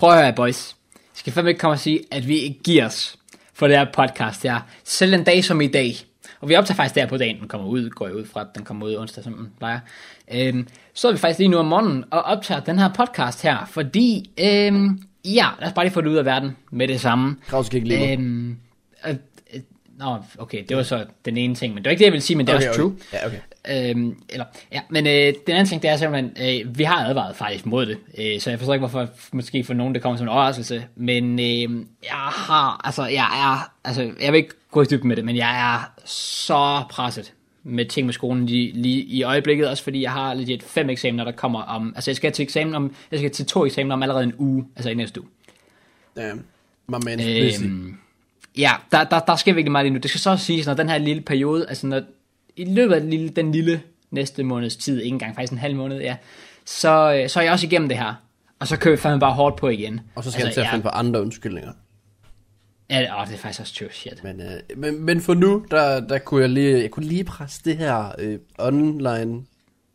Prøv at høre, boys. Jeg skal fandme ikke komme og sige, at vi ikke giver os for det her podcast her. Selv en dag som i dag. Og vi optager faktisk der på dagen, den kommer ud, går jeg ud fra, at den kommer ud onsdag, som den plejer. Øhm, så er vi faktisk lige nu om morgenen og optager den her podcast her, fordi, øhm, ja, lad os bare lige få det ud af verden med det samme. Kraus lide mig. Øhm, øh, øh, Nå, okay, det var så den ene ting, men det var ikke det, jeg ville sige, men det er Okay, også okay. true. Ja, okay. Øhm, eller, ja, men øh, den anden ting, det er simpelthen, øh, vi har advaret faktisk mod det, øh, så jeg forstår ikke, hvorfor måske for nogen det kommer som en overraskelse, men øh, jeg har, altså, jeg er, altså, jeg vil ikke gå i dybden med det, men jeg er så presset med ting med skolen lige, lige i øjeblikket, også fordi jeg har legit fem eksamener, der kommer om, altså jeg skal til eksamen om, jeg skal til to eksamener om allerede en uge, altså i næste uge. Damn. My man's busy. Ja, der, der, der sker virkelig meget lige nu. Det skal så siges, når den her lille periode, altså når, i løbet af den lille, den lille næste måneds tid, ikke engang faktisk en halv måned, ja, så, øh, så er jeg også igennem det her. Og så kører vi fandme bare hårdt på igen. Og så skal altså, han til at finde på andre undskyldninger. Ja, åh, det er faktisk også true shit. Men, øh, men, men for nu, der, der kunne jeg lige, jeg kunne lige presse det her øh, online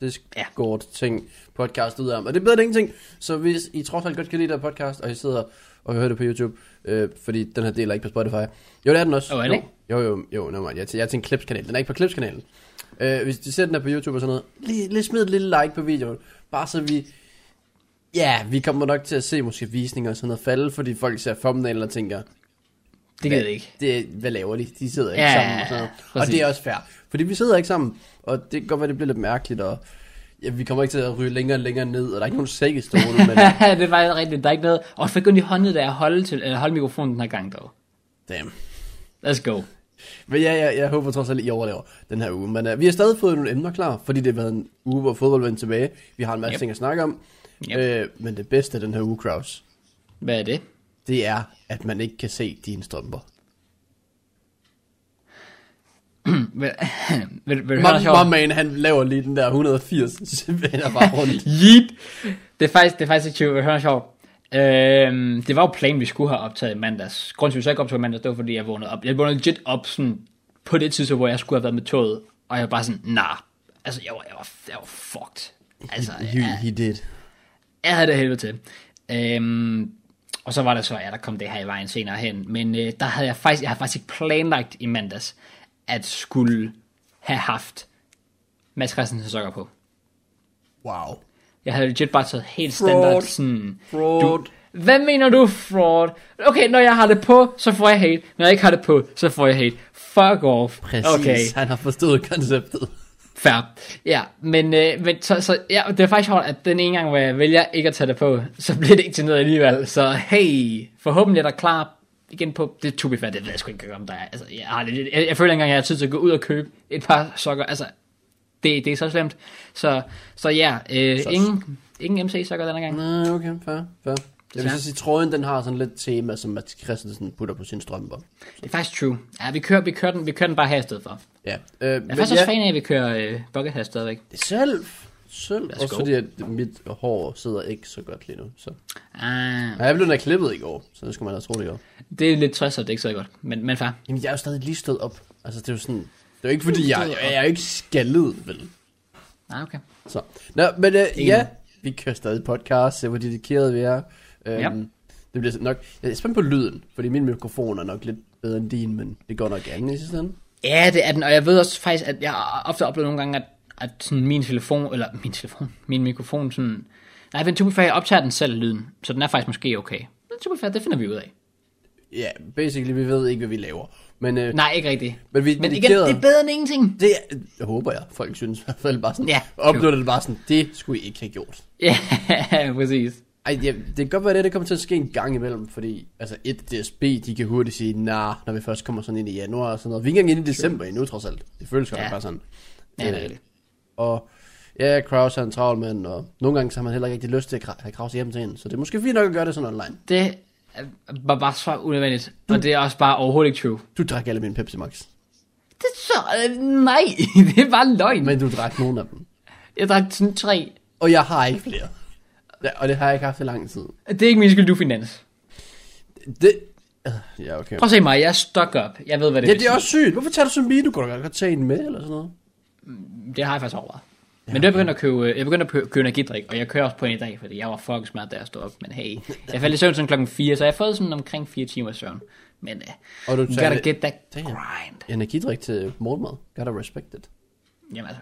Discord ting podcast ud af. Og det er bedre end ingenting. Så hvis I trods alt godt kan lide det her podcast, og I sidder og hører det på YouTube, øh, fordi den her del er ikke på Spotify. Jo, det er den også. Åh, er det jo, jo, jo, no, man. Jeg, er jeg er til en Clips-kanal. Den er ikke på Clips-kanalen. Øh, hvis de ser den her på YouTube og sådan noget, lige, lige smid et lille like på videoen. Bare så vi... Ja, vi kommer nok til at se måske visninger og sådan noget falde, fordi folk ser thumbnail og tænker, Det gider ikke. det, hvad laver de? De sidder ikke Ja, sammen. Og, sådan noget. og det er også fair. Fordi vi sidder ikke sammen, og det kan godt være, det bliver lidt mærkeligt, og ja, vi kommer ikke til at ryge længere og længere ned, og der er ikke nogen sække stående, men det faktisk rigtigt. Der er ikke noget. Og fik kun i håndet, der at holde, til, eller holde mikrofonen den her gang, dog. damn. Let's go. Men ja, jeg, jeg håber trods alt, I overlever den her uge. Men uh, vi har stadig fået nogle emner klar, fordi det har været en uge, hvor fodbold vendte tilbage. Vi har en masse yep. ting at snakke om. Yep. Øh, men det bedste af den her uge, Kraus, Hvad er det? det er, at man ikke kan se dine strømper. Vil, vil, vil du høre noget My, sjovt? my man, han laver lige den der 180, så vender bare rundt. Yeet. Det er faktisk, det er faktisk ikke sjovt, høre sjovt. Øhm, det var jo planen, vi skulle have optaget i mandags. Grunden til, at vi så ikke optog i mandags, det var, fordi jeg vågnede op. Jeg vågnede legit op sådan, på det tidspunkt, hvor jeg skulle have været med toget. Og jeg var bare sådan, nah. Altså, jeg var, jeg var, jeg var fucked. Altså, he, jeg, he did. jeg havde det helvede til. Øhm, og så var det så, ja, der kom det her i vejen senere hen. Men øh, der havde jeg faktisk, jeg havde faktisk ikke planlagt i mandags, at skulle have haft Mads Christensen sokker på. Wow. Jeg havde legit bare taget helt Fraud. standard sådan... Fraud. Du, hvad mener du, fraud? Okay, når jeg har det på, så får jeg hate. Når jeg ikke har det på, så får jeg hate. Fuck off. Præcis, Okay, han har forstået konceptet. fair. Ja, men, øh, men så, så, ja, det er faktisk hårdt, at den ene gang, hvor jeg vælger ikke at tage det på, så bliver det ikke til noget alligevel. Så hey, forhåbentlig er der klar igen på, det to be fair, det ved jeg sgu ikke om der er. Altså, jeg, har det, jeg, jeg føler ikke engang, jeg har tid til at gå ud og købe et par sokker. Altså, det, det er så slemt. Så, så ja, øh, Så- ingen, ingen MC-sokker denne gang. Nej, okay, fair, fair. Jeg vil Ja. så sige, trøjen den har sådan lidt tema, som Mats Christensen putter på sine strømper. Det er faktisk true. Ja, vi kører, vi kører, den, vi kører den bare her i stedet for. Ja. Øh, Jeg er faktisk også fan af, at vi kører øh, bucket her stadigvæk. Det selv. Let's Også go. fordi, at mit hår sidder ikke så godt lige nu. Så. Ah, Ja, jeg blev da klippet i går, så det skulle man have troet i går. det er lidt stress, og det ikke så godt. Men, men fair. Jamen, jeg er jo stadig lige stået op. Altså, det er jo sådan... Det er jo ikke fordi, jeg, jeg, jeg er jo ikke skaldet, vel? Ah, okay. Så. Nå, men øh, Enig. ja, vi kører stadig podcast, se hvor dedikerede vi er. Øhm, Ja. Det bliver nok... Jeg er spændt på lyden, fordi min mikrofon er nok lidt bedre end din, men det går nok andet i sidste ende. Ja, det er den, og jeg ved også faktisk, at jeg ofte oplevet nogle gange, at, at sådan min telefon, eller min telefon, min mikrofon sådan, nej, be fair, jeg optager den selv lyden, så den er faktisk måske okay. Men be fair, det finder vi ud af. Ja, basically, vi ved ikke, hvad vi laver. Men, øh, Nej, ikke rigtigt. men vi Men igen, det er bedre end ingenting. Det jeg håber jeg, folk synes i hvert fald bare sådan, Ja, uploader det bare sådan, det skulle I ikke have gjort. Ja, præcis. Ej, ja, det kan godt være det, det kommer til at ske en gang imellem, fordi, altså et DSB, de kan hurtigt sige, nah, når vi først kommer sådan ind i januar og sådan noget. Vi er ikke engang inde i december endnu, trods alt. Det føles godt Ja. bare sådan. Ja, det er rigtigt. Og ja, Kraus er en travl mand, og nogle gange så har man heller ikke rigtig lyst til at have Kraus hjem til hende, så det er måske fint nok at gøre det sådan online. Det er- var bare så unødvendigt, og det er også bare overhovedet ikke true. Du drak alle mine Pepsi Max, Det er så, øh, nej, det er bare løgn. men du drak nogle af dem. Jeg drak sådan tre. Og jeg har ikke flere. Ja, og det har jeg ikke haft i lang tid. Det er ikke min skyld, du er finans. Det... Øh, Ja, okay. Prøv at se mig, jeg er stuck up. Jeg ved, hvad det Ja, vil det er også sygt. Hvorfor tager du så en bil? Du kunne da godt tage en med, eller sådan noget. Det har jeg faktisk overvejet. Men det er begyndt at købe, jeg begyndte at købe, købe energidrik, og jeg kører også på en i dag, fordi jeg var fucking smart, da jeg stod op. Men hey, jeg faldt i søvn sådan klokken 4, så jeg har fået sådan omkring 4 timer søvn. Men uh, Og du gotta get that Damn. grind. energidrik til morgenmad. Gotta respect it. Jamen altså,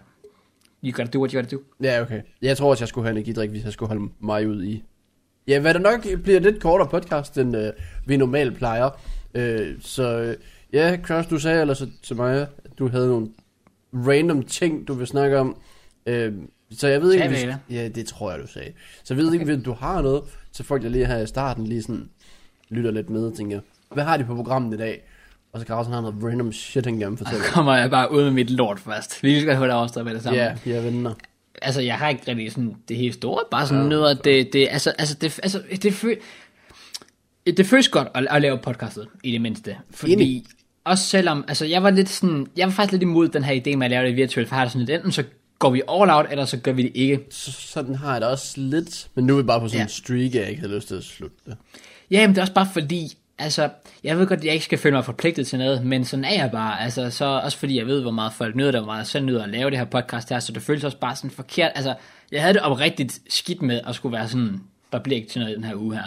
you gotta do what you gotta do. Ja, okay. Jeg tror også, jeg skulle have energidrik, hvis jeg skulle holde mig ud i... Ja, hvad der nok bliver lidt kortere podcast, end øh, vi normalt plejer. Øh, så øh, ja, Kraus, du sagde ellers til mig, at du havde nogle random ting, du vil snakke om. Øh, så jeg ved ikke, hvis, vi Ja, det tror jeg, du sagde. Så jeg ved ikke, om du har noget til folk, der lige her i starten lige sådan lytter lidt med og tænker, hvad har de på programmet i dag? Og så han har noget random shit, han gerne Så fortælle. kommer jeg bare ud med mit lort først. Vi skal høre det overstået med det samme. Ja, jeg venner. altså, jeg har ikke rigtig sådan det helt store, bare sådan ja, noget, det, det, altså, altså, det, altså, det, føl, det føles godt at, at lave podcastet, i det mindste, fordi, Enig. Også selvom, altså, jeg var lidt sådan, jeg var faktisk lidt imod den her idé med at lave det virtuelt, for jeg har det sådan lidt, enten så går vi all out, eller så gør vi det ikke. Så, sådan har jeg det også lidt, men nu er vi bare på sådan Ja. en streak, jeg ikke havde lyst til at slutte det. Ja, men det er også bare fordi, altså, jeg ved godt, at jeg ikke skal føle mig forpligtet til noget, men sådan er jeg bare, altså, så også fordi jeg ved, hvor meget folk nyder det, hvor meget jeg selv nyder at lave det her podcast her, så det føles også bare sådan forkert, altså, jeg havde det oprigtigt skidt med at skulle være sådan, der bliver ikke til noget i den her uge her.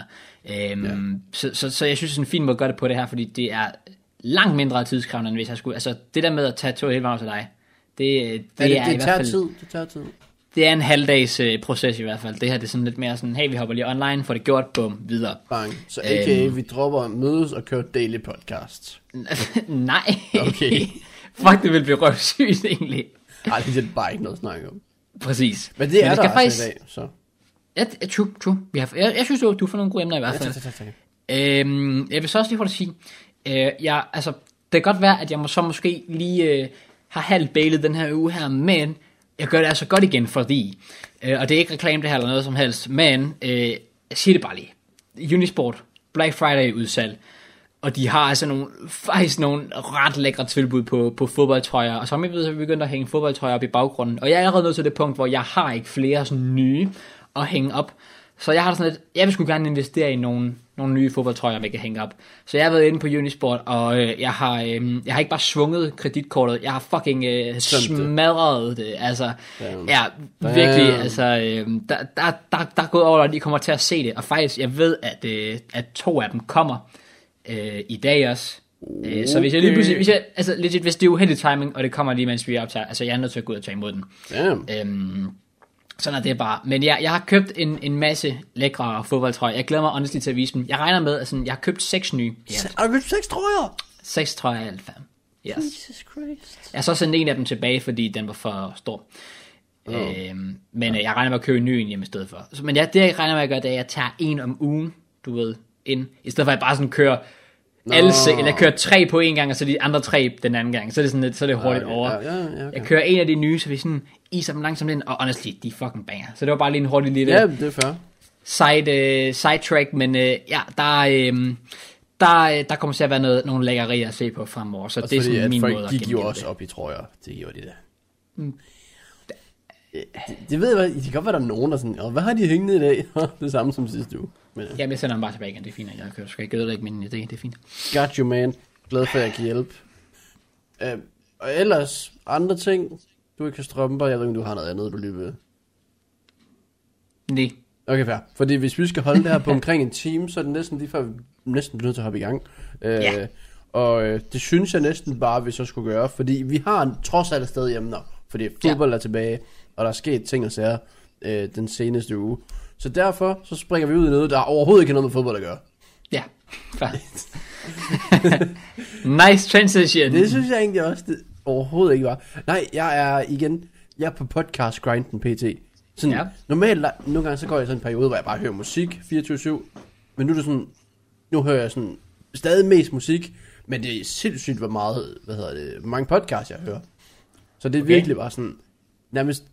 Øhm, Ja. så, så, så, jeg synes, det er en fin måde at gøre det på det her, fordi det er langt mindre tidskrævende, end hvis jeg skulle, altså, det der med at tage to hele vejen til dig, det, det, Det, ja, det, er det i hvert tager fald, tid, det tager tid. det er en halvdags øh, proces i hvert fald. Det her det er sådan lidt mere sådan, hey, vi hopper lige online, får det gjort, bum, videre. Bang. Så a.k.a. Øhm. vi dropper mødes og kører daily podcast. Nej. Okay. Fuck, det vil blive røvsygt egentlig. Ej, det er bare ikke noget at snakke om. Præcis. Men det er vi der altså i dag, så. Ja, det true, true. Vi har, jeg, jeg synes, du, du får nogle gode emner i hvert Ja, fald. tak, tak, tak, tak. Øhm, jeg vil så også lige hurtigt sige, øh, jeg, altså, det kan godt være, at jeg må så måske lige øh, har halvt bailet den her uge her, men jeg gør det altså godt igen, fordi, øh, og det er ikke reklame det her eller noget som helst, men øh, jeg siger det bare lige. Unisport, Black Friday udsalg, og de har altså nogle, faktisk nogle ret lækre tilbud på, på fodboldtrøjer, og som I ved, så er vi begyndt at hænge fodboldtrøjer op i baggrunden, og jeg er allerede nået til det punkt, hvor jeg har ikke flere sådan nye at hænge op, så jeg har sådan lidt, jeg vil sgu gerne investere i nogle, nogle nye fodboldtrøjer, jeg kan hænge op. Så jeg har været inde på Unisport, og øh, jeg, har, øh, jeg har ikke bare svunget kreditkortet, jeg har fucking øh, smadret det. Altså, Damn. ja, virkelig, Damn. altså, øh, der, der, der, der er gået over, at de kommer til at se det. Og faktisk, jeg ved, at, øh, at to af dem kommer øh, i dag også. Øh, så hvis jeg lige Okay. pludselig, hvis jeg, altså legit, hvis det er uheldig timing, og det kommer lige, mens vi optager, altså jeg er nødt til at gå ud og tage imod den. Damn. Øhm, sådan er det bare. Men jeg, jeg har købt en, en masse lækre fodboldtrøjer. Jeg glæder mig honestly til at vise dem. Jeg regner med, at sådan, jeg har købt seks nye. Ja, Har du købt seks trøjer? seks trøjer i alt fald. Yes. Jesus Christ. Jeg har så sendt en af dem tilbage, fordi den var for stor. Oh. Øhm, men øh, jeg regner med at købe en ny en hjem i stedet for. Men ja, det jeg regner med at gøre, det er, at jeg tager en om ugen, du ved, ind. I stedet for at jeg bare sådan kører alle se, eller jeg kører tre på en gang, og så de andre tre den anden gang. Så er det sådan lidt, så er det hurtigt Okay, over. ja, okay. Jeg kører en af de nye, så vi sådan iser dem langsomt ind, og honestly, de er fucking banger. Så det var bare lige en hurtig lille Ja, det er fair. side, uh, sidetrack, men uh, ja, der, uh, der, øh, der kommer til at være noget, nogle lækkerier at se på fremover, så Også det er fordi, sådan min måde at gik jo også op i trøjer. Det gjorde de da. Det, det ved jeg det kan godt være, der er nogen, der er sådan, "Åh, hvad har de hængende i dag? det samme som sidste uge. Men, Jamen, jeg sender dem bare tilbage igen, det er fint, jeg kører. Skal ikke ødelægge min idé, det er fint. got you, man. Glad for, at jeg kan hjælpe. Uh, og ellers, andre ting. Du ikke har strømper. Jeg ved ikke, om du har noget andet, du lige vil. Nej. Okay, fair. Fordi hvis vi skal holde det her på omkring en time, så er det næsten lige før, vi næsten bliver nødt til at hoppe i gang. Uh, Ja. Og øh, det synes jeg næsten bare, vi så skulle gøre, fordi vi har trods alt stadig emner, fordi fodbold er tilbage, og der er sket ting og sager øh, den seneste uge. Så derfor så springer vi ud i noget, der overhovedet ikke har noget med fodbold at gøre. Ja, fair. nice transition. Det synes jeg egentlig også, det overhovedet ikke var. Nej, jeg er igen, jeg er på podcast grinden pt. Sådan, Ja. Normalt, nogle gange så går jeg sådan en periode, hvor jeg bare hører musik 24-7, men nu er det sådan, nu hører jeg sådan stadig mest musik, men det er sindssygt, hvor meget, hvad hedder det, hvor mange podcasts jeg hører. Så det er okay. virkelig bare sådan, nærmest,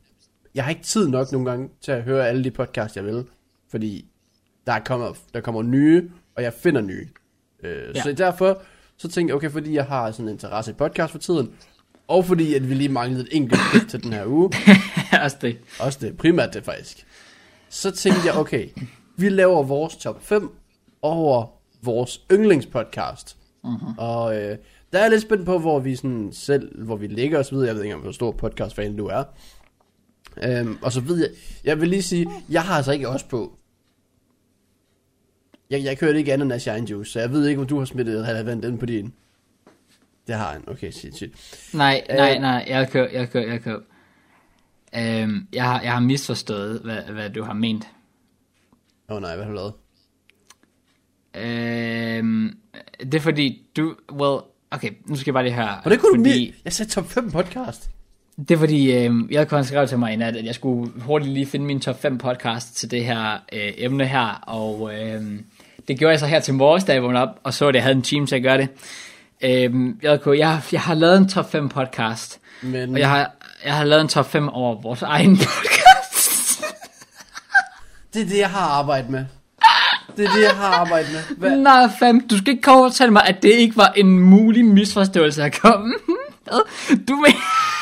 jeg har ikke tid nok nogle gange til at høre alle de podcasts, jeg vil, fordi der kommer, der kommer nye, og jeg finder nye. Øh, Ja. Så derfor, så tænkte jeg, okay, fordi jeg har sådan en interesse i podcast for tiden, og fordi at vi lige manglede et enkelt klip til den her uge, Også det. også det, primært det faktisk, så tænkte jeg, okay, vi laver vores top 5 over vores yndlingspodcast. Mm-hmm. Og øh, der er jeg lidt spændt på, hvor vi sådan selv, hvor vi ligger og så videre. Jeg ved ikke engang, hvor stor podcastfan du er. Øhm, og så ved jeg, jeg vil lige sige, jeg har altså ikke også på. Jeg, jeg kørte ikke andet end Shine Juice, så jeg ved ikke, om du har smittet relevant ind på din. Det har han. Okay, shit, shit. Nej, nej, Øh. nej, jeg kører, jeg kører, jeg kører. Øhm, jeg, har, jeg har misforstået, hvad, hvad du har ment. Åh oh, nej, hvad har du lavet? Øhm, det er fordi, du, well, okay, nu skal jeg bare lige høre. Og det kunne fordi, du lige... Jeg sagde top 5 podcast. Det er fordi, øh, jeg havde kun skrevet til mig i nat, at jeg skulle hurtigt lige finde min top 5 podcast til det her øh, emne her, og øh, det gjorde jeg så her til morges, da jeg vågnede op, og så at jeg havde en team til at gøre det. Øh, jeg, jeg, jeg har lavet en top 5 podcast, Men og jeg har, jeg har lavet en top 5 over vores egen podcast. det er det, jeg har arbejdet med. Det er det, jeg har arbejdet med. Hvad? Nej, fam, du skal ikke komme og fortælle mig, at det ikke var en mulig misforståelse at komme. Du mener...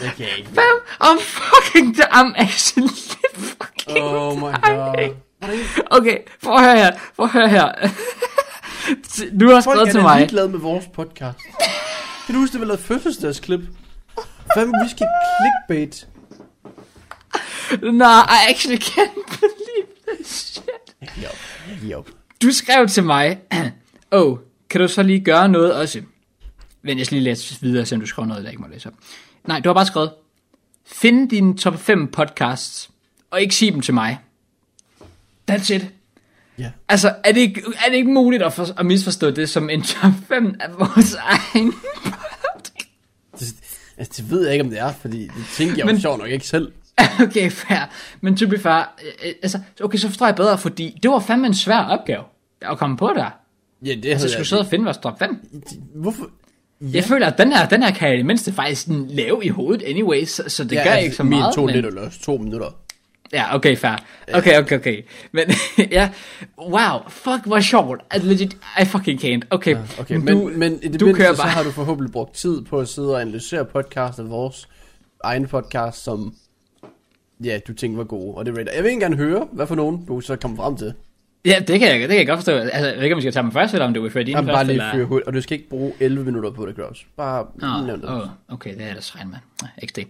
Kan jeg ikke. Fam, I'm fucking, I'm actually fucking Oh my dying. god. Okay, prøv at høre her, prøv at høre her. Du har Folk skrevet er til mig. ligeglade med vores podcast. Kan du huske, det var lavet fødselsdagsklip? Fem whisky clickbait. No, I actually can't believe this shit. Giver op. Du skrev til mig, oh, kan du så lige gøre noget også? Vent, jeg skal lige læse videre, så du skriver noget, der ikke må læse op. Nej, du har bare skrevet, find dine top 5 podcasts, og ikke sig dem til mig. That's it. Ja. Altså, er det ikke, er det ikke muligt at, for, at misforstå det som en top 5 af vores egen Det, altså, det ved jeg ikke, om det er, fordi det tænker jeg jo Men- sjovt nok ikke selv. Okay, fair. Men to be fair, øh, øh, altså, okay, så forstår jeg bedre, fordi det var fandme en svær opgave at komme på der. Ja, det Så havde skulle sidde og finde vores top 5. Hvorfor? Ja. Jeg føler, at den her, den her kan jeg i det mindste faktisk lave i hovedet anyway, så, så det ja, gør altså, ikke så min meget. to men... lidt eller også to minutter. Ja, okay, fair. Okay, okay, okay. Men ja, wow, fuck, hvor sjovt. Legit, I fucking can't. Okay, Okay, men, men, men i det du mindste, så har du forhåbentlig brugt tid på at sidde og analysere podcast af vores egen podcast, som ja, du tænkte var gode. Og det rater. Jeg vil ikke gerne høre, hvad for nogen du så kommer frem til. Ja, det kan, jeg, det kan jeg godt forstå. Altså, jeg ved ikke, om vi skal tage dem først, eller om du vil føre dine Jeg først. bare lige eller... fyre og du skal ikke bruge 11 minutter på det, Kraus. Bare Nå, nævn det. oh, okay, det er ellers. Nej, Ikke det.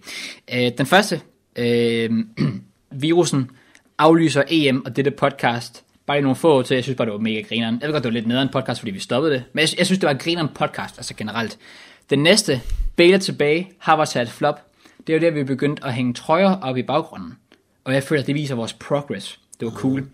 Øh, den første, øh, virusen aflyser EM og dette podcast. Bare lige nogle få ord til, jeg synes bare, det var mega grineren. Jeg ved godt, det var lidt nederen podcast, fordi vi stoppede det. Men jeg, jeg synes, det var en grineren podcast, altså generelt. Den næste, Beta tilbage, har var sat flop. Det er jo der, vi begyndte at hænge trøjer op i baggrunden. Og jeg føler, at det viser vores progress. Det var cool.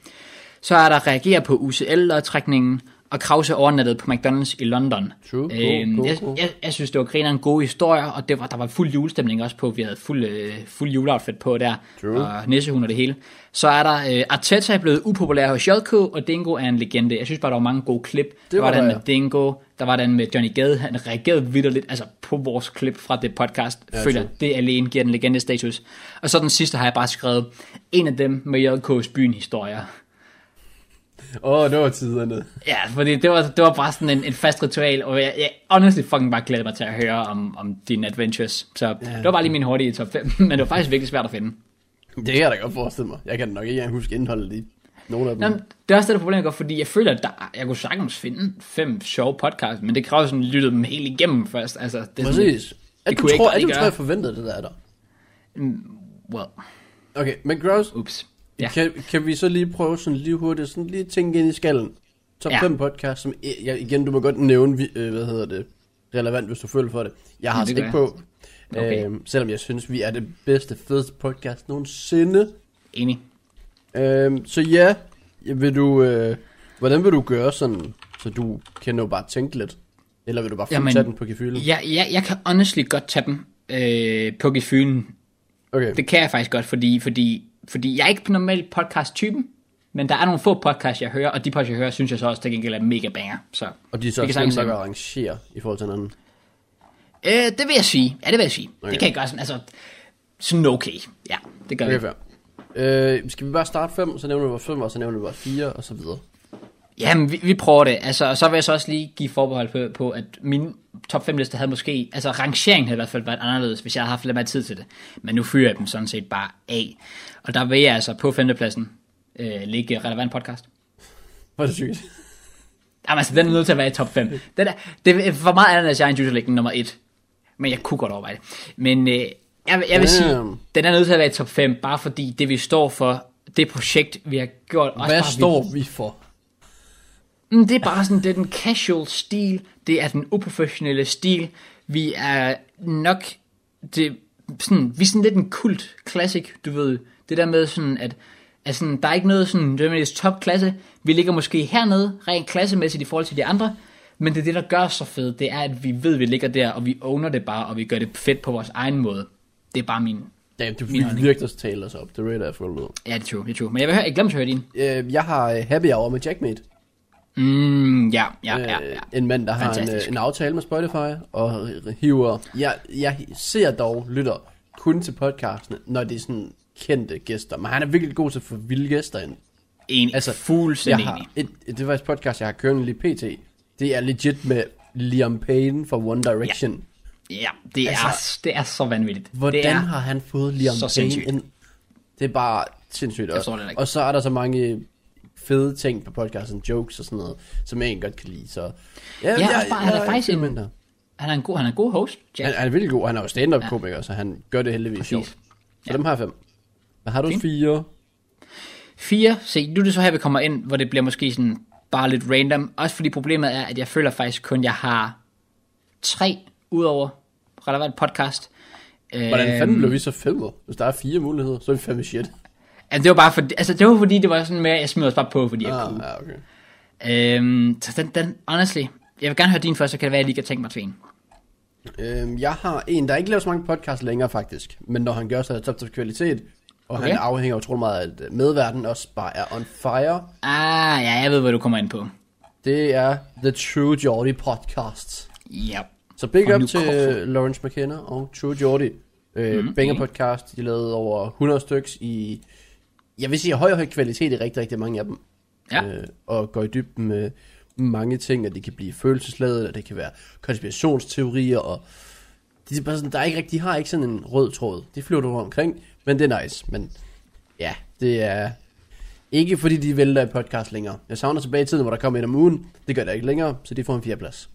Så er der reagere på UCL-trækningen, og Krause overnattet på McDonald's i London. True, cool, Øhm, cool, jeg, cool. jeg, jeg synes, det var grineren gode historier, og det var, der var fuld julestemning også på. Vi havde fuld, øh, fuld juleoutfit på der, True. og nissehund og det hele. Så er der, øh, Arteta er blevet upopulær hos JK, og Dingo er en legende. Jeg synes bare, der var mange gode klip. der var var den med ja. Dingo, der var den med Johnny Gade, han reagerede vidderligt, altså på vores klip fra det podcast. Ja, føler, true. det alene giver den legende status. Og så den sidste har jeg bare skrevet, en af dem med JK's byen historier. Åh, oh, det var tiderne. Ja, fordi det var, det var bare sådan en, en fast ritual, og jeg, jeg honestly fucking bare glæder mig til at høre om, om dine adventures. Så ja. det var bare lige min hurtige top 5, men det var faktisk virkelig svært at finde. Det kan jeg da godt forestille mig. Jeg kan nok ikke huske indholdet i nogle af dem. Nå, men det er også det der problem, jeg gør, fordi jeg føler, at der, jeg kunne sagtens finde fem sjove podcasts, men det kræver sådan, at lytte dem helt igennem først. Altså, det er sådan, Præcis. At det du kunne jeg tror, ikke at du tror, jeg forventede det der er der. well, Okay, men Gross, ups. Ja. Kan, kan vi så lige prøve sådan lige hurtigt, sådan lige tænke ind i skallen. Top Ja. 5 podcast, som ja, igen, du må godt nævne, øh, hvad hedder det, relevant, hvis du føler for det. Jeg har det ikke på, Okay. øhm, selvom jeg synes, vi er det bedste, fedeste podcast nogensinde. Enig. Øhm, så ja, vil du, øh, hvordan vil du gøre sådan, så du kan jo bare tænke lidt? Eller vil du bare Jamen, tage den på gefylen? Ja, ja, jeg kan honestly godt tage dem øh, på gefylen. Okay, Det kan jeg faktisk godt, fordi, fordi, fordi jeg er ikke normalt podcast-typen, men der er nogle få podcasts, jeg hører, og de podcasts, jeg hører, synes jeg så også til gengæld er mega banger. Så og de er så nok tage at arrangere i forhold til hinanden. øh, det vil jeg sige. Ja, det vil jeg sige. Okay. Det kan jeg gøre sådan, altså, sådan okay. Ja, det gør Okay, vi. fair. Øh, skal vi bare starte fem, så nævner vi vores fem, og så nævner vi vores fire, og så videre. Jamen, vi, vi prøver det. Altså, og så vil jeg så også lige give forbehold på, på at min top 5 liste havde måske, altså rangeringen havde i hvert fald været anderledes, hvis jeg havde haft lidt mere tid til det. Men nu fyrer jeg dem sådan set bare af. Og der vil jeg altså på femtepladsen øh, ligge relevant podcast. Hvor er det sygt. Jamen altså, den er nødt til at være i top 5. Den er, det er for meget andet, at jeg er en juice nummer 1. Men jeg kunne godt overveje det. Men øh, Jeg, jeg vil sige, Damn. den er nødt til at være i top 5, bare fordi det vi står for, det projekt, vi har gjort. Også Hvad bare, står vi for? Mm, Det er bare sådan, det er den casual stil, det er den uprofessionelle stil. Vi er nok, det, sådan, vi er sådan lidt en kult classic, du ved. Det der med sådan, at, sådan, der er ikke noget sådan, det er top klasse. Vi ligger måske hernede, rent klassemæssigt i forhold til de andre. Men det er det, der gør os så fedt, det er, at vi ved, at vi ligger der, og vi owner det bare, og vi gør det fedt på vores egen måde. Det er bare min, Damn, du Min virkelig at tale os op. Det rater jeg fuldt ud. ja, det er true, det er true. Men jeg vil høre, jeg glemte at høre din. Øh, jeg har øh, happy hour med Jackmate. Mm, ja, ja, ja, ja. Øh, en mand, der har en, øh, en aftale med Spotify, og hiver... Jeg, jeg ser dog, lytter kun til podcastene, når det er sådan kendte gæster. Men han er virkelig god til at få vilde gæster ind. Enig, Altså, Jeg fuldstændig har enig. et, et, det var et podcast, jeg har kørende lige pt. Det er legit med Liam Payne fra One Direction. Ja, det, Altså, er, det er så vanvittigt. Hvordan det er, har han fået Liam Payne sindssygt. ind? Det er bare sindssygt. Og, det ikke. og så er der så mange fede ting på podcasten, jokes og sådan noget, som jeg egentlig godt kan lide. Så, ja, Ja, også bare, han er faktisk en-. Der. han er en god, han er en god host, Jack. Han, han er virkelig god. Han er jo stand-up-komiker, så han gør det heldigvis Præcis. sjovt. Så Ja. dem har jeg fem. Hvad har du Fint. fire? Fire, se, nu er det så her, vi kommer ind, hvor det bliver måske sådan bare lidt random. Også fordi problemet er, at jeg føler faktisk kun, jeg har tre udover relevant podcast. Hvordan Øhm, fanden blev vi så femmer? Hvis der er fire muligheder, så er vi fandme shit. Altså, det var bare fordi, altså, det var fordi, det var sådan mere, jeg smider os bare på, fordi jeg Ah, kunne. ja, okay. Øhm, så den, den, honestly, jeg vil gerne høre din først, så kan det være, at jeg lige kan tænke mig til en. Øhm, jeg har en, der ikke laver så mange podcasts længere faktisk, men når han gør, så er det top til kvalitet, og okay. Han afhænger utrolig meget af, at medverden også bare er on fire. Ah, ja, jeg ved, hvad du kommer ind på. Det er The True Geordie Podcast. Ja. Så big Og up til Kofo. Lawrence McKenna og True Geordie. Øh, mm, Banger podcast, de lavede over 100 styks i, jeg vil sige, høj høj kvalitet i rigtig, rigtig mange af dem. Ja. Øh, og går i dybden med mange ting, at det kan blive følelsesladet, og det kan være konspirationsteorier, og de er bare sådan, der er ikke rigtig, de har ikke sådan en rød tråd. De flyver omkring, men det er nice. Men ja, det er ikke fordi, de vælter et podcast længere. Jeg savner tilbage i tiden, hvor der kom en om ugen. Det gør der ikke længere, så de får en fjerdeplads.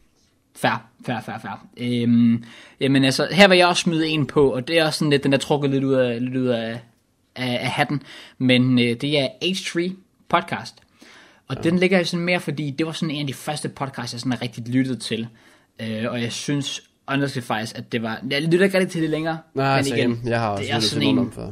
Fair, fair, fair, fair. Øhm, jamen altså, her vil jeg også smide en på, og det er også sådan lidt, den er trukket lidt ud af, lidt ud af, af, af hatten, men øh, det er H3 podcast. Og ja. den ligger jo sådan mere, fordi det var sådan en af de første podcasts, jeg sådan rigtig lyttet til. Øh, og jeg synes, honestly faktisk, at det var, jeg lytter ikke rigtig til det længere. Nej, men same. jeg har også det er sådan en, om før.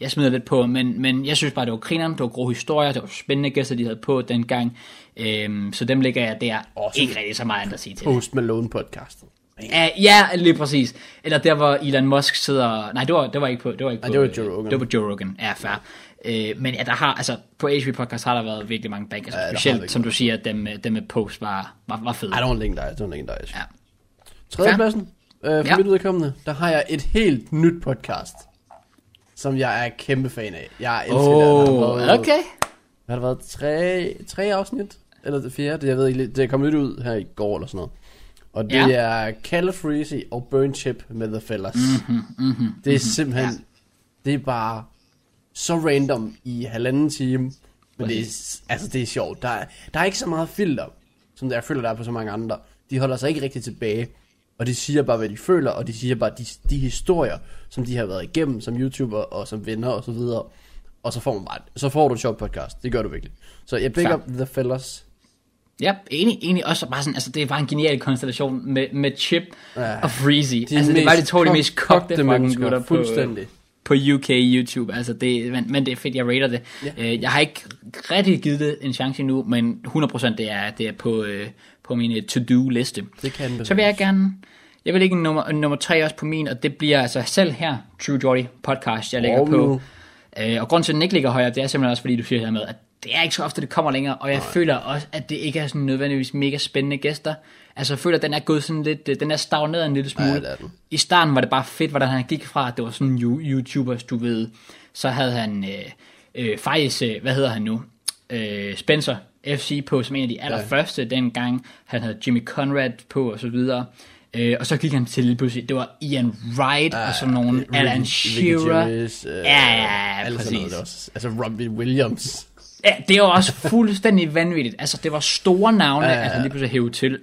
jeg smider lidt på, men, men jeg synes bare, det var grineren, det var gode historier, det var spændende gæster, de havde på dengang. Øhm, så dem ligger jeg der, og ikke rigtig så meget andet at sige til. Post Malone podcastet. Ja, ja, lige præcis. Eller der, hvor Elon Musk sidder... Nej, det var, det var ikke på... Det var, ikke Nej, på, det var Joe Rogan. Det var Joe Rogan, ja, fair. Øh, men ja, der har, altså, på HV Podcast har der været virkelig mange bankers. Der Ja, har specielt, som du siger, dem, med- dem med post var, var, var fede. I don't think that, I don't think that. Ja. Tredje Fair. pladsen, øh, for Ja. mit udkommende, der har jeg et helt nyt podcast, som jeg er kæmpe fan af. Jeg elsker det. Der Oh, været- okay. Der har været tre, tre afsnit, eller det fjerde, det jeg ved ikke, det er kommet ud her i går eller sådan noget. Og det Ja. er Calafreezy og Burn Chip med The Fellas. Mhm, Mm-hmm, det er simpelthen, ja. det er bare så random i halvanden time, men det er, altså det er sjovt. Der er, der er ikke så meget filter, som jeg føler, der er på så mange andre. De holder sig ikke rigtig tilbage, og de siger bare, hvad de føler, og de siger bare de, de historier, som de har været igennem som YouTuber og som venner og så videre. Og så får, man bare, så får du et sjovt podcast. Det gør du virkelig. Så jeg up The Fellas. Ja, enig, enig. Også bare sådan, altså, det var en genial konstellation med, med Chip Ja. og Freezy. De altså, det var de to de mest kogte mennesker, på, fuldstændig. på UK YouTube. Altså det, men, men det er fedt, jeg rater det. Ja. Øh, jeg har ikke rigtig givet det en chance endnu, men 100% det er, det er på, øh, på min øh, to-do liste. Det kan Så vil jeg gerne, jeg vil lægge nummer, nummer tre også på min, og det bliver altså selv her, True Jordy podcast, jeg lægger Oh, på. Øh, og grunden til, at den ikke ligger højere, det er simpelthen også, fordi du siger her med, at det er ikke så ofte, det kommer længere, og jeg Nej. føler også, at det ikke er sådan nødvendigvis mega spændende gæster. Altså, jeg føler, at den er gået sådan lidt, øh, den er stagneret en lille smule. Ja, det er den. I starten var det bare fedt, hvordan han gik fra, at det var sådan you- YouTubers, du ved. Så havde han øh, øh, faktisk, øh, hvad hedder han nu? Øh, Spencer FC på, som en af de allerførste ja. dengang. Han havde Jimmy Conrad på, og så videre. Øh, og så gik han til lige pludselig, det var Ian Wright, og sådan nogle, Alan Ricky Shearer. Gervais, øh, Ja, ja, ja, præcis. noget, også, altså Robbie Williams. Ja, det var også fuldstændig vanvittigt. Altså, det var store navne, Ja, ja, ja, ja. han lige pludselig hævde til.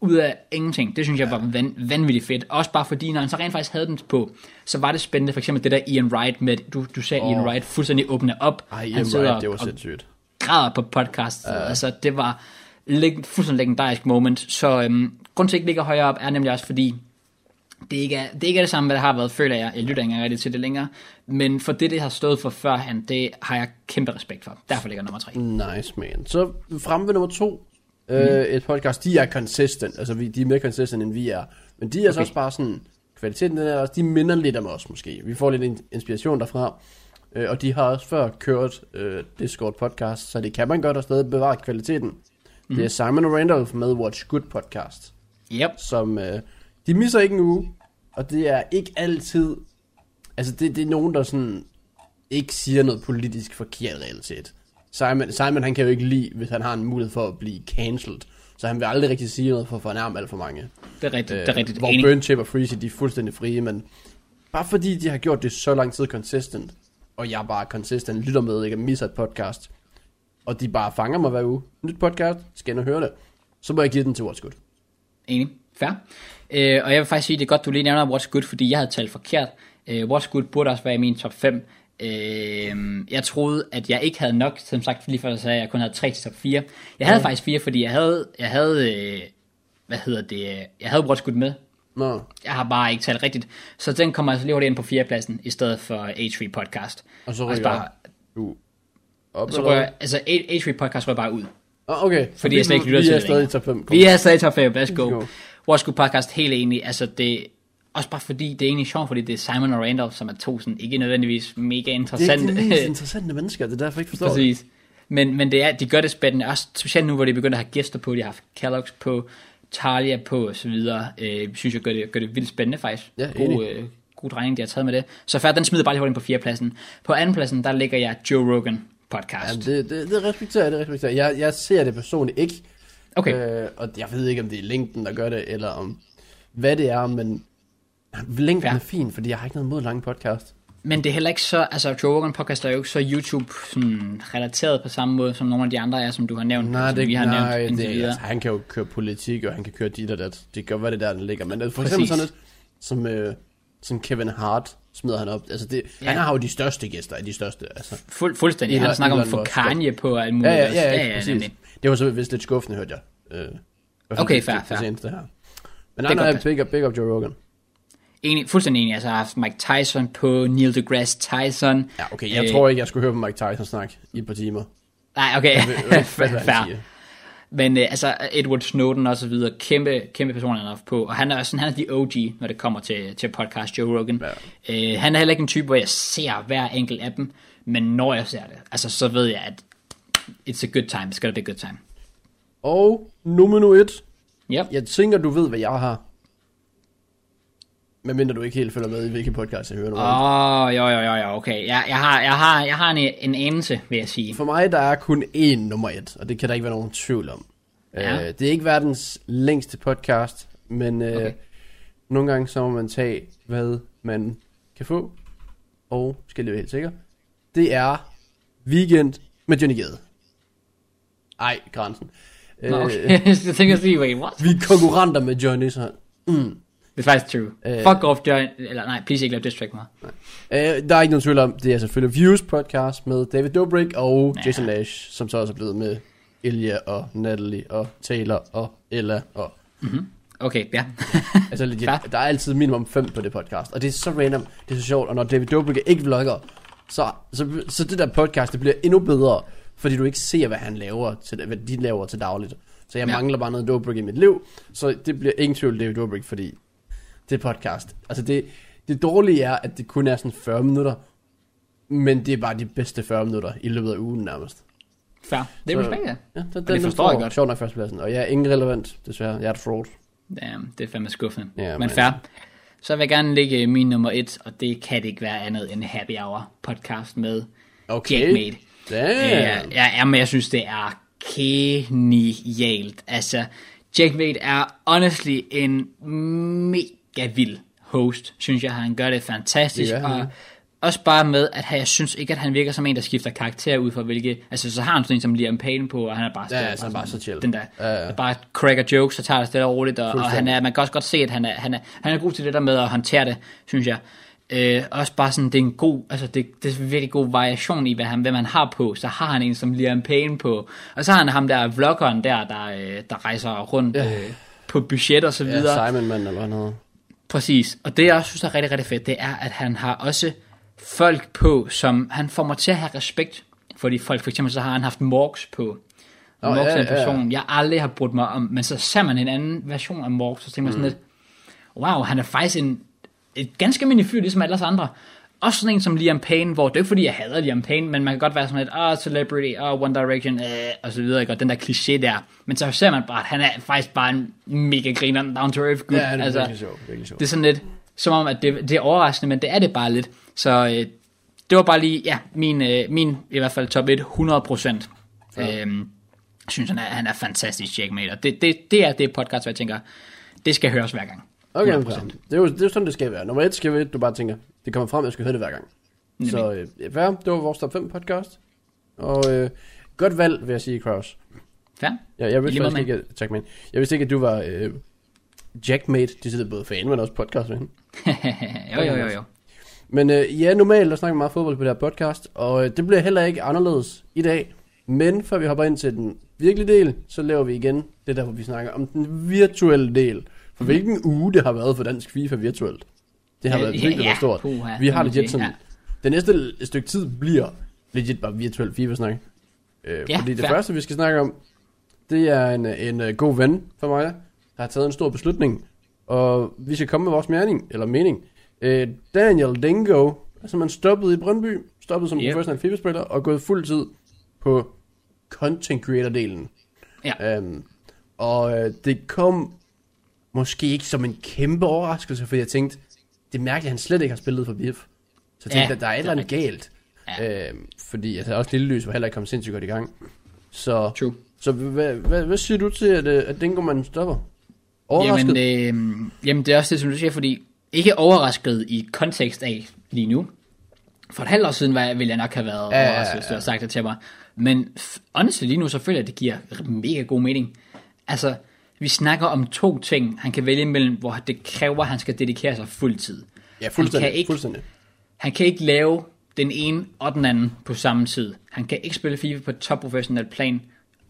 Ud af ingenting. Det synes jeg var van, vanvittigt fedt. Også bare fordi, når han så rent faktisk havde den på, så var det spændende. For eksempel det der Ian Wright med, du, du sagde oh. Ian Wright fuldstændig åbne op. Ej, Ian Wright, det var sindssygt. græder på podcast. Uh. Altså, det var leg- fuldstændig legendarisk moment. Så øhm, grund til, at ikke ligger højere op, er nemlig også fordi, det ikke, er, det ikke er det samme, hvad det har været, føler jeg. Jeg lytter ikke engang rigtig til det længere. Men for det, det har stået for førhen, det har jeg kæmpe respekt for. Derfor ligger nummer tre. Nice, man. Så frem ved nummer to. Mm. Øh, et podcast, de er consistent. Altså, vi, de er mere consistent, end vi er. Men de er okay. så også bare sådan... Kvaliteten den er også, de minder lidt om os måske. Vi får lidt inspiration derfra. Øh, og de har også før kørt øh, Discord podcast, så det kan man godt og stadig bevare kvaliteten. Mm. Det er Simon og Randolph med Watch Good podcast. Yep. Som, øh, de misser ikke en uge, og det er ikke altid, altså det, det er nogen, der sådan ikke siger noget politisk forkert reelt set. Simon, Simon han kan jo ikke lide, hvis han har en mulighed for at blive cancelled. Så han vil aldrig rigtig sige noget for at fornærme alt for mange. Det er rigtigt, øh, det er øh, rigtigt. Hvor Burn Chip og Freezy, de er fuldstændig frie, men bare fordi de har gjort det så lang tid consistent, og jeg bare consistent lytter med, ikke misser et podcast, og de bare fanger mig hver uge. Nyt podcast, skal ind og høre det. Så må jeg give den til What's Good. Enig. Fair. Øh, og jeg vil faktisk sige, det er godt, du lige nævner What's Good, fordi jeg havde talt forkert. Øh, What's Good burde også være i min top 5. Øh, jeg troede, at jeg ikke havde nok, som sagt lige før jeg sagde, at jeg kun havde 3 til top 4. Jeg havde ja. faktisk 4, fordi jeg havde, jeg havde øh, hvad hedder det, jeg havde What's Good med. Nå. Jeg har bare ikke talt rigtigt. Så den kommer altså lige hurtigt ind på fjerdepladsen, i stedet for H3 Podcast. Og så ryger bare, du op, så rører, altså H3 Podcast rører bare ud. Okay. Fordi jeg slet ikke lytter til det. Vi er stadig top 5. Vi er stadig top 5, let's go. go. What's Good Podcast, helt enig. Altså det, også bare fordi, det er egentlig sjovt, fordi det er Simon og Randolph, som er to sådan, ikke nødvendigvis mega interessante. Det er de mest interessante mennesker, det er derfor jeg ikke forstår Præcis. Det. Men, men det er, de gør det spændende, også specielt nu, hvor de begynder at have gæster på, de har haft Kellogg's på, Talia på og så videre, øh, synes jeg gør det, gør det vildt spændende faktisk. Ja, god, øh, god drejning, de har taget med det. Så færdig, den smider bare lige hurtigt på fjerdepladsen. På andenpladsen, der ligger jeg Joe Rogan podcast. Ja, det, det, det respekterer jeg, det respekterer jeg. Jeg ser det personligt ikke. Okay. Øh, og jeg ved ikke, om det er længden, der gør det, eller om hvad det er, men længden ja. er fin, fordi jeg har ikke noget mod lang podcast. Men det er heller ikke så, altså Joe Rogan podcast er jo ikke så YouTube sådan, relateret på samme måde, som nogle af de andre er, som du har nævnt. Nej, det, vi har nej, nævnt det, altså, han kan jo køre politik, og han kan køre dit og dat. Det gør, hvad det der, den ligger. Men for Præcis. eksempel sådan et, som, øh, som Kevin Hart smider han op. Altså det, ja. Han har jo de største gæster de største. Altså. Fuld, fuldstændig. Han snakker om få Kanye på alt muligt. Ja, ja, ja, ja, ja, ja Det var så vist lidt skuffende, hørte jeg. Øh, okay, fair, fair. Det her. Men andre er big up, big up Joe Rogan. Enig, fuldstændig enig. Altså, jeg har haft Mike Tyson på, Neil deGrasse Tyson. Ja, okay. Jeg øh, tror ikke, jeg skulle høre på Mike Tyson snakke i et par timer. Nej, okay. Fair. Men øh, altså, Edward Snowden og så videre, kæmpe, kæmpe person, han er på. Og han er, sådan, han er de OG, når det kommer til, til podcast, Joe Rogan. Ja. Øh, han er heller ikke en type, hvor jeg ser hver enkelt af dem. Men når jeg ser det, altså, så ved jeg, at it's a good time. It's gonna be a good time. Og nummer et. Yep. Jeg tænker, du ved, hvad jeg har. Men mindre du ikke helt følger med i, hvilke podcast jeg hører nu. Åh, oh, jo, jo, jo, jo, okay. Jeg, jeg, har, jeg, har, jeg har en, en anelse, vil jeg sige. For mig, der er kun én nummer et, og det kan der ikke være nogen tvivl om. Ja. Uh, det er ikke verdens længste podcast, men uh, okay. nogle gange så må man tage, hvad man kan få, og skal det helt sikker. Det er Weekend med Johnny Gade. Ej, grænsen. Nå, okay. jeg tænker at sige, wait, what? Vi er konkurrenter med Johnny, så... Mm. Det er faktisk true. Uh, Fuck off, John. Eller nej, please ikke lave distract mig. Uh, der er ikke nogen tvivl om, det er selvfølgelig Views podcast med David Dobrik og ja. Jason Lash, som så også er blevet med Ilja og Natalie og Taylor og Ella og... Mm-hmm. Okay, ja. altså, legit, der er altid minimum fem på det podcast, og det er så random, det er så sjovt, og når David Dobrik ikke vlogger, så, så, så det der podcast, det bliver endnu bedre, fordi du ikke ser, hvad han laver, til, hvad de laver til dagligt. Så jeg ja. mangler bare noget Dobrik i mit liv, så det bliver ingen tvivl David Dobrik, fordi det podcast. Altså det, det dårlige er, at det kun er sådan 40 minutter, men det er bare de bedste 40 minutter i løbet af ugen nærmest. Fair. Det er respekt, ja. Ja, det, det, det forstår jeg godt. Sjovt nok førstepladsen. Og jeg er ingen relevant, desværre. Jeg er et fraud. Damn, det er fandme skuffende. Ja, men, men fair. Så vil jeg gerne lægge min nummer et, og det kan det ikke være andet end Happy Hour podcast med okay. Jackmate. Damn. Ja, ja, men jeg synes, det er genialt. Altså, Jackmate er honestly en mega vild host, synes jeg. Han gør det fantastisk. Ja, og, også bare med, at jeg synes ikke, at han virker som en, der skifter karakter ud fra hvilke... Altså, så har han sådan en som Liam Payne på, og han er bare... Ja, altså, han er bare så chill. Den der, Ja, ja. der bare cracker jokes og tager det stille og roligt, og, og han er, man kan også godt se, at han er, han er, han er god til det der med at håndtere det, synes jeg. Øh, også bare sådan, det er en god, altså det, det er en virkelig god variation i, hvad han, hvem han har på. Så har han en som Liam Payne på, og så har han ham der vloggeren der, der, øh, der rejser rundt Ja. øh, på budget og så videre. Ja, Simon Man, eller hvad hedder. Præcis, og det jeg også synes er rigtig, rigtig fedt, det er, at han har også folk på, som han får mig til at have respekt for de folk. For eksempel så har han haft Morgs på. Og Morgs ja, er en ja, ja. person, jeg aldrig har brudt mig om, men så ser man en anden version af Morgs, så tænker man Mm. sådan lidt, wow, han er faktisk en, et ganske almindelig fyr, ligesom alle os andre. Også sådan en som Liam Payne, hvor det er ikke fordi, jeg hader Liam Payne, men man kan godt være sådan lidt, ah, oh, celebrity, ah, oh, One Direction, øh, og så videre, ikke? og den der kliché der. Men så ser man bare, at han er faktisk bare en mega griner, down to earth gut. Ja, det er altså, virkelig sjovt. Virkelig sjovt. Det er sådan lidt, som om, at det, det er overraskende, men det er det bare lidt. Så øh, det var bare lige, ja, min, øh, min i hvert fald top 1, 100 procent. Ja. Øhm, jeg synes, han er, han er fantastisk. Og det, det, det er det podcast, hvor jeg tænker, det skal høres hver gang. Okay, 100%. fair. det er, jo, det er jo sådan, det skal være. Nummer et skal være, du bare tænker, det kommer frem, jeg skal høre det hver gang. Nemlig. Så øh, fair, det var vores top 5 podcast. Og øh, godt valg, vil jeg sige, Kraus. Fair? Ja, jeg vidste faktisk ikke, at, tak, man. Jeg vidste ikke, at du var øh, Jackmate. De sidder både fan, men også podcast med jo, jo, jo, jo. Men øh, ja, normalt der snakker vi meget fodbold på det her podcast, og øh, det bliver heller ikke anderledes i dag. Men før vi hopper ind til den virkelige del, så laver vi igen det der, hvor vi snakker om den virtuelle del. For hvilken uge det har været for dansk FIFA virtuelt. Det har Ja, været ja, virkelig ja, stort. puha, vi har legit man sådan, sige, det næste stykke tid bliver legit bare virtuel FIFA-snak. Øh, Ja, fordi det fair. første, vi skal snakke om, det er en, en, en god ven for mig, der har taget en stor beslutning. Og vi skal komme med vores mening, eller mening. Øh, Daniel Dingo er simpelthen stoppet i Brøndby, stoppet som yep. professionel FIFA-spiller, og gået fuld tid på content creator-delen. Ja. Øhm, og øh, det kom måske ikke som en kæmpe overraskelse, fordi jeg tænkte, det er mærkeligt, at han slet ikke har spillet for BF. Så jeg tænkte, Ja, at der er et eller er andet galt. Ja. Øhm, fordi altså, også Lille Lys var heller ikke kommet sindssygt godt i gang. Så, True. så hvad, hvad, hvad siger du til, at, øh, at Dingo man stopper? Overrasket? Jamen, øh, jamen, det er også det, som du siger, fordi ikke overrasket i kontekst af lige nu. For et halvt år siden var, jeg- ville jeg nok have været Ja, overrasket, hvis du havde sagt det til mig. Men honestly, lige nu så føler jeg, at det giver mega god mening. Altså, vi snakker om to ting, han kan vælge imellem, hvor det kræver, at han skal dedikere sig fuldtid. ja, fuldstændig. Han kan ikke, fuldstændig. han kan ikke lave den ene og den anden på samme tid. Han kan ikke spille FIFA på et top professionelt plan,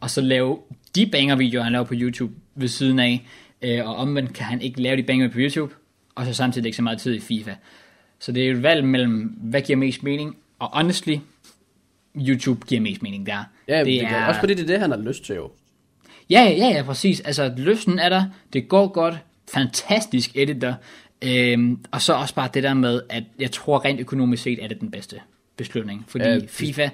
og så lave de banger-videoer, han laver på YouTube ved siden af. Øh, og omvendt kan han ikke lave de banger på YouTube, og så samtidig ikke så meget tid i FIFA. Så det er et valg mellem, hvad giver mest mening, og honestly, YouTube giver mest mening der. Ja, det, det er... også fordi det er det, han har lyst til jo. Ja, ja, ja, præcis. Altså, lysten er der, det går godt, fantastisk editor, øhm, og så også bare det der med, at jeg tror rent økonomisk set, er det den bedste beslutning. Fordi det- FIFA,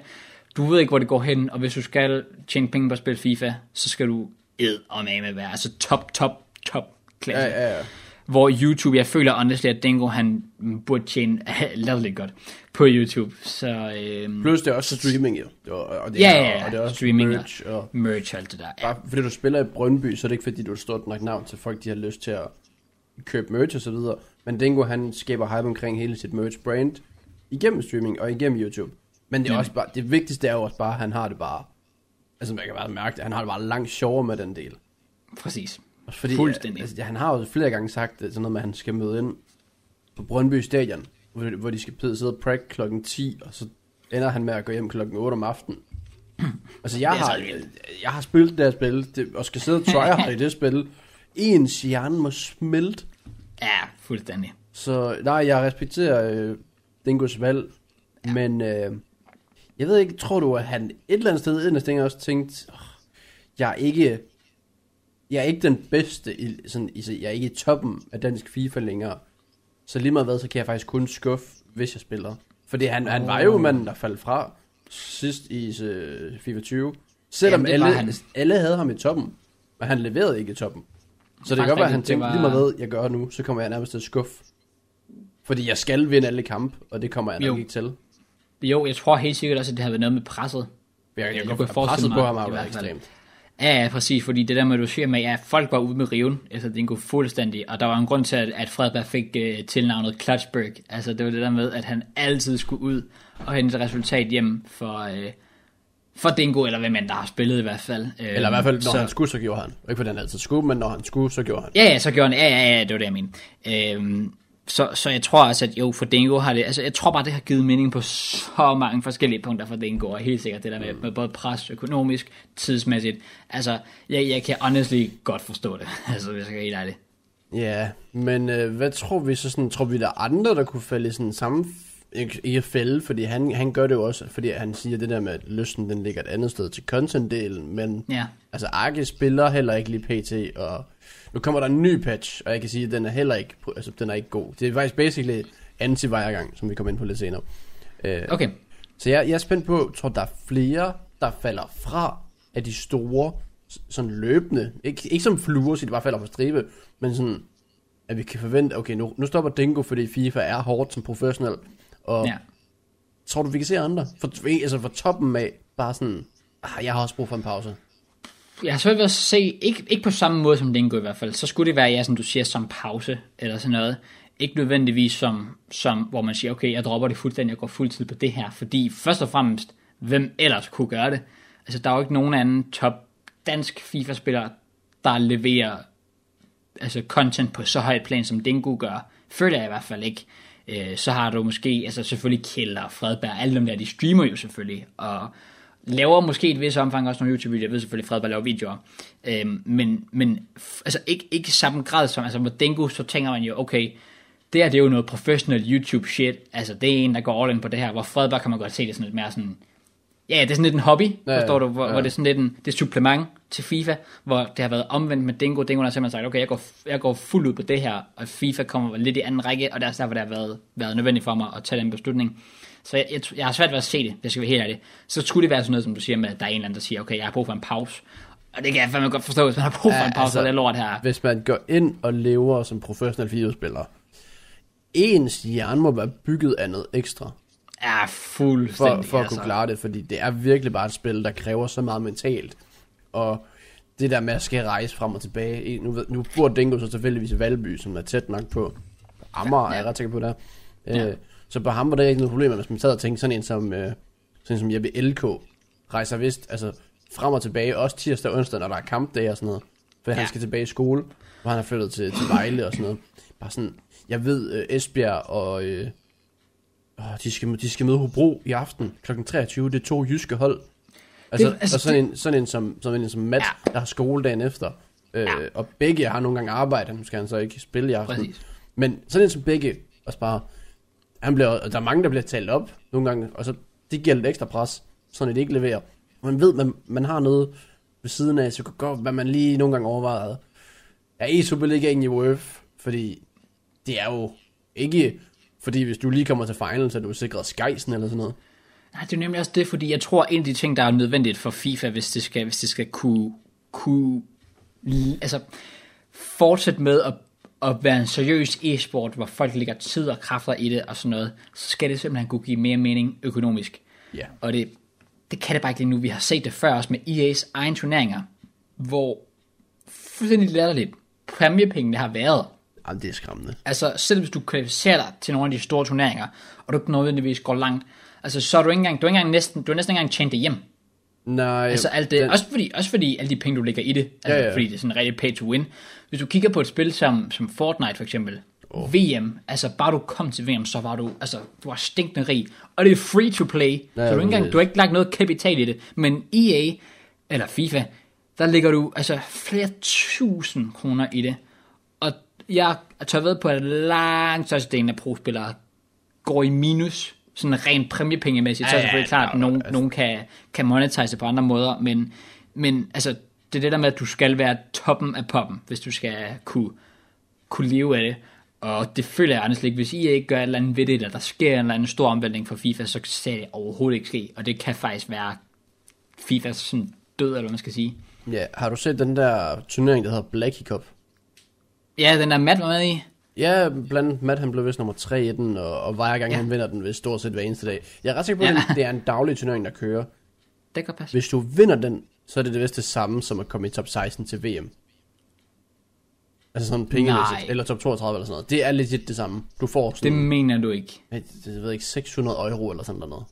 du ved ikke, hvor det går hen, og hvis du skal tjene penge på at spille FIFA, så skal du ed og med være, altså top, top, top klasse. Ja, ja, ja. Hvor YouTube, jeg føler honestly, at Dingo, han burde tjene latterligt godt på YouTube. Så øhm, Plus det er også streaming jo. Det er, og det Ja, er, ja, ja. Og det er også Streaming og- merch. Og, merch og alt det der. Ja. bare fordi du spiller i Brøndby, så er det ikke fordi, du er et stort nok navn til folk, de har lyst til at købe merch og så videre. Men Dingo, han skaber hype omkring hele sit merch brand igennem streaming og igennem YouTube. Men det, er Nemlig. også bare, det vigtigste er jo også bare, at han har det bare, altså man kan bare mærke det, han har det bare langt sjovere med den del. Præcis. Fordi, Fuldstændig. Altså, han har jo flere gange sagt sådan noget med, at han skal møde ind på Brøndby Stadion, hvor, hvor de skal sidde og prakke klokken 10, og så ender han med at gå hjem klokken 8 om aftenen. Altså, jeg har, vildt. jeg har spillet det her spil, det, og skal sidde og tryhard i det spil. Ens hjerne må smelte. Ja, fuldstændig. Så nej, jeg respekterer øh, Dingos valg, ja. men øh, jeg ved ikke, tror du, at han et eller andet sted inderst inde også tænkt, oh, jeg er ikke, jeg er ikke den bedste, i, sådan, i, jeg er ikke i toppen af dansk FIFA længere. Så lige meget hvad, så kan jeg faktisk kun skuffe, hvis jeg spiller. Fordi han, han var jo Oh. manden, der faldt fra sidst i uh, FIFA 20. Selvom Jamen, det var alle, han. alle havde ham i toppen, men han leverede ikke i toppen. Så det kan godt være, at han det tænkte, var- lige meget hvad jeg gør nu, så kommer jeg nærmest til at skuffe. Fordi jeg skal vinde alle kampe, og det kommer jeg nok Jo. ikke til. Jo, jeg tror helt sikkert også, at det har været noget med presset. Jeg, jeg, Jeg jeg, kunne forestille mig, på ham hvert været fald. ekstremt. Ja, ja, præcis, fordi det der med, du siger med, at folk var ude med riven, altså den går fuldstændig, og der var en grund til, at, at Fredberg fik uh, tilnavnet Clutchberg, altså det var det der med, at han altid skulle ud og hente resultat hjem for, uh, for Dingo, eller hvem end der har spillet i hvert fald. Eller i hvert fald, når så, han skulle, så gjorde han. Ikke for den altid skulle, men når han skulle, så gjorde han. Ja, ja, så gjorde han, ja, ja, ja, det var det, jeg mente. Øhm, så, så jeg tror også, at jo, for Dingo har det, altså jeg tror bare, det har givet mening på så mange forskellige punkter for Dingo, og helt sikkert det der med, med både pres økonomisk, tidsmæssigt. Altså, jeg, jeg kan honestly godt forstå det, altså hvis jeg er helt ærlig. Ja, men øh, hvad tror vi så sådan, tror vi der er andre, der kunne falde i sådan samme ikke at fælde, fordi han, han gør det jo også, fordi han siger det der med, at lysten den ligger et andet sted til content-delen, men ja. altså Arke spiller heller ikke lige pt, og nu kommer der en ny patch, og jeg kan sige, at den er heller ikke, altså den er ikke god. Det er faktisk basically anti gang som vi kommer ind på lidt senere. Uh, okay. Så jeg, jeg er spændt på, tror der er flere, der falder fra af de store, sådan løbende, ikke, ikke som fluer, så de bare falder på stribe, men sådan, at vi kan forvente, okay, nu, nu stopper Dingo, fordi FIFA er hårdt som professionel, og ja. tror du, vi kan se andre? For, altså for toppen af, bare sådan, ah, jeg har også brug for en pause. Jeg har svært ved at se, ikke, ikke på samme måde som Dingo i hvert fald, så skulle det være, ja, som du siger, som pause, eller sådan noget. Ikke nødvendigvis som, som, hvor man siger, okay, jeg dropper det fuldstændig, jeg går fuldtid på det her, fordi først og fremmest, hvem ellers kunne gøre det? Altså, der er jo ikke nogen anden top dansk FIFA-spiller, der leverer altså content på så højt plan, som Dingo gør. Føler jeg i hvert fald ikke. Øh, så har du måske, altså selvfølgelig Kjell og Fredberg, alle dem der, de streamer jo selvfølgelig, og laver måske et vis omfang også nogle YouTube-videoer, jeg ved selvfølgelig, Fredberg laver videoer, øh, men, men altså ikke, ikke i samme grad som, altså med Dingo, så tænker man jo, okay, det her det er jo noget professional YouTube shit, altså det er en, der går all in på det her, hvor Fredberg kan man godt se det sådan lidt mere sådan, ja, det er sådan lidt en hobby, ja, forstår du, hvor, ja. hvor det er sådan lidt en, det er supplement til FIFA, hvor det har været omvendt med Dingo. Dingo har simpelthen sagt, okay, jeg går, jeg går fuldt ud på det her, og FIFA kommer lidt i anden række, og det er derfor, det har været, været nødvendigt for mig at tage den beslutning. Så jeg, jeg, jeg har svært ved at se det, jeg skal være helt ærlig. Så skulle det være sådan noget, som du siger med, at der er en eller anden, der siger, okay, jeg har brug for en pause. Og det kan jeg fandme godt forstå, hvis man har brug for ja, en pause, altså, det lort her. Hvis man går ind og lever som professionel videospiller, ens hjerne må være bygget af noget ekstra. Ja, fuldstændig. For, for at altså. kunne klare det, fordi det er virkelig bare et spil, der kræver så meget mentalt. Og det der med at skal rejse frem og tilbage. Nu, ved, nu bor Dingo så tilfældigvis i Valby, som er tæt nok på Amager, ja, ja. er jeg ret sikker på der. Ja. Øh, så på ham var der ikke noget problem, hvis man sad og tænkte sådan en som, øh, sådan som Jeppe LK, rejser vist, altså frem og tilbage, også tirsdag og onsdag, når der er kampdag og sådan noget. For ja. han skal tilbage i skole, hvor han er flyttet til, til Vejle og sådan noget. Bare sådan, jeg ved, øh, Esbjerg og... Øh, de, skal, de skal møde Hobro i aften kl. 23. Det er to jyske hold. Altså, det, altså og sådan, det, en, sådan en som, sådan en som Matt, ja. der har skole dagen efter. Øh, ja. Og begge har nogle gange arbejde, nu skal han så ikke spille i aften. Præcis. Men sådan en som begge, også bare, han bliver, der er mange, der bliver talt op nogle gange, og så det giver lidt ekstra pres, så det ikke leverer. Man ved, man, man har noget ved siden af, så kan godt, hvad man lige nogle gange overvejede. Jeg er i Superligaen i UF, fordi det er jo ikke, fordi hvis du lige kommer til final, så er du sikret skejsen eller sådan noget. Nej, det er nemlig også det, fordi jeg tror, en af de ting, der er nødvendigt for FIFA, hvis det skal, hvis det skal kunne, kunne altså, fortsætte med at, at være en seriøs e-sport, hvor folk lægger tid og kræfter i det og sådan noget, så skal det simpelthen kunne give mere mening økonomisk. Ja. Og det, det kan det bare ikke lige nu. Vi har set det før også med EA's egen turneringer, hvor fuldstændig latterligt præmiepengene har været. Jamen, det er skræmmende. Altså, selv hvis du kvalificerer dig til nogle af de store turneringer, og du ikke nødvendigvis går langt, Altså, så er du ikke engang, du er ikke engang næsten, du er næsten ikke engang tjent det hjem. Nej. Altså alt det, den... også, fordi, også fordi alle de penge, du lægger i det, altså, ja, ja. fordi det er sådan rigtig pay to win. Hvis du kigger på et spil som, som Fortnite for eksempel, oh. VM, altså bare du kom til VM, så var du, altså, du var stinkende rig, og det er free to play, ja, så du, ikke engang, du har ikke lagt noget kapital i det, men EA, eller FIFA, der ligger du altså flere tusind kroner i det, og jeg tør ved på, at langt størstedelen af pro-spillere går i minus sådan rent præmiepengemæssigt, så er det selvfølgelig klart, at nogen, nogen kan, kan monetize på andre måder, men, men altså, det er det der med, at du skal være toppen af poppen, hvis du skal kunne, kunne leve af det. Og det føler jeg andet ikke. Hvis I ikke gør et eller andet ved det, eller der sker en eller anden stor omvæltning for FIFA, så ser det overhovedet ikke ske. Og det kan faktisk være FIFAs sådan død, eller hvad man skal sige. Ja, har du set den der turnering, der hedder Blackie Cup? Ja, den der Matt var med i. Ja, blandt Matt han blev vist nummer 3 i den, og, og hver gang ja. han vinder den, ved stort set hver eneste dag. Jeg er ret sikker på, ja. at det er en daglig turnering, der kører. Det kan passe. Hvis du vinder den så er det det vist det samme som at komme i top 16 til VM. Altså sådan Nej. eller top 32 eller sådan noget. Det er legit det samme. Du får Det sådan, mener du ikke. det, det, jeg ved ikke, 600 euro eller sådan noget,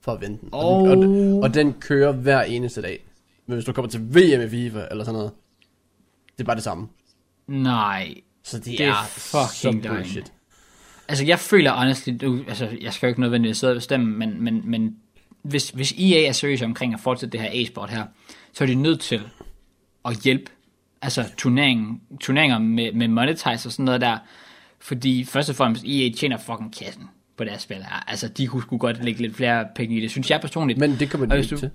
for at vinde den. Oh. Og, den, og, og den kører hver eneste dag. Men hvis du kommer til VM i FIFA eller sådan noget, det er bare det samme. Nej. Så det, Det er, er fucking så løgn. bullshit. Altså, jeg føler honestly, du, altså, jeg skal jo ikke nødvendigvis sidde og bestemme, men, men, men hvis, hvis EA er seriøse omkring at fortsætte det her e-sport her, så er de nødt til at hjælpe altså turneringen, turneringer med, med monetize og sådan noget der, fordi først og fremmest EA tjener fucking kassen på deres spil her. Altså, de kunne sgu godt lægge lidt flere penge i det, synes jeg personligt. Men det kommer hvis ikke du- til.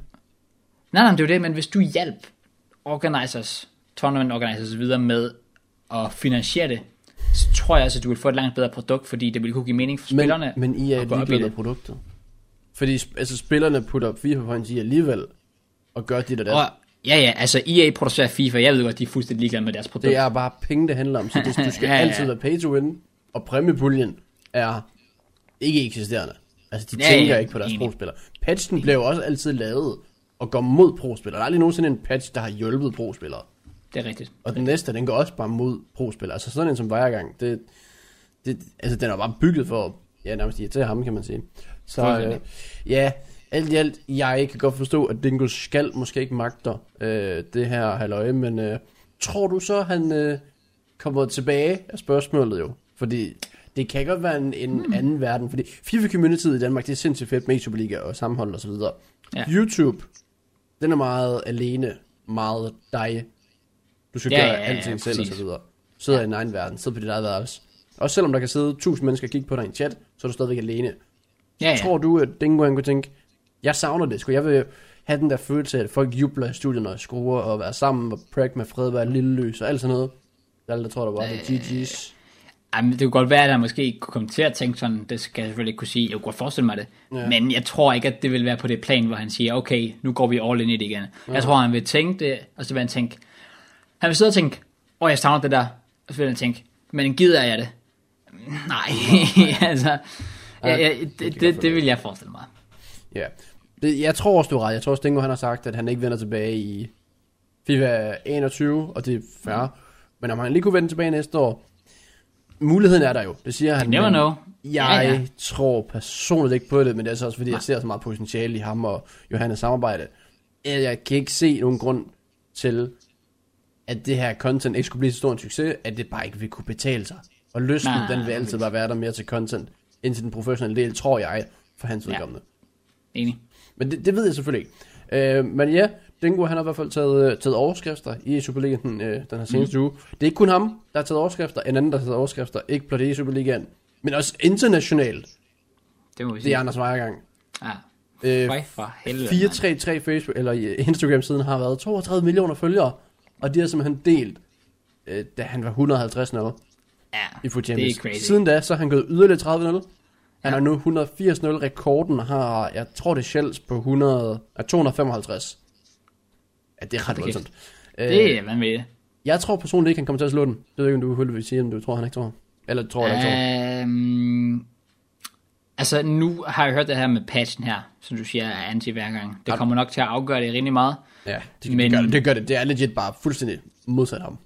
Nej, nej, det er jo det, men hvis du hjælp organizers, tournament organizers og videre med at finansiere det, så tror jeg altså, at du vil få et langt bedre produkt, fordi det vil kunne give mening for Men, spillerne. men I er i ligeglade med produktet. Fordi altså, spillerne putter FIFA points i alligevel, og gør dit og dat. Og, ja, ja, altså EA producerer FIFA, jeg ved godt, de er fuldstændig ligeglade med deres produkt. Det er bare penge, det handler om. Så det, du skal Ja, ja. altid være pay to win, og præmiepuljen er ikke eksisterende. Altså, de Ja, tænker ja, ikke på deres pro-spillere. Patchen bliver jo også altid lavet og går mod pro-spillere. Der er aldrig nogensinde en patch, der har hjulpet pro-spillere. Det er rigtigt. Og den næste, den går også bare mod pro-spillere. Altså sådan en som Vejergang, det, det, altså den er bare bygget for, ja, nærmest irritere ham, kan man sige. Så øh, ja, alt i alt, jeg kan godt forstå, at Dingo skal måske ikke magter øh, det her halvøje, men øh, tror du så, han øh, kommer tilbage af spørgsmålet jo? Fordi det kan godt være en, en hmm. anden verden, fordi FIFA Community i Danmark, det er sindssygt fedt med Superliga og sammenhold og så videre. Ja. YouTube, den er meget alene, meget dig. Du skal Ja, gøre ja, ja, alting selv og så videre. Sidder i en egen verden, sidder på dit eget værelse. Også selvom der kan sidde tusind mennesker og kigge på dig i en chat, så er du stadigvæk alene. Ja, ja. Tror du, at Dingo han kunne tænke, jeg savner det, skulle jeg vil have den der følelse af, at folk jubler i studiet, når jeg skruer, og være sammen, og prank med fred, være lille løs, og alt sådan noget. Der er alle, der tror, der var det. GG's. Jamen, det kunne godt være, at han måske kunne komme til at tænke sådan, det skal jeg selvfølgelig ikke kunne sige, jeg kunne godt forestille mig det, Ja. ja. men jeg tror ikke, at det vil være på det plan, hvor han siger, okay, nu går vi all in i det igen. Ja. Jeg tror, han vil tænke det, og så vil han tænke, han vil sidde og tænke, åh, oh, jeg savner det der, og så vil han tænke, men gider jeg det? Nej, altså, ja, ja, det, det, det vil jeg forestille mig. Ja. Det, jeg tror også, du er ret. Jeg tror også, Dingo han har sagt, at han ikke vender tilbage i FIFA 21, og det er fair. Mm. Men om han lige kunne vende tilbage næste år, muligheden er der jo. Det siger han. You never know. Jeg Ja, ja. tror personligt ikke på det, men det er så også fordi, jeg ser så meget potentiale i ham og Johannes samarbejde. Jeg kan ikke se nogen grund til, at det her content ikke skulle blive så stor en succes, at det bare ikke vil kunne betale sig. Og lysten, Nej, den vil altid bare være der mere til content, end til den professionelle del, tror jeg, for hans Ja. vedkommende. Enig. Men det, det ved jeg selvfølgelig ikke. Øh, men ja, Dingo han har i hvert fald taget, øh, taget overskrifter i Superligaen øh, den her seneste mm. uge. Det er ikke kun ham, der har taget overskrifter. En anden, der har taget overskrifter. Ikke blot i Superligaen, men også internationalt. Det må vi Det sige. er Anders Vejergang. Ja. Øh, Føj for helvede, 433 Facebook, eller i Instagram-siden har været 32 millioner følgere. Og de har simpelthen delt, øh, da han var 150 0 mand. Ja, i Foot det er crazy. Siden da, så har han gået yderligere 30 0 Han Ja. har nu 180 0 Rekorden har, jeg tror det er Shells på 100, er 255. Ja, det er ret voldsomt. Det er vanvittigt. Jeg tror personligt ikke, han kommer til at slå den. Det ved ikke, om du vil vil sige, om du tror, han ikke tror. Eller tror, han tror. Øhm, altså, nu har jeg hørt det her med patchen her, som du siger er anti hver gang. Det kommer nok til at afgøre det rimelig meget. Ja, det, men- det, gør det, det gør det. Det er legit bare fuldstændig modsat ham.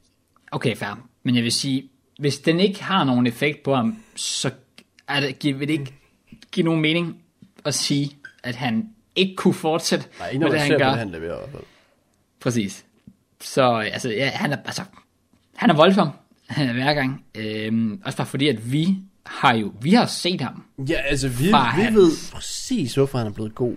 Okay, fair. Men jeg vil sige, hvis den ikke har nogen effekt på ham, så er det, vil det ikke give nogen mening at sige, at han ikke kunne fortsætte Nej, ikke med det, han gør. han leverer i hvert fald. Præcis. Så altså, ja, han er, altså, han er voldsom hver gang. Øhm, også bare fordi, at vi har jo, vi har set ham. Ja, altså vi, vi hans- ved præcis, hvorfor han er blevet god.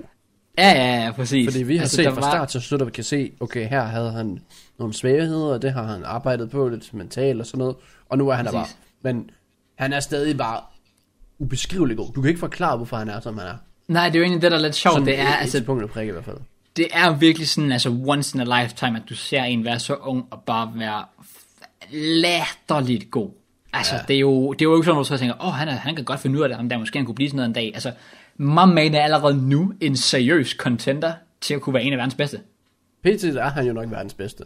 Ja, ja, ja, præcis. Fordi vi har altså, set fra var- start til slut, og vi kan se, okay, her havde han nogle svagheder, og det har han arbejdet på lidt mentalt og sådan noget. Og nu er han der bare. Præcis. Men han er stadig bare ubeskrivelig god. Du kan ikke forklare, hvorfor han er, som han er. Nej, det er jo egentlig det, der er lidt sjovt. Sådan Det er, et- altså, punkt at prikke i hvert fald. det er virkelig sådan, altså once in a lifetime, at du ser en være så ung og bare være latterligt god. Altså, Ja. ja. det, er jo, det er jo ikke sådan, at du så tænker, åh, oh, han, er, han kan godt finde ud af det, ham der måske han kunne blive sådan noget en dag. Altså, man er allerede nu en seriøs contender til at kunne være en af verdens bedste. PT er han jo nok verdens bedste.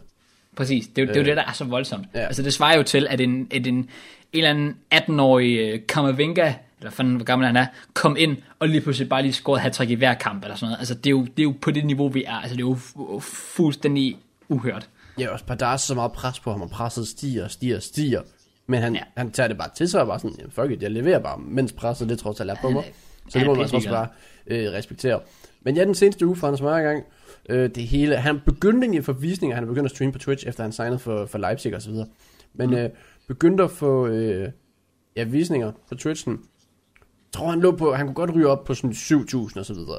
Præcis, det er, jo- det er jo det, der er så voldsomt. Ja. Altså, det svarer jo til, at en, at en, en eller anden 18-årig uh, Kamavinga eller fanden hvor gammel han er, kom ind og lige pludselig bare lige scoret hat i hver kamp eller sådan noget. Altså det er, jo, det er jo på det niveau, vi er. Altså det er jo fu- fuldstændig uhørt. Ja, også er så meget pres på ham, og presset stiger og stiger og stiger. Men han, Ja. han tager det bare til sig og bare sådan, fuck it, jeg leverer bare, mens presset det trods alt er på mig. Så det må man også bare øh, respektere. Men ja, den seneste uge for Anders Meyer gang, øh, det hele, han begyndte egentlig for visninger, han begyndte at streame på Twitch, efter han signede for, for Leipzig og så videre. Men øh, begyndte at få øh, ja, visninger på Twitchen. Jeg tror, han lå på, han kunne godt ryge op på sådan 7.000 og så videre.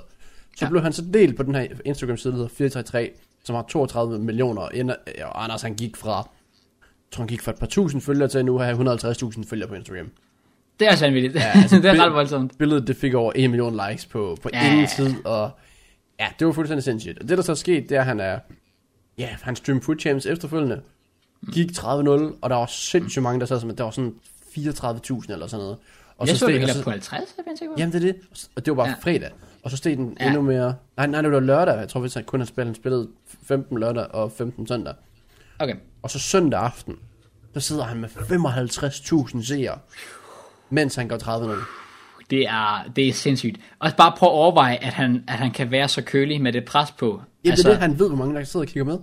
Så Ja. blev han så delt på den her Instagram-side, der hedder 433, som har 32 millioner. Og ja, Og Anders, han gik fra, jeg tror, han gik fra et par tusind følgere til nu have 150.000 følgere på Instagram. Det er også vanvittigt. Ja, altså, det er ret voldsomt. Billedet, det fik over 1 million likes på, på Ja, ingen tid, og ja, det var fuldstændig sindssygt. Og det, der så er sket, det er, at han er, ja, han streamede Food Champs efterfølgende, gik 30-0, og der var sindssygt mange, der sad som, at der var sådan 34.000 eller sådan noget. Og jeg så, steg- det helt på 50, er jeg sikker på. Jamen, det er det. Og det var bare Ja. fredag. Og så steg den Ja. endnu mere. Nej, nej, det var lørdag. Jeg tror, han kun har spillet, han spillede 15 lørdag og 15 søndag. Okay. Og så søndag aften, der sidder han med 55.000 seere, mens han går 30 Det er, det er sindssygt. Og bare prøv at overveje, at han, at han kan være så kølig med det pres på. Jamen, altså, det er det, han ved, hvor mange der sidder og kigger med.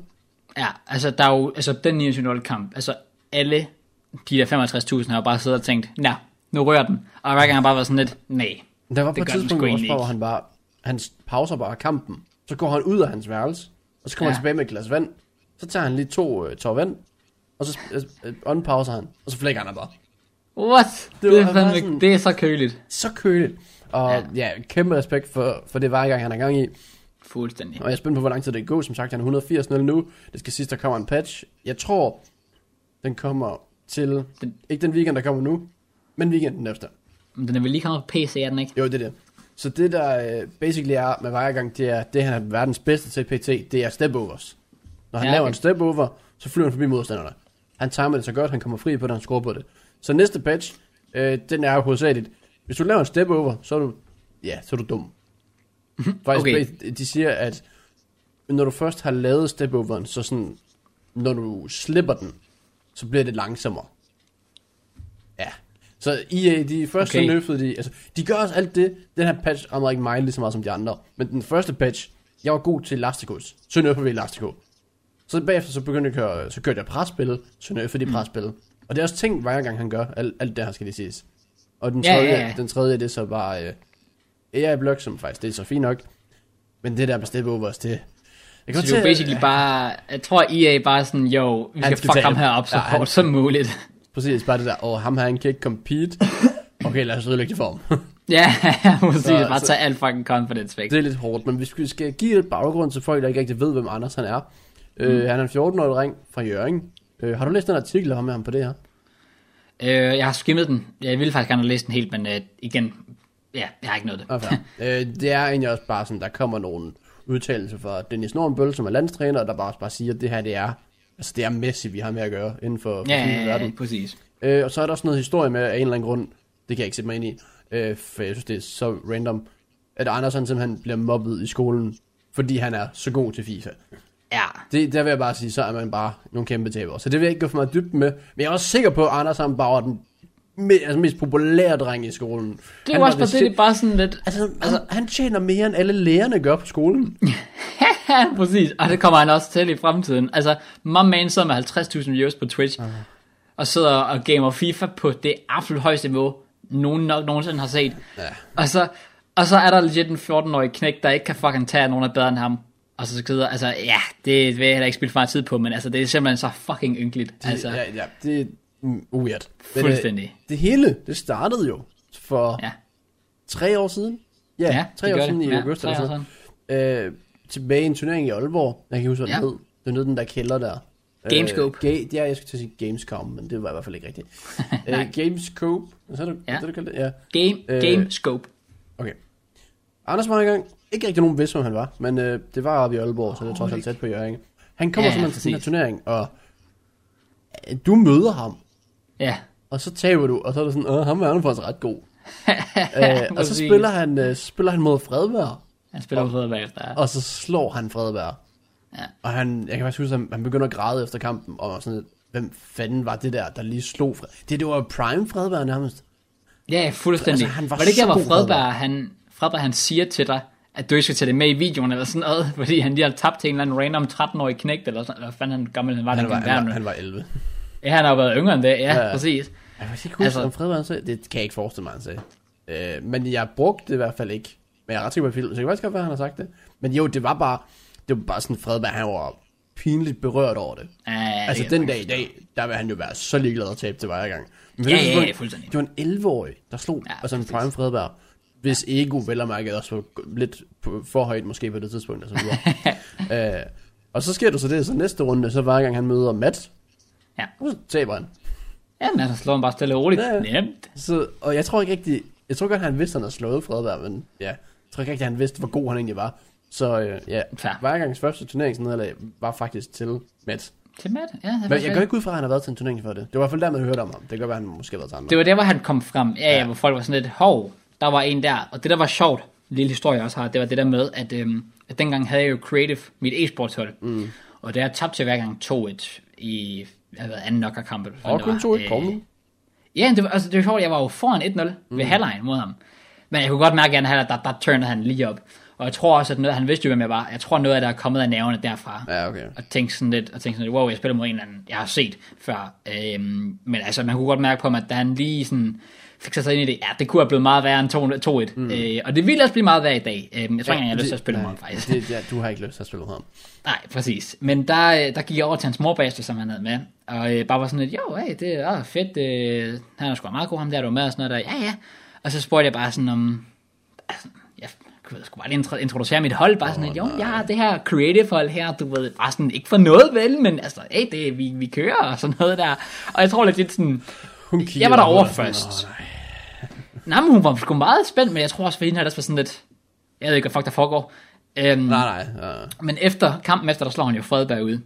Ja, altså der er jo, altså den 29 kamp, altså alle de der 55.000 har jo bare siddet og tænkt, nej, nu rører den. Og hver gang har bare været sådan lidt, nej. Der var på et tidspunkt, også, hvor han bare, han pauser bare kampen. Så går han ud af hans værelse, og så kommer Ja. ja. han tilbage med et glas vand. Så tager han lige to øh, tår vand, og så øh, øh, unpauser han, og så flækker han bare. What? Det, Det er, fandme, sådan- det er så køligt. Så køligt. Og Ja. ja, kæmpe respekt for, for det hver gang, han er gang i. Fuldstændig. Og jeg er spændt på, hvor lang tid det kan gå. Som sagt, han er 180 0 nu. Det skal sidst, der kommer en patch. Jeg tror, den kommer til... Den- ikke den weekend, der kommer nu, men weekenden efter. Men den er vel lige kommet på PC, er den ikke? Jo, det er det. Så det, der øh, basically er med Vejrgang, det er, det han er verdens bedste til PT, det er stepovers. Når han ja, laver okay. en stepover, så flyver han forbi modstanderne. Han timer det så godt, han kommer fri på det, han scorer på det. Så næste patch, øh, den er jo hovedsageligt. Hvis du laver en stepover, så er du, ja, så er du dum. Faktisk, Okay. de siger, at når du først har lavet stepoveren, så sådan, når du slipper den, så bliver det langsommere. Ja. Så EA, de først Okay. nerfede de, altså, de gør også alt det, den her patch rammer ikke mig lige så meget som de andre, men den første patch, jeg var god til Elasticos, så nerfede vi Elastico. Så bagefter så begyndte jeg at køre, så kørte jeg presspil, så nerfede de Mm. presspil. Og det er også ting, hver gang han gør, alt, alt det her skal det siges. Og den Ja, tredje, ja, ja. den tredje det er så bare øh, AI Block, som faktisk det er så fint nok. Men det der med stepovers, det... Jeg Så det er jo basically bare, jeg tror EA bare sådan, jo, vi skal skal fuck ham her op så Ja, hårdt som muligt. Præcis, bare det der, åh, ham her, han kan ikke compete. Okay, lad os ødelægge det for ham. ja, præcis. Så- Bare så- tage alt fucking confidence væk. det er lidt hårdt, men hvis vi skal give et baggrund til folk, der ikke rigtig ved, hvem Anders han er. Øh, han er en 14-årig dreng fra Jørgen. Øh, har du læst den artikel, med ham på det her? Øh, jeg har skimmet den. Jeg ville faktisk gerne have læst den helt, men øh, igen, ja, jeg har ikke noget det. Okay. øh, det er egentlig også bare sådan, der kommer nogle udtalelser fra Dennis Nordenbøl, som er landstræner, der bare også bare siger, at det her, det er, altså det er Messi, vi har med at gøre inden for, for Ja, ja, ja, verden. præcis. Øh, og så er der også noget historie med, af en eller anden grund, det kan jeg ikke sætte mig ind i, øh, for jeg synes, det er så random, at Anders han simpelthen bliver mobbet i skolen, fordi han er så god til FIFA. Ja, Det, der vil jeg bare sige, så er man bare nogle kæmpe tabere. Så det vil jeg ikke gå for meget dybt med. Men jeg er også sikker på, at Anders han bare den me, altså, mest populære dreng i skolen. det er også bare det, det er bare sådan lidt, Altså, altså, han tjener mere, end alle lærerne gør på skolen. ja, præcis, og det kommer han også til i fremtiden. Altså, my man sidder med 50.000 views på Twitch, og sidder og gamer FIFA på det absolut højeste niveau, nogen nok nogensinde har set. Ja. Og så, og så er der legit en 14-årig knæk, der ikke kan fucking tage nogen af bedre end ham. Og så skrider, altså ja, det vil jeg heller ikke spille for meget tid på, men altså det er simpelthen så fucking ynkeligt. Det, altså, ja, ja, det er weird. Øh, fuldstændig. det hele, det startede jo for Ja. tre år siden. Ja, Ja, tre det år siden det. i Ja, august eller sådan øh, Tilbage i en turnering i Aalborg. Jeg kan huske, hvad den Ja. hed. Det nede den der kælder der. Gamescope. Øh, ga- ja, jeg skulle til at sige Gamescom, men det var i hvert fald ikke rigtigt. øh, Gamescope. Hvad sagde du? Ja. Det, du kaldte det? Ja. Game, Øh, game scope. Okay. Anders var i gang. Ikke rigtig nogen vidste, hvem han var, men øh, det var oppe i Aalborg, så det er trods alt tæt på Jørgen. Han kommer Ja, simpelthen til den her turnering, og øh, du møder ham, Ja. og så taber du, og så er det sådan, åh, ham er han faktisk ret god. øh, og så spiller han, øh, spiller han mod Fredberg, Han spiller på fodbold bagefter. og så slår han Fredberg. Ja. Og han, jeg kan faktisk huske, at han- begynder at græde efter kampen, og var sådan hvem fanden var det der, der lige slog Fred? Det, det var Prime Fredberg nærmest. Ja, fuldstændig. Altså, han var var det ikke, der, hvor god, Fredberg, han, Fredberg, han siger til dig, at du ikke skal tage det med i videoen eller sådan noget, fordi han lige har tabt til en eller anden random 13-årig knægt, eller sådan, eller fanden han gammel han var, Han var, han, var, han var 11. Ja, han har jo været yngre end det, ja, Ja. præcis. Jeg kan ikke huske, Altså- om Fred var han sagde. Det kan jeg ikke forestille mig, han sagde. Øh, men jeg brugte det i hvert fald ikke. Men jeg er ret sikker på, at så jeg kan faktisk godt være, han har sagt det. Men jo, det var bare, det var bare sådan, Fredberg, han var pinligt berørt over det. Ja, ja, altså den dag i dag, der vil han jo være så ligeglad at tabe til hver gang. Men Ja, det ja, ja, fuldstændig. Det var en 11-årig, der slog, Ja, altså en prime Fredberg. Hvis ego vel og mærket også var lidt for højt måske på det tidspunkt. Og, så videre. øh, og så sker der så det, så næste runde, så hver gang han møder Matt, Ja. så taber han. Ja, men altså slår han bare stille og roligt. Ja. Nemt. Så, og jeg tror ikke rigtig, jeg tror godt, han vidste, at han havde slået Fredberg, men ja, jeg tror ikke rigtig, han vidste, hvor god han egentlig var. Så øh, ja, Fair. hver gangs første turneringsnederlag var faktisk til Matt. Til Matt, ja. Det, Men jeg går ikke ud fra, at han har været til en turnering for det. Det var i hvert fald der, man hørte om ham. Det kan godt være, han måske har været til andre. Det var der, hvor han kom frem. Ja, ja, Ja. hvor folk var sådan lidt, hov, der var en der. Og det, der var sjovt, lille historie jeg også har, det var det der med, at, øhm, at dengang havde jeg jo Creative, mit e-sportshold. Mm. Og der tabte til hver gang 2-1 i jeg ved, anden hvad Og kun var. to ikke Øh, kommet. Ja, det var, altså, det var sjovt, jeg var jo foran 1-0 ved halvlejen mod ham. Men jeg kunne godt mærke, at han, der, der turnede han lige op. Og jeg tror også, at noget, han vidste jo, hvem jeg var. Jeg tror, noget af det er kommet af nerverne derfra. Ja, okay. Og tænkte sådan lidt, og tænkte sådan lidt, wow, jeg spiller mod en eller anden, jeg har set før. Øhm, men altså, man kunne godt mærke på ham, at da han lige sådan fik sig ind i det, ja, det kunne have blevet meget værre end 2-1. Mm. Øh, og det ville også blive meget værre i dag. Øhm, jeg tror ikke, engang, jeg har lyst til at spille mod ham, faktisk. Det, ja, du har ikke lyst til at spille mod ham. Nej, præcis. Men der, øh, der gik jeg over til hans morbagster, som han havde med. Og øh, bare var sådan lidt, jo, hey, det er fedt. Øh, han er sgu meget god, ham der, du med og sådan noget der. Ja, ja. Og så spurgte jeg bare sådan om... Altså, jeg kunne sgu bare lige intro- introducere mit hold, bare sådan lidt, jo, jeg har det her creative hold her, du ved, bare sådan, ikke for noget vel, men altså, hey, det, vi, vi kører og sådan noget der. Og jeg tror lidt lidt sådan, Hun jeg var derovre først. "Åh, nej." Nej, men hun var sgu meget spændt, men jeg tror også, for hende her, der var sådan lidt, jeg ved ikke, hvad fuck der foregår. Øhm, Nej, nej. Uh, men efter kampen efter, der slår han jo Fredberg ud.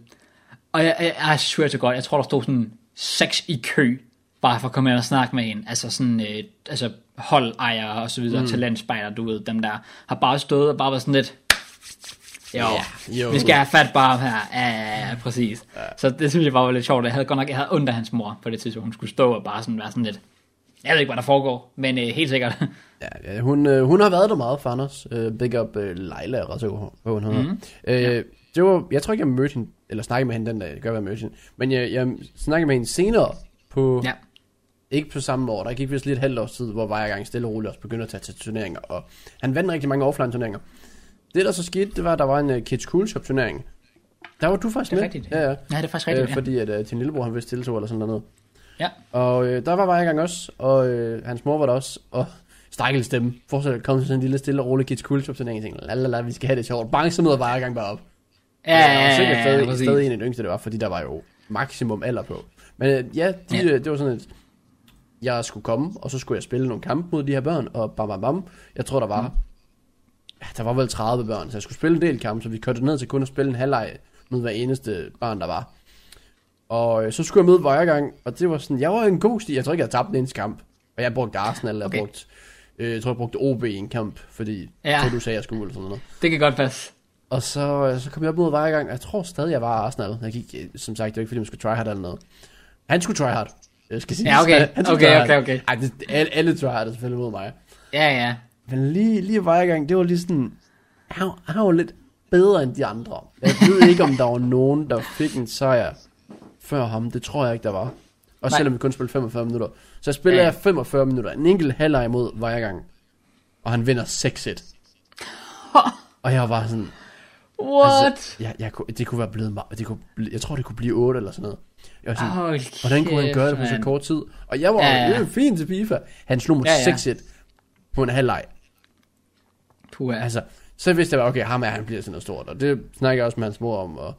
Og jeg, jeg, jeg swear til godt, jeg tror, der stod sådan seks i kø, bare for at komme ind og snakke med en. Altså sådan, øh, altså holdejere og så videre, mm. talentspejder, du ved, dem der har bare stået og bare været sådan lidt, jo, Ja, jo. vi skal have fat bare her. Ja, ja, ja, præcis. Ja. Så det synes jeg bare var lidt sjovt. Jeg havde godt nok, jeg havde ondt af hans mor på det tidspunkt. Hun skulle stå og bare sådan være sådan lidt, jeg ved ikke, hvad der foregår, men øh, helt sikkert. ja, ja, hun, øh, hun har været der meget for Anders. Uh, big up uh, Leila, eller så, hvad hun hedder. Mm. Uh, det var, jeg tror ikke, jeg mødte hende, eller snakkede med hende den dag, det gør, jeg mødte hende. Men jeg, jeg snakkede med hende senere på, ja. ikke på samme år, der gik vist lige et halvt års tid, hvor var jeg gang stille og roligt også begyndte at tage til turneringer, og han vandt rigtig mange offline turneringer. Det der så skete, det var, at der var en uh, Kids Cool Shop turnering. Der var du faktisk Det er med. rigtigt. Ja, ja. Ja, det er faktisk rigtigt, Øh, ja. fordi at uh, din lillebror, han vist deltog eller sådan noget. Ja. Og øh, der var jeg gang også, og øh, hans mor var der også, og stakkels stemme. Fortsat at komme til sådan en lille stille og rolig kids cool shop turnering, og tænkte, lalala, vi skal have det sjovt. Bare så møder var jeg gang bare op. Ja, ja, ja, sikkert ja, stadig, præcis. stadig en af de yngste, det var, fordi der var jo maksimum alder på. Men øh, ja, de, Ja. ja. Øh, det var sådan et, jeg skulle komme, og så skulle jeg spille nogle kampe mod de her børn, og bam, bam, bam. Jeg tror, der var, Mm. ja, der var vel 30 børn, så jeg skulle spille en del kampe, så vi kørte ned til kun at spille en halvleg med hver eneste barn, der var. Og øh, så skulle jeg møde Vejrgang, og det var sådan, jeg var en god sti. Jeg tror ikke, jeg havde tabt en kamp. Og jeg brugte Arsenal, jeg Okay. brugte, øh, jeg tror, jeg brugte OB i en kamp, fordi Ja. ja. du sagde, jeg skulle eller sådan noget. Det kan godt passe. Og så, øh, så kom jeg op mod Vejrgang, og jeg tror stadig, jeg var Arsenal. Jeg gik, øh, som sagt, det var ikke, fordi man skulle try hard eller noget. Han skulle try hard. Jeg skal sige, Ja, okay. Han Okay, hard. okay, okay. Ej, det, alle, alle try hard selvfølgelig mod mig. Ja, ja. Men lige, lige Vejrgang, det var lige sådan, han, han var lidt bedre end de andre. Jeg ved ikke, om der var nogen, der fik en sejr før ham. Det tror jeg ikke, der var. Og Nej. selvom vi kun spillede 45 minutter. Så jeg spiller Ja. jeg 45 minutter. En enkelt halvleg mod Vejrgang. Og han vinder 6-1. og jeg var sådan, What? Altså, jeg, jeg, det kunne være blevet meget, det kunne, jeg tror det kunne blive 8 eller sådan noget. Jeg var sådan, Hold hvordan kunne han gøre det på så kort tid? Og jeg var Ja, ja, fint til FIFA. Han slog mig Ja, ja, ja. 6-1 på en halvleg. Puh, ja. Altså, så vidste jeg, okay, ham er, han bliver sådan noget stort. Og det snakker jeg også med hans mor om, og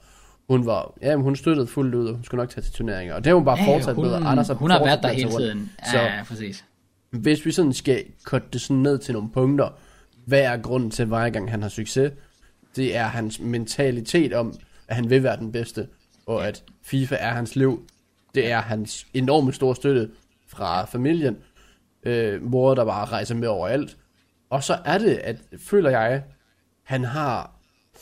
hun var, ja, hun støttede fuldt ud, og hun skulle nok tage til turneringer. Og det har hun bare Ja, fortsat hun, med. og Anders har hun har været der hele tiden. Ja, Så ja, præcis. hvis vi sådan skal korte det sådan ned til nogle punkter, hvad er grunden til, at hver gang han har succes? Det er hans mentalitet om, at han vil være den bedste, og at FIFA er hans liv. Det er hans enorme store støtte fra familien, øh, mor, der bare rejser med overalt. Og så er det, at føler jeg, han har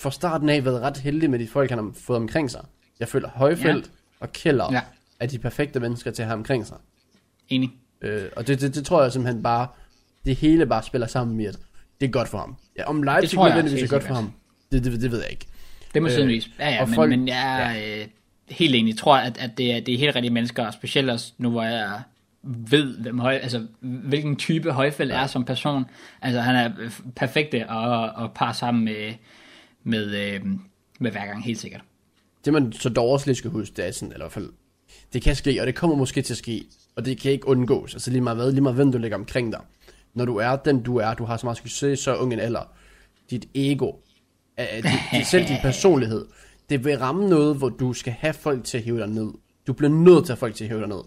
fra starten af været ret heldig med de folk, han har fået omkring sig. Jeg føler Højfeldt ja. og Keller Ja. ja. er de perfekte mennesker til at have omkring sig. Enig. Øh, og det, det, det tror jeg simpelthen bare, det hele bare spiller sammen med, at det er godt for ham. Ja, om Leipzig tror jeg nødvendigvis er godt for ham, det, det, det ved jeg ikke. Det må Øh, øh, Ja, ja, men, folk- men jeg er øh, helt enig. Jeg tror, at, at det, er, det er helt rigtige mennesker, og specielt også nu, hvor jeg ved, hvem høj, altså, hvilken type Højfeldt er som person. Altså, han er perfekte at, at parre sammen med, med, øh, med hver gang, helt sikkert. Det man så dog også lige skal huske, det er sådan, eller i hvert fald, det kan ske, og det kommer måske til at ske, og det kan ikke undgås. Altså lige meget hvad, lige meget hvem du lægger omkring dig. Når du er den du er, du har så meget succes, så ung en alder, dit ego, øh, dit, selv din personlighed, det vil ramme noget, hvor du skal have folk til at hive dig ned. Du bliver nødt til at have folk til at hive dig ned.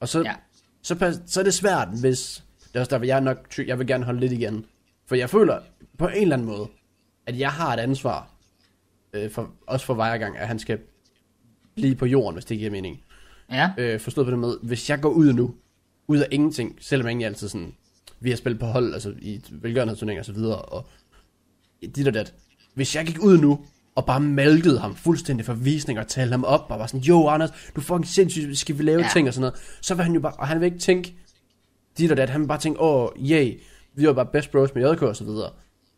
Og så, ja. Ja. så, pas, så er det svært, hvis, det er også derfor, jeg er nok, ty- jeg vil gerne holde lidt igen. For jeg føler på en eller anden måde, at jeg har et ansvar, øh, for, også for Vejergang, at han skal blive på jorden, hvis det giver mening. Ja, Øh, forstået på den måde, hvis jeg går ud nu, ud af ingenting, selvom jeg egentlig altid sådan, vi har spillet på hold, altså i velgørenhedsturneringer og så videre, og dit og dat. Hvis jeg gik ud nu, og bare malkede ham fuldstændig for visning, og talte ham op, og var sådan, jo Anders, du er fucking sindssygt, skal vi lave ja. Ting og sådan noget, så vil han jo bare, og han vil ikke tænke, dit og dat, han vil bare tænke, åh, oh, yay, vi var bare best bros med JK og så videre.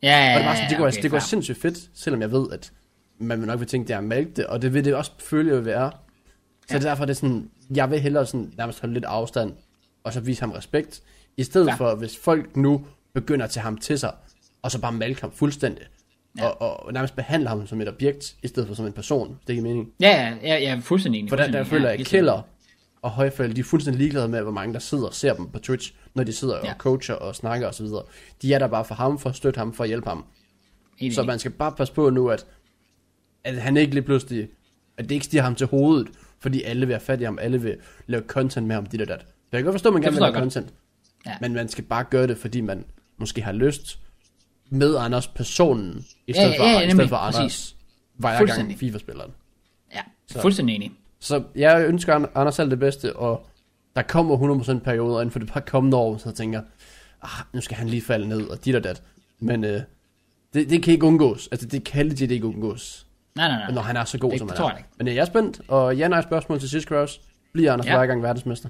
Ja, ja, Og det, var sådan, det, går, okay, det går sindssygt fedt, selvom jeg ved, at man vil nok vil tænke, det er at det, og det vil det også føle at være. Så Ja. derfor er det sådan, jeg vil hellere sådan, nærmest holde lidt afstand, og så vise ham respekt, i stedet Ja. for, hvis folk nu begynder at tage ham til sig, og så bare malke ham fuldstændig, Ja. og, og, nærmest behandle ham som et objekt, i stedet for som en person, det giver mening. Ja, ja, ja, er fuldstændig. For der, der føler jeg, Ja. Keller og Højfald, de er fuldstændig ligeglade med, hvor mange der sidder og ser dem på Twitch, når de sidder Ja. og coacher og snakker osv. De er der bare for ham, for at støtte ham, for at hjælpe ham. Enig. Så man skal bare passe på nu, at, at han ikke lige pludselig, at det ikke stiger ham til hovedet, fordi alle vil have fat i ham, alle vil lave content med ham, dit og dat. Jeg kan godt forstå, at man gerne vil lave content, Ja. men man skal bare gøre det, fordi man måske har lyst med Anders personen, i Ja, stedet ja, for, ja, i stedet for Anders præcis. hver gang Fuldstændig. FIFA-spilleren. Ja, Så- fuldstændig enig. Så jeg ønsker An- Anders alt det bedste, og der kommer 100% perioder inden for det par kommende år, så jeg tænker, ah, nu skal han lige falde ned, og dit og dat. Men øh, det, det kan ikke undgås. Altså, det kan legit ikke undgås, Nej, nej, nej. når han er så god, Det- som det han er. ikke. Men øh, jeg er spændt, og ja, nej, spørgsmål til sidst, Kraus. Bliver Anders Ja. hver gang verdensmester?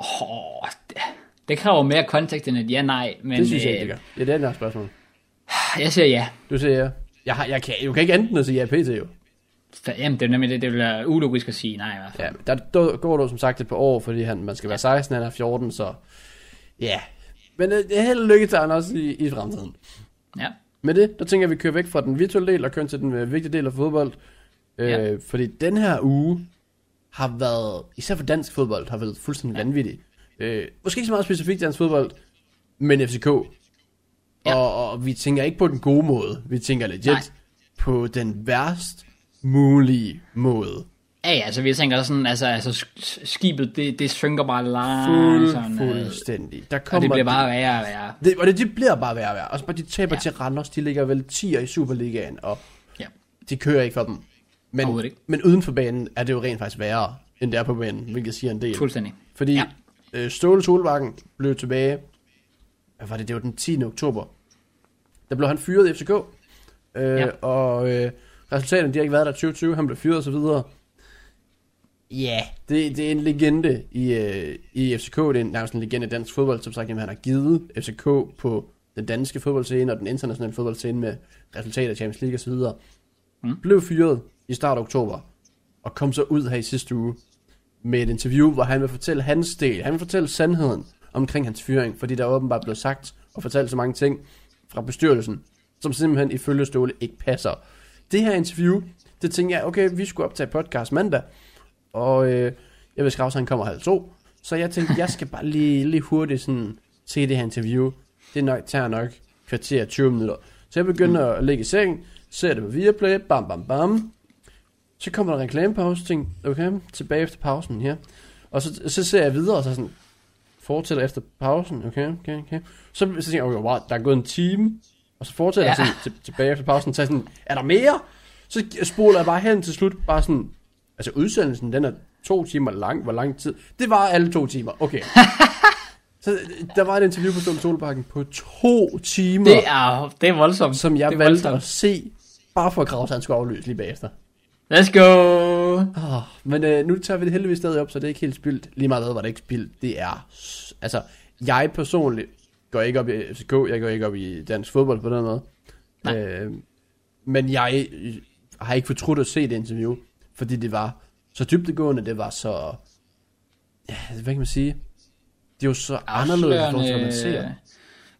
Åh, det, det kræver mere kontekst end et ja-nej, men Det synes jeg ikke, øh, det gør. Ja, det er et spørgsmål. jeg siger ja. Du siger ja. Jeg, har, jeg, kan, jeg kan ikke enten at sige ja pt. jo. Jamen, det er nemlig det, det vil være ulogisk at sige nej i hvert fald. Ja, der, går du som sagt et par år, fordi han, man skal være 16, han er 14, så ja. Men øh, det er held og lykke til Anders i, i fremtiden. Ja. Med det, der tænker jeg, at vi kører væk fra den virtuelle del og kører til den øh, vigtige del af fodbold. Øh, Ja. Fordi den her uge har været, især for dansk fodbold, har været fuldstændig ja. vanvittig. Øh, måske ikke så meget specifikt dansk fodbold, men FCK. Ja. Og, og vi tænker ikke på den gode måde. Vi tænker legit Nej. på den værst mulige måde. Ja, ja, altså vi tænker sådan, altså, altså sk- skibet, det, det synker bare langsomt. Fuld, øh, fuldstændig. Der Og kommer det bliver bare værre og værre. Det, og det, det bliver bare værre og værre. Og så bare de taber Ja. til Randers, de ligger vel 10'er i Superligaen, og Ja. de kører ikke for dem. Men, men uden for banen er det jo rent faktisk værre, end det er på banen, hvilket siger en del. Fuldstændig. Fordi Ja. øh, Ståle Solbakken blev tilbage, hvad var det, det var den 10. oktober. Der blev han fyret i FCK, øh, ja. og øh, resultaterne, de har ikke været der i 2020, han blev fyret og så videre. Ja, yeah. det, det er en legende i, øh, i FCK, det er nærmest en legende i dansk fodbold, som sagt, jamen, han har givet FCK på den danske fodboldscene og den internationale fodboldscene med resultater af Champions League og så videre. Mm. Blev fyret i start af oktober, og kom så ud her i sidste uge med et interview, hvor han vil fortælle hans del. Han vil fortælle sandheden omkring hans fyring, fordi der er åbenbart blevet sagt og fortalt så mange ting fra bestyrelsen, som simpelthen ifølge Ståle ikke passer. Det her interview, det tænkte jeg, okay, vi skulle optage podcast mandag, og øh, jeg ved skrive, at han kommer halv to, så jeg tænkte, jeg skal bare lige, lige hurtigt sådan, se det her interview. Det nok, tager nok kvarter 20 minutter. Så jeg begynder at ligge i seng, ser det på Viaplay, bam bam bam, så kommer der en reklamepause, tænkte, okay, tilbage efter pausen her. Og så, så ser jeg videre, og så sådan, fortsætter efter pausen, okay, okay, okay. Så, så tænker jeg, okay, wow, der er gået en time, og så fortsætter Ja. jeg sådan, til, tilbage efter pausen, så sådan, er der mere? Så spoler jeg bare hen til slut, bare sådan, altså udsendelsen, den er to timer lang, hvor lang tid? Det var alle to timer, okay. så der var et interview på Ståle Solbakken på to timer, Det er, det er voldsomt. som jeg valgte voldsomt. at se, bare for at Kraus han skulle afløse lige bagefter. Let's go! Oh, Men øh, nu tager vi det heldigvis stadig op, så det er ikke helt spildt. Lige meget hvad var det ikke spildt. Det er... Altså, jeg personligt går ikke op i FCK. Jeg går ikke op i dansk fodbold på den måde. Nej. Øh, men jeg øh, har ikke fortrudt at se det interview, fordi det var så dybdegående, det var så... Ja, hvad kan man sige? Det er jo så anderledes, hvad man ser. Afslørende.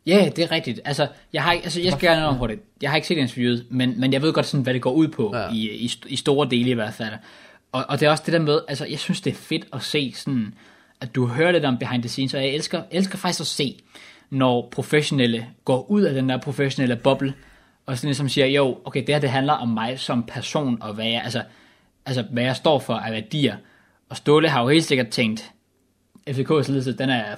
Ja, det er rigtigt. Altså, jeg, har altså, jeg skal gerne på det. Jeg har ikke set interviewet, men, men jeg ved godt, sådan, hvad det går ud på, Ja. i, i, i store dele i hvert fald. Og, og det er også det der med, altså, jeg synes, det er fedt at se sådan, at du hører lidt om behind the scenes, og jeg elsker, elsker faktisk at se, når professionelle går ud af den der professionelle boble, og sådan ligesom siger, jo, okay, det her det handler om mig som person, og hvad jeg, altså, altså, hvad jeg står for af værdier. Og Ståle har jo helt sikkert tænkt, FCK's ledelse, den er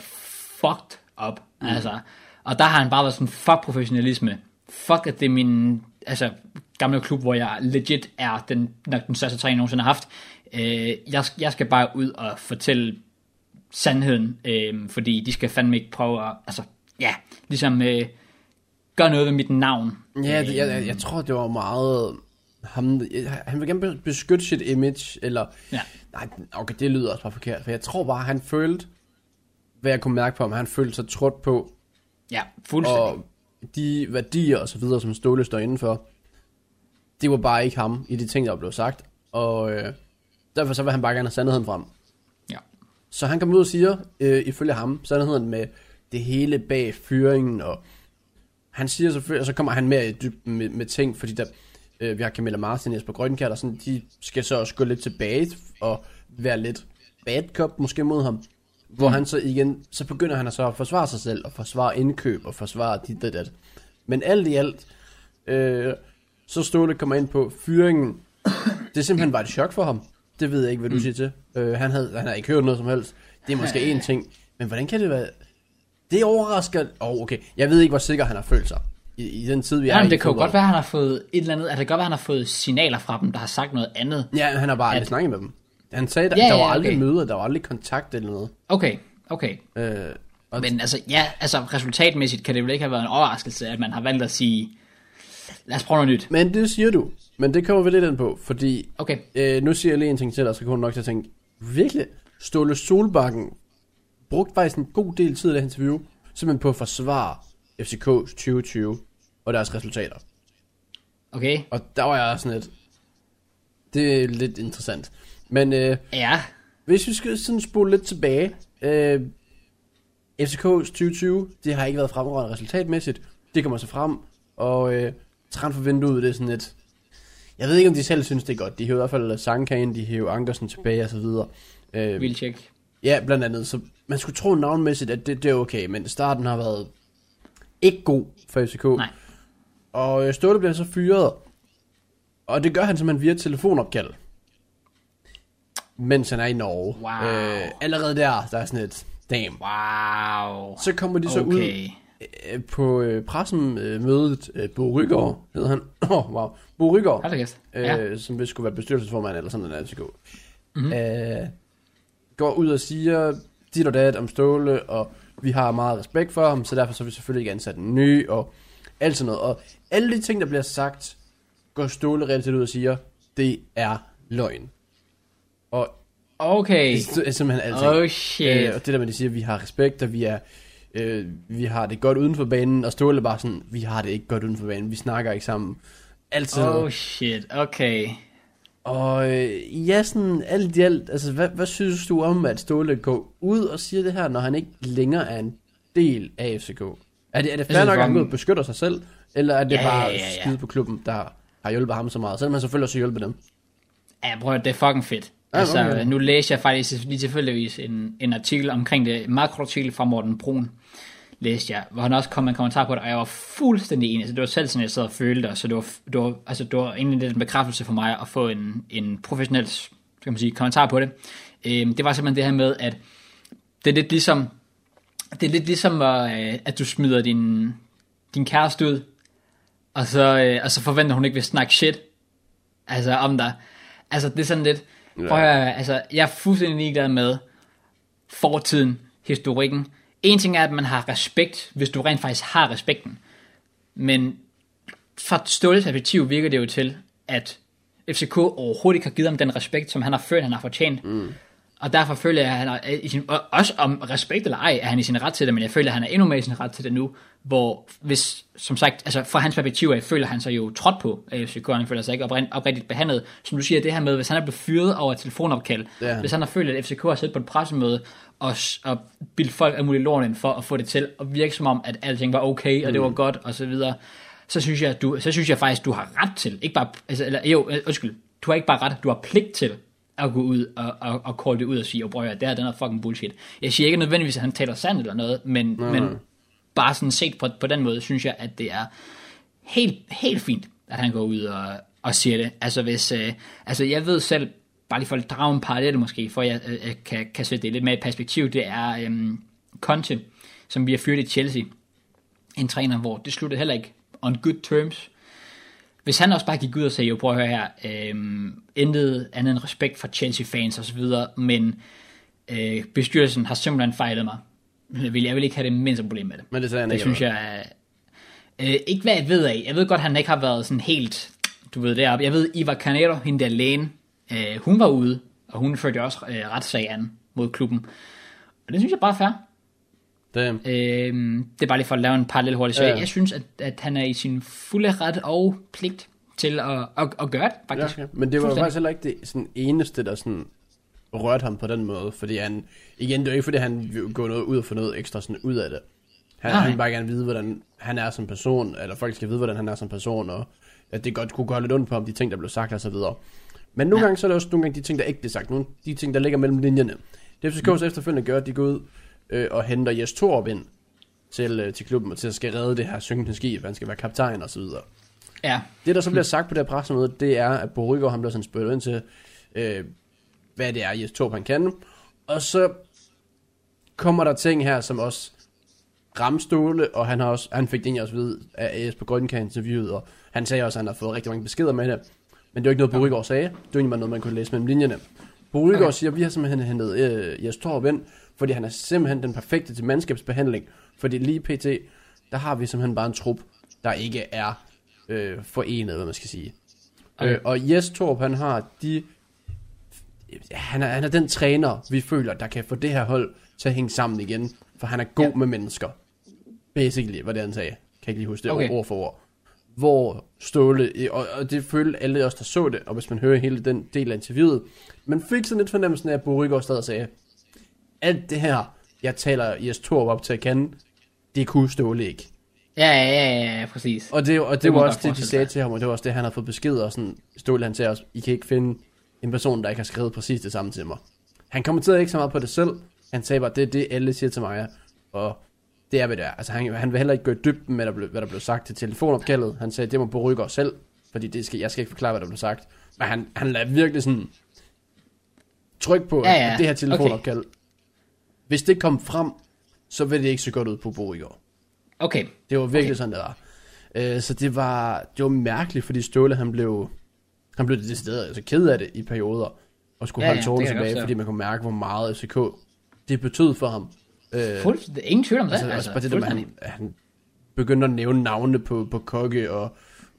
fucked up. Mm. Altså, og der har han bare været sådan, fuck professionalisme. Fuck, at det er min altså, gamle klub, hvor jeg legit er den, nok den største træner, jeg nogensinde har haft. Øh, jeg, jeg skal bare ud og fortælle sandheden, øh, fordi de skal fandme ikke prøve at, altså, ja, ligesom øh, gøre noget ved mit navn. Ja, det, jeg, jeg, jeg tror, det var meget... Ham, han vil gerne be- beskytte sit image, eller... Ja. Nej, okay, det lyder også bare forkert, for jeg tror bare, han følte, hvad jeg kunne mærke på ham, han følte sig trådt på, Ja, fuldstændig. og de værdier og så videre, som Ståle står indenfor, det var bare ikke ham i de ting, der blev sagt, og øh, derfor så vil han bare gerne have sandheden frem. Ja. Så han kom ud og siger, øh, ifølge ham, sandheden med det hele bag fyringen, og han siger selvfølgelig, og så kommer han mere i dybden med, med ting, fordi der, øh, vi har Camilla Martin Jesper Grønkjær, og sådan, de skal så også gå lidt tilbage og være lidt bad cop måske mod ham. Hvor mm. han så igen, så begynder han så at forsvare sig selv, og forsvare indkøb, og forsvare dit og dat. Men alt i alt, øh, så Ståle kommer ind på fyringen. Det simpelthen bare et chok for ham. Det ved jeg ikke, hvad du mm. siger til. Øh, han, havde, han havde ikke hørt noget som helst. Det er måske én ting. Men hvordan kan det være... Det overrasker... Åh, oh, okay. Jeg ved ikke, hvor sikker han har følt sig. I, i den tid, vi er Ja, i det kan jo godt være, han har fået et eller andet, altså det kan godt være, han har fået signaler fra dem, der har sagt noget andet. Ja, han har bare aldrig At- snakket med dem. Han sagde, der, Ja, der var ja, aldrig okay. møder, der var aldrig kontakt eller noget. Okay, okay. Øh, og Men altså, ja, altså resultatmæssigt kan det vel ikke have været en overraskelse, at man har valgt at sige, lad os prøve noget nyt. Men det siger du. Men det kommer vi lidt ind på, fordi Okay, øh, nu siger jeg lige en ting til dig, så kommer du nok til at tænke, virkelig, Ståle Solbakken brugte faktisk en god del tid af det interview, simpelthen på at forsvare FCK's 2020 og deres resultater. okay, Og der var jeg sådan lidt, det er lidt interessant. Men øh, ja, Hvis vi skal sådan spole lidt tilbage, øh, FCK's 2020, det har ikke været fremragende resultatmæssigt. Det kommer så frem, og øh, transfervinduet, det er sådan lidt... Jeg ved ikke, om de selv synes, det er godt. De hæver i hvert fald Sankan, de hæver Ankersen tilbage og så videre. Øh, vild tjek. ja, blandt andet. Så man skulle tro navnmæssigt, at det, det er okay, men starten har været ikke god for FCK. Nej. Og øh, Ståle bliver så fyret, og det gør han simpelthen via telefonopkald. Mens han er i Norge. Wow. Øh, allerede der, der er sådan et, damn. Wow. Så kommer de så ud Okay. øh, på øh, pressen øh, øh, Bo Rygaard, hedder han. Oh, wow. Bo Rygaard, øh, Ja. som skulle være bestyrelsesformand eller sådan noget, FCK. Mhm. Mm-hmm. Øh, går ud og siger dit og dat om Ståle, og vi har meget respekt for ham, så derfor så har vi selvfølgelig ikke ansat en ny, og alt sådan noget. Og alle de ting, der bliver sagt, går Ståle set ud og siger, det er løgn. Og Okay. det er simpelthen alting. Oh shit. Øh, og det der med, at de siger, at vi har respekt, og vi, er, øh, vi har det godt uden for banen, og Ståle er bare sådan, vi har det ikke godt uden for banen, vi snakker ikke sammen. Alt sådan Oh shit, okay. Og øh, ja, sådan alt i alt, altså hvad, hvad synes du om, at Ståle går ud og siger det her, når han ikke længere er en del af FCK? Er det, er det fair nok, at han går ud beskytter sig selv, eller er det Ja, bare ja, ja, ja. skide på klubben, der har hjulpet ham så meget, selvom han selvfølgelig også har hjulpet dem? Ja, prøv at det er fucking fedt. Ja, altså, okay. nu læser jeg faktisk lige tilfældigvis en, en artikel omkring det, en meget kort artikel fra Morten Brun, læste jeg, hvor han også kom med en kommentar på det, og jeg var fuldstændig enig. Altså, det var selv sådan, jeg sad og følte, og så det var, det var, altså, det var egentlig lidt en bekræftelse for mig at få en, en professionel skal man sige, kommentar på det. Øhm, det var simpelthen det her med, at det er lidt ligesom, det er lidt ligesom, øh, at du smider din, din kæreste ud, og så, øh, og så forventer hun ikke vil snakke shit altså om dig. Altså det er sådan lidt, prøv at, altså jeg er fuldstændig ligeglad med fortiden, historikken. En ting er, at man har respekt, hvis du rent faktisk har respekten. Men fra Ståles perspektiv virker det jo til, at FCK overhovedet ikke har givet ham den respekt, som han har følt, han har fortjent. Mm. Og derfor føler jeg, at han er i sin, og også om respekt eller ej, er han i sin ret til det, men jeg føler, at han er endnu mere i sin ret til det nu, hvor hvis, som sagt, altså fra hans perspektiv af, føler han sig jo trådt på af FCK, han føler sig ikke oprind, oprigtigt behandlet. Som du siger, det her med, hvis han er blevet fyret over et telefonopkald, Ja. hvis han har følt, at FCK har siddet på et pressemøde, og, og bildt folk af muligt lort for at få det til at virke som om, at alting var okay, og det var godt, og så videre, så synes jeg, du, så synes jeg faktisk, du har ret til, ikke bare, altså, eller, jo, øh, undskyld, du har ikke bare ret, du har pligt til at gå ud og, og, og call det ud og sige, oh, bror, det her den er fucking bullshit. Jeg siger ikke nødvendigvis, at han taler sandt eller noget, men, men bare sådan set på, på den måde, synes jeg, at det er helt, helt fint, at han går ud og, og siger det. Altså hvis, øh, altså jeg ved selv, bare lige for at drage en parallel måske, for jeg øh, kan, kan sætte det lidt mere i perspektiv, det er øhm, Conte, som vi har fyret i Chelsea. En træner, hvor det sluttede heller ikke on good terms. Hvis han også bare gik ud og sagde, jo prøv at høre her, øhm, intet andet end respekt for Chelsea-fans og så videre, men øh, bestyrelsen har simpelthen fejlet mig. Jeg vil, jeg vil ikke have det mindste problem med det. Men det Det synes jeg er... Øh, ikke hvad jeg ved af. Jeg ved godt, han ikke har været sådan helt... Du ved deroppe. Jeg ved, Ivar Canero, hende der lægen, øh, hun var ude, og hun førte også øh, retssag an mod klubben. Og det synes jeg bare er fair. Damn. Øh, det er bare lige for at lave en parallel hurtigt. Så Ja. jeg, jeg synes, at, at han er i sin fulde ret og pligt til at, at, at gøre det, Ja, faktisk. okay. Men det var faktisk heller ikke det sådan eneste, der sådan rørte ham på den måde. Fordi han, igen, det er ikke fordi, han vil gå noget ud og få noget ekstra sådan ud af det. Han, Nej. han vil bare gerne vide, hvordan han er som person, eller folk skal vide, hvordan han er som person, og at det godt kunne gøre lidt ondt på ham, de ting, der blev sagt og så videre. Men nogle Ja. gange, så er der også nogle gange de ting, der ikke bliver sagt. Nogle de ting, der ligger mellem linjerne. Det FCK mm. efterfølgende gør, at de går ud øh, og henter Jes Torup ind til, øh, til klubben, og til at skal redde det her synkende skib, han skal være kaptajn og så videre. Ja, Det, der så bliver sagt på det her pressemøde, det er, at Bo Rygaard, han bliver sådan spurgt ind til, øh, hvad det er, Jes Torp han kan. Og så kommer der ting her, som også ramståle, og han, har også, han fik det egentlig også vide af AS på Grønkan interviewet, og han sagde også, at han har fået rigtig mange beskeder med det. Men det var ikke noget, Bo Rygaard sagde. Det var egentlig bare noget, man kunne læse mellem linjerne. Bo Rygaard okay. siger, at vi har simpelthen hentet øh, Jes Torp ind, fordi han er simpelthen den perfekte til mandskabsbehandling. Fordi lige pt, der har vi simpelthen bare en trup, der ikke er øh, forenet, hvad man skal sige. Okay. Øh, og Jes Torp, han har de... Han er, han er den træner, vi føler, der kan få det her hold til at hænge sammen igen. For han er god Ja. med mennesker. Basically, hvad det han sagde. Kan jeg ikke lige huske det Okay. ord for ord. Hvor Ståle, og, og det følte alle os, der så det, og hvis man hører hele den del af interviewet, man fik sådan lidt fornemmelsen af, at Bo Rygaard stadig sagde, alt det her, jeg taler Jes Torp op til at kende, det kunne Ståle ikke. ja, ja, ja, ja præcis. Og det, og det, Det var også det, de sagde til ham, og det var også det, han har fået besked, og sådan, Ståle han sagde også, I kan ikke finde en person, der ikke har skrevet præcis det samme til mig. Han kommenterede ikke så meget på det selv, han sagde bare, det er det, alle siger til mig, og det er, hvad det er. Altså, han, han vil heller ikke gå i dybden med, hvad der blev, sagt til telefonopkaldet. Han sagde, det må Bo Rygaard selv, fordi det skal, jeg skal ikke forklare, hvad der blev sagt. Men han, han lader virkelig sådan tryk på, ja. ja. at det her telefonopkald, okay. Hvis det kom frem, så vil det ikke så godt ud på Bo Rygaard. Okay, Det var virkelig okay. sådan, det var. Øh, så det var, det var mærkeligt, fordi Ståle, han blev, han blev decideret altså ked af det i perioder, og skulle Ja, ja, holde ja, jeg godt tilbage, fordi man kunne mærke, hvor meget FCK det betød for ham. Øh, fuldt, ingen tvivl om det. altså, altså, bare det der han, han begyndte at nævne navne på, på kokke og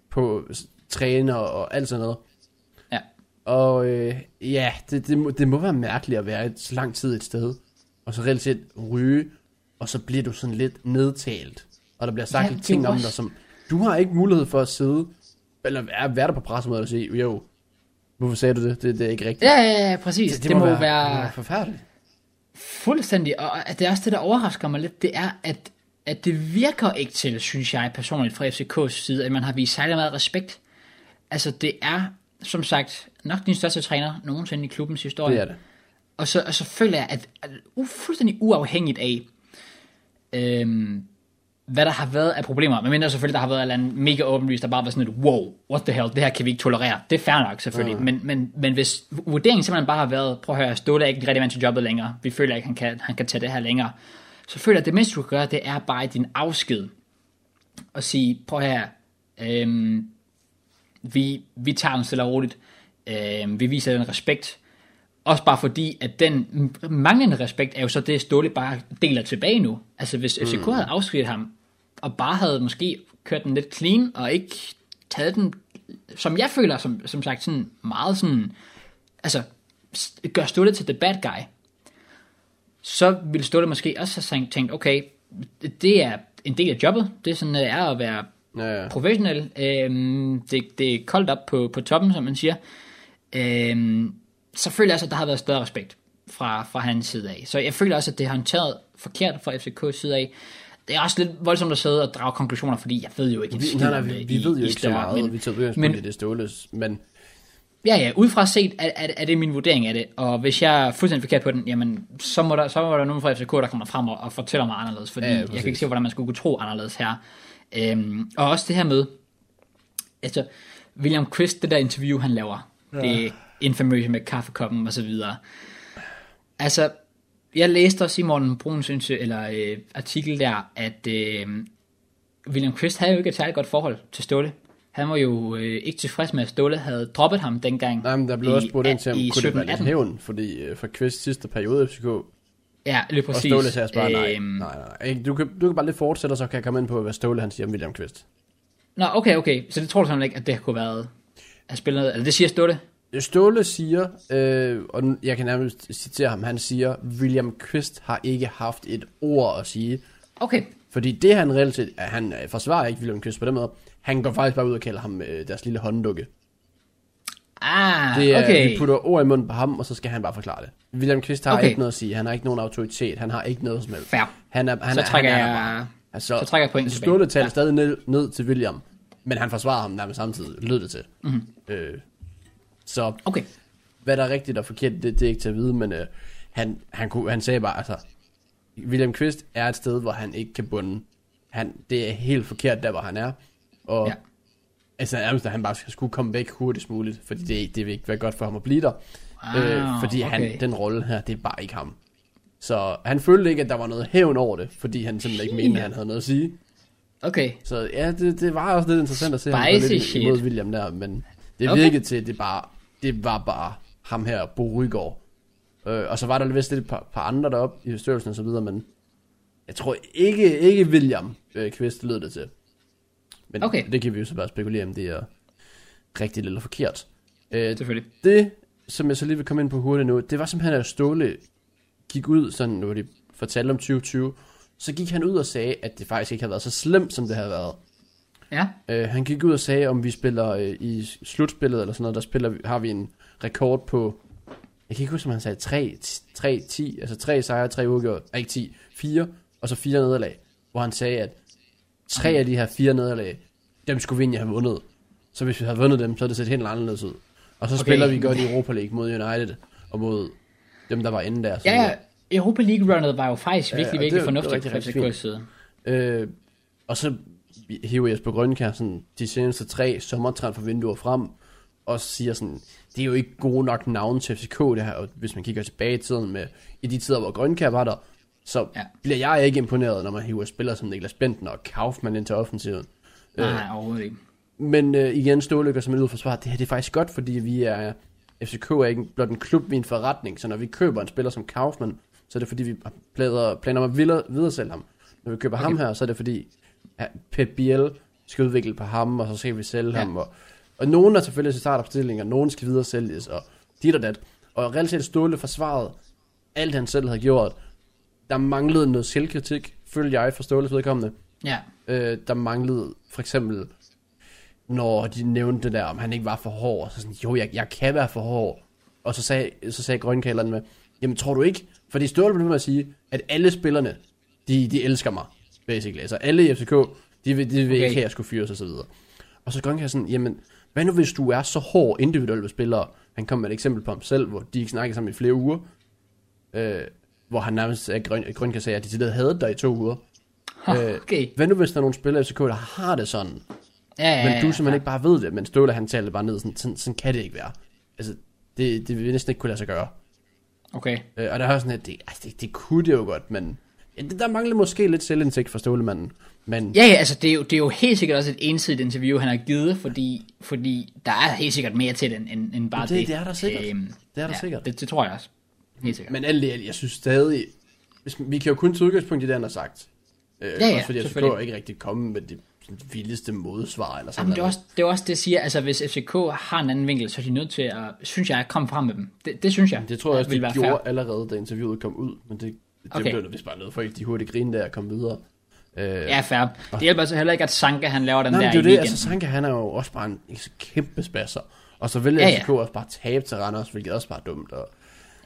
på træner og alt sådan noget. Ja. Og øh, ja, det, det, må, det må være mærkeligt at være et, så lang tid et sted, og så reelt set ryge, og så bliver du sådan lidt nedtalt. Og der bliver sagt Ja, lidt ting jo om også- dig, som du har ikke mulighed for at sidde, eller være, være der på pressemødet og sige, jo, hvorfor sagde du det? Det, det er ikke rigtigt. Ja, ja, ja, præcis. Det, det, det må, være, være må være forfærdeligt. fuldstændig, og det er også det, der overrasker mig lidt, det er, at, at det virker ikke til, synes jeg personligt fra FCK's side, at man har vist særlig meget respekt. Altså, det er, som sagt, nok den største træner nogensinde i klubbens historie. Det er det. Og så, og så føler jeg, at, at fuldstændig uafhængigt af, øhm, hvad der har været af problemer, men mindre selvfølgelig, der har været andet mega åbenlyst, der bare var sådan et, wow, what the hell, det her kan vi ikke tolerere. Det er fair nok, selvfølgelig. Mm. Men, men, men hvis vurderingen simpelthen bare har været, prøv at høre, Ståle er ikke rigtig vant til jobbet længere, vi føler ikke, han kan, han kan tage det her længere, så føler jeg, at det mindste, du kan gøre, det er bare din afsked, og sige, prøv her, øhm, vi, vi tager den stille og roligt, øhm, vi viser den respekt, også bare fordi, at den manglende respekt er jo så det, Ståle bare deler tilbage nu. Altså hvis FCK havde afskrevet ham, og bare havde måske kørt den lidt clean, og ikke taget den som jeg føler, som, som sagt, sådan meget sådan, altså, gør Ståle til the bad guy, så ville Ståle måske også have tænkt, okay, det er en del af jobbet, det er sådan, det er at være Ja, ja. professionel, øhm, det, det er koldt op på, på toppen, som man siger, øhm, så føler jeg også, at der har været større respekt fra, fra hans side af. Så jeg føler også, at det er håndteret forkert fra FCK's side af. Det er også lidt voldsomt at sidde og drage konklusioner, fordi jeg ved jo ikke en skid nej, nej, vi, vi i- ved jo i ikke så større, meget, men- vi tager udgangspunkt men- i det ståles, men Ja, ja, udefra set er, er, er det min vurdering af det, og hvis jeg er fuldstændig forkert på den, jamen, så må der, så må der nogen fra FCK, der kommer frem og, og fortæller mig anderledes, fordi Ja, ja, jeg kan ikke se, hvordan man skulle kunne tro anderledes her. Øhm, og også det her med, altså, William Christ, det der interview, han laver, ja. det infamøse med kaffekoppen og så videre. Altså, jeg læste også i Morten Bruns eller øh, artikel der, at øh, William Christ havde jo ikke et særligt godt forhold til Ståle. Han var jo øh, ikke tilfreds med, at Ståle havde droppet ham dengang. nej, men der blev i- også spurgt ind til, om kunne det være lidt 17-18. hævn, fordi øh, for Kvist sidste periode i FCK, Ja, lige og præcis. Ståle sagde bare, nej, Øhm, nej, nej. Du, kan, du kan bare lidt fortsætte, og så kan jeg komme ind på, hvad Ståle han siger om William Kvist. Nå, okay, okay. Så det tror du simpelthen ikke, at det kunne været at spille noget, eller det siger Ståle? Ståle siger, øh, og jeg kan nærmest citere ham, han siger, William Kvist har ikke haft et ord at sige, Okay. fordi det han reelt set, han øh, forsvarer ikke William Kvist på den måde, han går faktisk bare ud og kalder ham øh, deres lille hånddukke. Ah, Det er, okay. Vi putter ord i munden på ham, og så skal han bare forklare det. William Kvist har Okay. ikke noget at sige, han har ikke nogen autoritet, han har ikke noget som helst. Fair. Han er, han Så er, trækker han er jeg- bare. Altså, så trækker jeg pointen Ståle tilbage. taler Ja. stadig ned, ned til William, men han forsvarer ham nærmest samtidig, lød det til. Mhm. Mm-hmm. Øh, så Okay. hvad der er rigtigt og forkert, det, det er ikke til at vide, men øh, han, han, kunne, han sagde bare, altså, William Kvist er et sted, hvor han ikke kan bunde. Han, det er helt forkert, der hvor han er. Og Ja. altså, nærmest, at han bare skulle komme væk hurtigst muligt, fordi det, det vil ikke være godt for ham at blive der. Ah, øh, fordi okay. han, den rolle her, det er bare ikke ham. Så han følte ikke, at der var noget hævn over det, fordi han simpelthen ikke mente, at han havde noget at sige. Okay. Så ja, det, det var også lidt interessant at se ham Spicy lidt shit. imod William der, men det Okay. virkede til, at det, bare, det var bare ham her, Bo Rygaard. Øh, og så var der vist lidt et par, par andre deroppe i bestyrelsen og så videre, men jeg tror ikke, ikke William øh, Kvist lød det til. Men Okay. det kan vi jo så bare spekulere om, det er rigtigt eller forkert. Øh, Selvfølgelig. det, som jeg så lige vil komme ind på hurtigt nu, det var simpelthen, at Ståle gik ud, sådan nu de fortalte om 2020, så gik han ud og sagde, at det faktisk ikke havde været så slemt, som det havde været. Ja. Uh, han gik ud og sagde, om vi spiller uh, i slutspillet eller sådan noget, der spiller, har vi en rekord på, jeg kan ikke huske, om han sagde 3, 3 10, altså 3 sejre, 3 uafgjort, ikke 10, 4, og så 4 nederlag, hvor han sagde, at tre af de her fire nederlag, dem skulle vi egentlig have vundet. Så hvis vi havde vundet dem, så havde det set helt anderledes ud. Og så Okay. spiller vi godt i Europa League mod United, og mod dem, der var inde der. Ja, ja. Europa League-runnet var jo faktisk virkelig, det- virkelig det fornuftigt fra FCK's side. Øh, og så hiver Jesper Grønkær sådan de seneste tre sommertransfervinduer frem, og siger sådan, det er jo ikke gode nok navne til FCK det her, og hvis man kigger tilbage i tiden med, i de tider, hvor Grønkær var der, så Ja. bliver jeg ikke imponeret, når man hiver spillere som Niklas Benten og Kaufmann ind til offensiven. Nej, nej, overhovedet ikke. Men øh, igen, Stålykker som en ud forsvar, det her det er faktisk godt, fordi vi er, FCK er ikke blot en klub, vi er en forretning, så når vi køber en spiller som Kaufmann, så er det fordi, vi planer, planer om at videre, videre sælge ham. Når vi køber okay. ham her, så er det fordi, Pep Biel skal udvikle på ham, og så skal vi sælge Ja. ham. Og, og nogen er selvfølgelig til startopstillinger, nogen skal videre sælges, og dit og dat. Og reelt set Ståle forsvaret alt, han selv havde gjort. Der manglede noget selvkritik, følger jeg for Ståles vedkommende. Ja. Øh, der manglede for eksempel, når de nævnte det der, om han ikke var for hård, så sådan, jo, jeg, jeg kan være for hård. Og så sagde, så sagde grønkalderen med, jamen tror du ikke? Fordi Ståle blev med at sige, at alle spillerne, de, de elsker mig, basically. Altså alle i FCK, de vil, de vil Okay. ikke have, at jeg skulle fyres og så videre. Og så grønkalderen sådan, jamen, hvad nu hvis du er så hård individuelt ved spillere? Han kom med et eksempel på ham selv, hvor de ikke snakkede sammen i flere uger. Øh, hvor han nærmest sagde, Grøn, Grønkær sagde, at de til havde dig i to uger. Øh, Okay. Hvad nu hvis der er nogle spillere i FCK, der har det sådan, Ja, ja, men du simpelthen ja. ikke bare ved det, men Ståle han taler det bare ned, sådan, sådan, sådan kan det ikke være. Altså, det, det vil næsten ikke kunne lade sig gøre. Okay. Øh, og der er også sådan, at det, altså, det, det kunne det jo godt, men der mangler måske lidt selvindsigt for Stålemanden. Men Ja, ja, altså det er, jo, det er jo helt sikkert også et ensidigt interview, han har givet, fordi, fordi der er helt sikkert mere til det, end, end, bare det- det. det er der sikkert. Øhm, Det er der ja, sikkert. Det, det tror jeg også. Helt sikkert. Men alt, jeg synes stadig, hvis, vi kan jo kun tage udgangspunkt i det, han har sagt. Øh, ja, også fordi selvfølgelig. er ikke rigtig kommet med de vildeste modsvar, eller sådan Jamen, det, er også, det er også det, jeg siger. Altså, hvis FCK har en anden vinkel, så er de nødt til at, synes jeg, at komme frem med dem. Det, det synes jeg. Det tror jeg også, de gjorde fair. allerede, da interviewet kom ud, men det, det Okay. okay. blev der vist bare noget for, at de hurtigt grine der og komme videre. Øh, Ja, fair. Det hjælper altså heller ikke, at Sanka han laver den Nej, der det er det, altså Sanka han er jo også bare en, en kæmpe spasser. Og så vælger Ja, ja, ja. FCK også bare tabe til Randers, hvilket også bare er dumt. Og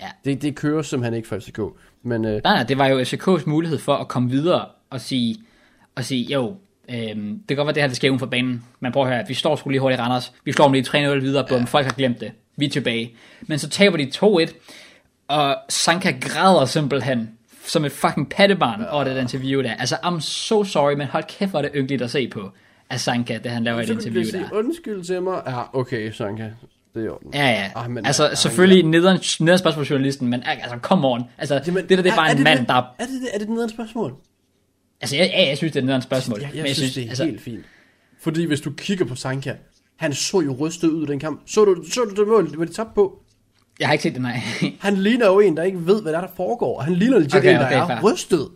Ja. det, det kører simpelthen ikke for FCK. Men øh, Nej, nej, det var jo FCK's mulighed for at komme videre og sige, og sige jo, øhm, det kan godt være, det her det sker uden for banen. Men prøv at høre, vi står sgu lige hurtigt i Randers. Vi slår dem lige 3-0 videre, bum, folk har glemt det. Vi er tilbage. Men så taber de 2-1, og Sanka græder simpelthen som et fucking pattebarn ja. over det der interview der. Altså, I'm so sorry, men hold kæft, hvor er det ynkeligt at se på af Sanka, det han laver i det kunne interview sige der. undskyld til mig. Ja, okay, Sanka. Det er orden. Ja, ja. Ah, men- altså, ah, selvfølgelig nederen, nederen spørgsmål journalisten, men altså, come on. Altså, Jamen, det der, det er bare en det mand, det? der... Er det, det, er det nederen spørgsmål? Altså, jeg, ja, jeg synes, det er et nederen spørgsmål. Jeg, jeg, men jeg synes, det er altså, helt fint. Fordi hvis du kigger på Sanka, han så jo rystet ud i den kamp. Så du, så du det mål, hvor de tabte på? Jeg har ikke set det, nej. Han ligner jo en, der ikke ved, hvad der, er, der foregår. Han ligner legit Okay, en, der okay, er fair. rystet.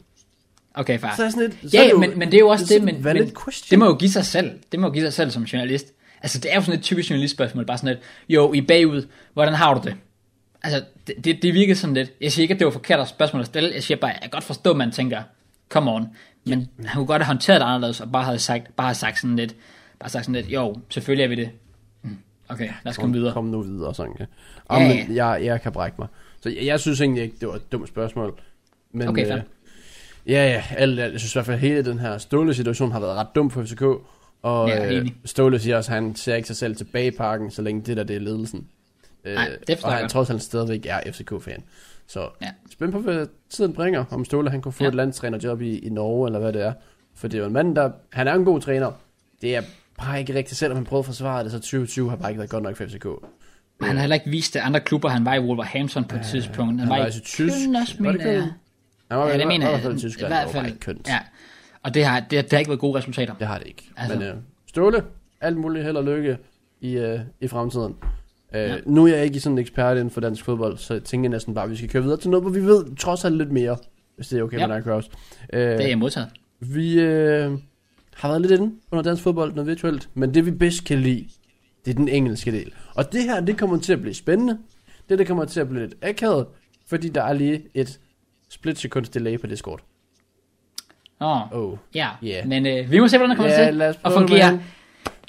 Okay, far. Så er sådan et, så Ja, er det jo, men, men det er jo også det, men, men question. det må jo give sig selv. Det må jo give sig selv som journalist. Altså, det er jo sådan et typisk journalistspørgsmål. Bare sådan et, jo, I bagud, hvordan har du det? Altså, det, det, det virker sådan lidt. Jeg siger ikke, at det var forkert spørgsmål at stille. Jeg siger bare, jeg kan godt forstå, at man tænker, come on. Men han kunne godt have håndteret det anderledes, og bare have sagt, bare have sagt sådan lidt, bare sagt sådan lidt, jo, selvfølgelig er vi det. Okay, lad os komme videre. Kom nu videre, Sanka. Ja, Ja, men jeg, jeg kan brække mig. Så jeg, jeg synes egentlig ikke, det var et dumt spørgsmål. Men, Okay, fair. øh, ja, ja, alt, alt, jeg synes i hvert fald, at hele den her Ståle-situation har været ret dum for FCK. Og Ja, øh. Ståle siger også, at han ser ikke sig selv tilbage i parken, så længe det der det er ledelsen. Øh, Nej, det og han trods alt stadigvæk er FCK-fan. Så Ja. spænd på, hvad tiden bringer, om Ståle han kunne få ja. et landstrænerjob i, i Norge, eller hvad det er. For det er jo en mand, der... Han er en god træner. Det er bare ikke rigtigt, selvom han prøvede at forsvare det, så 2020 har bare ikke været godt nok for FCK. Han har heller ikke vist det andre klubber. Han var i Wolverhampton på et tidspunkt. Han, han var i altså tysk. Var mener jeg. Han var, Ja, det det mener i jeg. hvert fald i Tyskland, I hvert det var fald. kønt. Ja. Og det har, det, det har ikke været gode resultater. Det har det ikke. Altså. Men øh, Ståle, alt muligt held og lykke i, øh, i fremtiden. Øh, ja. Nu er jeg ikke sådan en ekspert inden for dansk fodbold, så jeg tænker næsten bare, at vi skal køre videre til noget, hvor vi ved trods alt lidt mere, hvis det er okay Ja. med dig, Kraus. Øh, Det er jeg modtaget. vi øh, har været lidt inde under dansk fodbold, noget virtuelt, men det vi bedst kan lide, det er den engelske del. Og det her, det kommer til at blive spændende. Det, det kommer til at blive lidt akavet, fordi der er lige et split sekunds delay på Discord. Åh, oh, Oh. ja. Ja. Men øh, vi må se, hvordan det kommer Ja, til at fungere. mand.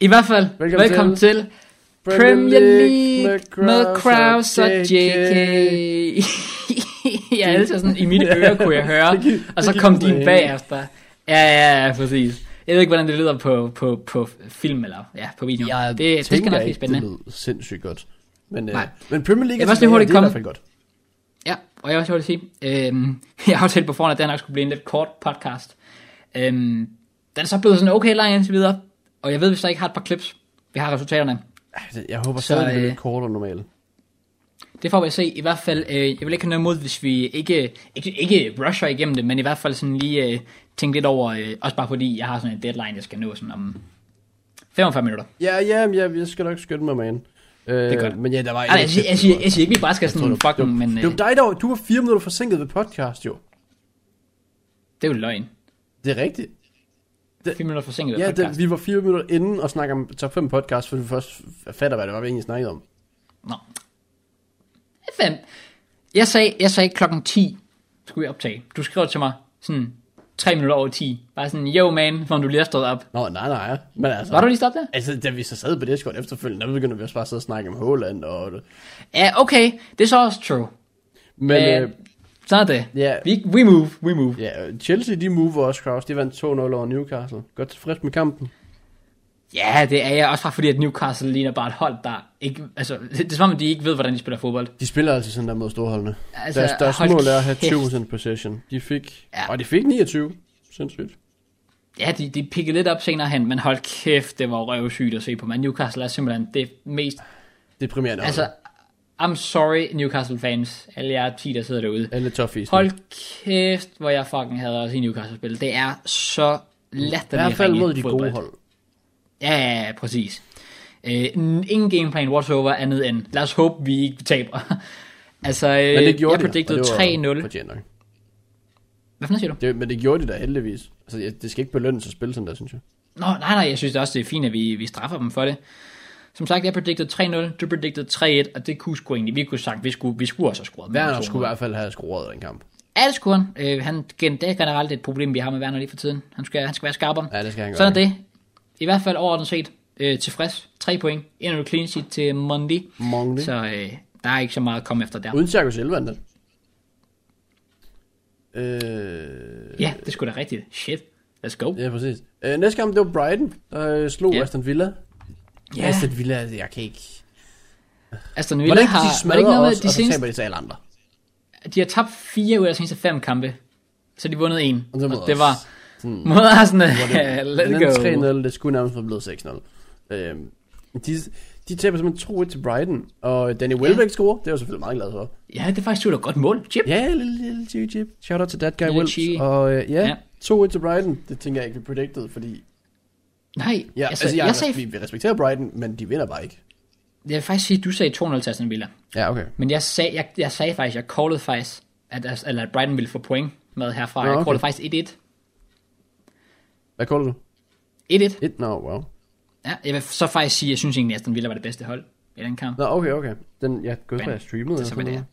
I hvert fald, velkommen, Velkommen til, til Premier League med Kraus og JK. jeg elsker sådan, i mine ører kunne jeg høre, og så kom din mening. bagefter. Ja, ja, ja, præcis. Jeg ved ikke, hvordan det lyder på, på, på film eller ja, på video. Jeg det, det skal nok blive spændende. det lyder sindssygt godt. Men, øh, Nej. men Premier League Jeg er også lige hurtigt det er i hvert fald godt. Ja, og jeg vil også hurtigt sige, øhm, jeg har aftalt på forhånd, at den nok skulle blive en lidt kort podcast. Øhm, den er så blevet sådan okay lang indtil videre, og jeg ved, hvis der ikke har et par clips, vi har resultaterne. Jeg håber Så, stadig, det er øh, lidt kortere end normalt. Det får vi at se. I hvert fald, øh, jeg vil ikke have noget imod, hvis vi ikke, ikke, ikke rusher igennem det, men i hvert fald sådan lige øh, tænke lidt over, øh, også bare fordi jeg har sådan en deadline, jeg skal nå sådan om 45 minutter. Ja, ja, ja, jeg skal nok skynde mig, man. Øh, Det er godt. Men ja, der var Ej, jeg, siger, jeg, siger, jeg siger ikke, vi bare skal sådan tror, fucking, men Det øh, var dig, der var, du var fire minutter forsinket ved podcast, jo. det er jo løgn. Det er rigtigt. 4 minutter forsinket Ja, ja, det, vi var fire minutter inden og snakker om top 5 podcast, for vi først fatter, hvad det var, vi egentlig snakkede om. Nå. Fem. Jeg sagde, jeg sagde klokken 10 skulle vi optage. Du skrev til mig sådan 3 minutter over 10. Bare sådan, yo man, hvor du lige har stået op. Nå, nej, nej, men altså... Var du lige stoppet der? Altså, da vi så sad på Discord efterfølgende, der begyndte vi også bare at sidde og snakke om Holland og... Ja, okay. Det er så også true. Men, Øh, øh, Så er det. ja, Vi, we move, we move. ja, Chelsea, de mover også, Kraus. De vandt 2-0 over Newcastle. Godt tilfreds med kampen. Ja, det er jeg også bare fordi, at Newcastle ligner bare et hold, der ikke... Altså, det er som om, de ikke ved, hvordan de spiller fodbold. De spiller altså sådan der mod storholdene. Altså, deres deres mål er at have kæft. 20% possession. De fik... Ja. Og de fik 29. Sindssygt. Ja, de, de pikkede lidt op senere hen, men hold kæft, det var røvsygt at se på. Men Newcastle er simpelthen det mest... Deprimerende. Altså, I'm sorry, Newcastle fans. Alle jer 10, der sidder derude. Alle toughies. Hold kæft, hvor jeg fucking havde også i Newcastle-spil. Det er så I latterligt hvert fald mod de fodbold. gode hold. Ja, ja, ja, præcis. Øh, ingen gameplan whatsoever andet end, lad os håbe, vi ikke taber. altså, øh, Men det gjorde jeg predicted det var 3-0. fortjent nok. Hvad noget siger du? Det, men det gjorde de da heldigvis. Altså, det skal ikke belønnes at spille sådan der, synes jeg. Nå, nej, nej, jeg synes også, det er fint, at vi, vi straffer dem for det. Som sagt, jeg predicted 3-0, du predicted 3-1, og det kunne sgu egentlig, vi kunne sagt, vi skulle, vi skulle også have scoret. Werner skulle i hvert fald have scoret den kamp. Ja, det skulle han. Øh, han gen, det er generelt et problem, vi har med Werner lige for tiden. Han skal, han skal være skarpere. Ja, det skal han gøre. Sådan er det. I hvert fald overordnet set øh, tilfreds. 3 point. Endnu et clean sheet til Monday. Monday. Så øh, der er ikke så meget at komme efter der. Uden Thiago Silva, endda. Øh, Ja, det skulle da rigtigt. Shit. Let's go. ja, præcis. Øh, næste kamp, det var Brighton, der øh, slog Ja. Aston Villa. Ja, Aston Villa, altså, jeg kan ikke... Aston Villa Hvordan har... var det ikke noget med, os, de, og så seneste, taber de til alle andre? de har tabt fire ud af de seneste fem kampe. Så de vundet en. Og det Og, det var Sådan, mod Arsenal. Den Let's anden go. 3-0, det skulle nærmest være blevet 6-0. Øhm, de, de taber simpelthen 2-1 til Brighton, og Danny Welbeck scorer, det er jeg selvfølgelig meget glad for. Ja, det er faktisk et godt mål. Chip. Ja, lille, lille cheeky chip. Shout out til that guy cheeky. Og øh, ja, Ja. 2-1 til Brighton, det tænker jeg ikke, vi predicted, fordi... Nej, Ja, altså, altså, jeg, jeg, sagde, vi, vi respekterer Brighton, men de vinder bare ikke. jeg vil faktisk sige, at du sagde 2-0 til Aston Villa. Ja, okay. Men jeg sagde, jeg, jeg sagde faktisk, jeg callede faktisk, at, at, at Brighton ville få point med herfra. Jeg okay. callede faktisk 1-1. Hvad kalder du? 1-1. 1? Nå, no, wow. Ja, jeg vil så faktisk sige, at jeg synes egentlig, at Aston Villa var det bedste hold i den kamp. Nå, okay, okay. Den, jeg gået Men jeg streamede. det så, sådan det.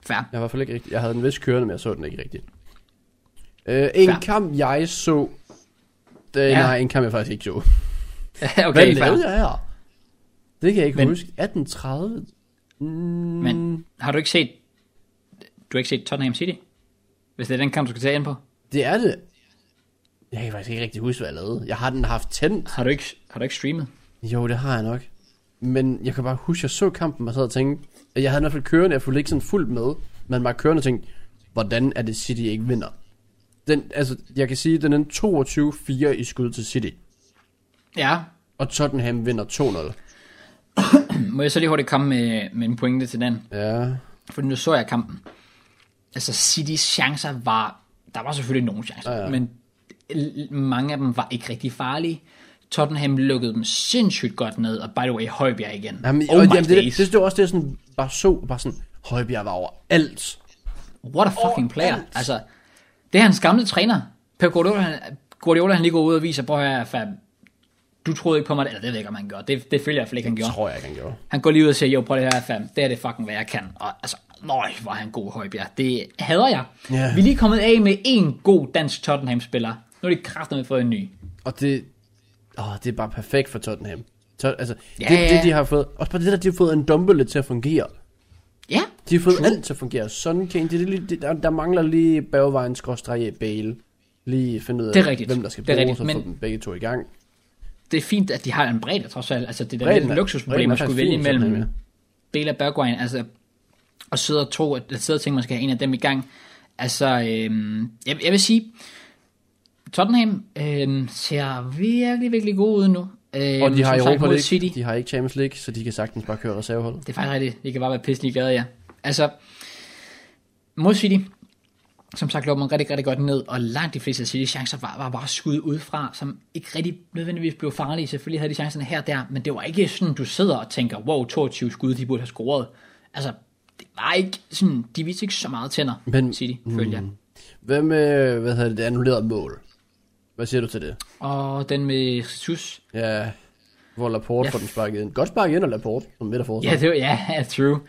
Fair. Jeg var i hvert fald ikke rigtig. Jeg havde den vist kørende, men jeg så den ikke rigtigt. Øh, en Fair. kamp, jeg så... Det, Ja. Nej, en kamp, jeg faktisk ikke så. okay, Hvad lavede jeg her? Det kan jeg ikke Men, huske. 1830? Mm, Men har du ikke set, du har ikke set Tottenham City? Hvis det er den kamp, du skal tage ind på. Det er det. Jeg kan faktisk ikke rigtig huske, hvad jeg lavede. Jeg har den haft tændt. Har du ikke, har du ikke streamet? Jo, det har jeg nok. Men jeg kan bare huske, at jeg så kampen og sad og tænkte, at jeg havde i hvert fald kørende, jeg fulgte ikke sådan fuldt med, men bare kørende og tænkte, hvordan er det City ikke vinder? Den, altså, jeg kan sige, at den er 22-4 i skud til City, Ja. og Tottenham vinder 2-0. Må jeg så lige hurtigt komme med, med en pointe til den? Ja, For nu så jeg kampen. Altså Citys chancer var, der var selvfølgelig nogle chancer, Ja, ja, men mange af dem var ikke rigtig farlige. Tottenham lukkede dem sindssygt godt ned, og by the way, Højbjerg igen. jamen, oh og, my jamen, det, det, det, var også det, jeg sådan, bare så, bare sådan, Højbjerg var over alt. What a fucking player. Overalt. Altså, det er hans gamle træner. Pep Guardiola, han, Guardiola, han lige går ud og viser, at høre, fam, du troede ikke på mig, eller det ved jeg ikke, om han gjorde. Det, det følger jeg i hvert fald ikke, han Det gjorde. tror jeg ikke, han gjorde. Han går lige ud og siger, jo, prøv at høre, fam, det er det fucking, hvad jeg kan. Og altså, nøj, hvor er han god, Højbjerg. Det hader jeg. Ja. Vi er lige kommet af med en god dansk Tottenham-spiller. Nu er de kraftigt med fået en ny. Og det, åh, det er bare perfekt for Tottenham. Tot, altså, Ja, det, det, ja. de har fået, også bare det der, de har fået en Dumbledore til at fungere. Ja, De har fået True. alt til at fungere. Sådan Kane, det, lige- det, der, der mangler lige bagvejen skråstrej Bale. Lige finde ud af, Det er rigtigt. hvem der skal Det bruge, rigtigt, så men- få dem begge to i gang. det er fint, at de har en bredde, trods alt. Altså, det er da Bredden lidt et luksusproblem at skulle vælge fin, mellem Tottenham, ja. Bale og Bergwijn, altså, og sidde og tro, at sidde og tænke, at man skal have en af dem i gang. Altså, øhm, jeg, jeg vil sige, Tottenham øhm, ser virkelig, virkelig god ud nu. Øhm, Og de har Europa League, City. de har ikke Champions League, så de kan sagtens bare køre reserveholdet. Det er faktisk rigtigt. De kan bare være pisselig glade, ja. Altså, mod City, som sagt, lå man rigtig, rigtig godt ned, og langt de fleste af Citys chancer var, var bare skud udefra, som ikke rigtig nødvendigvis blev farlige. Selvfølgelig havde de chancerne her og der, men det var ikke sådan, du sidder og tænker, wow, 22 skud, de burde have scoret. Altså, det var ikke sådan, de viste ikke så meget tænder, Men- City, følte jeg. Hvad med, hvad hedder det, det annullerede mål? Hvad siger du til det? Og den med Jesus, Ja, hvor Laporte Ja. får den sparket ind. Godt sparket ind af Laporte, som midterforsvar. ja, det var, ja, ja, true.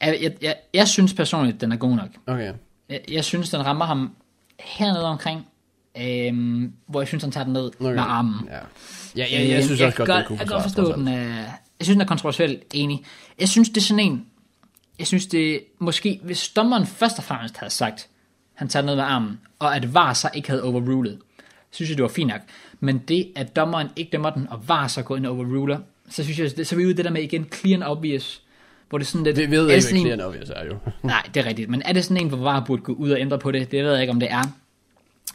Jeg, jeg, jeg, jeg synes personligt, den er god nok. Okay. Jeg, jeg synes, den rammer ham hernede omkring, øhm, hvor jeg synes, han tager den ned okay. med armen. Ja. Ja, ja, jeg synes Øhm, også godt, kan det kunne Jeg kan godt forstå, den er, jeg synes, den er kontroversiel, enig. Jeg synes, det er sådan en, jeg synes, det måske, hvis dommeren først og fremmest havde sagt, han tager den ned med armen, og at VAR så ikke havde overrulet, synes jeg, det var fint nok. Men det, at dommeren ikke dømmer den, og VAR så går ind og overruler, så synes jeg, det, så er vi ude det der med igen, clear and obvious, hvor det er sådan lidt... Vi ved ikke, det hvad Clear Obvious er jo. Nej, det er rigtigt. Men er det sådan en, hvor VAR burde gå ud og ændre på det? Det ved jeg ikke, om det er.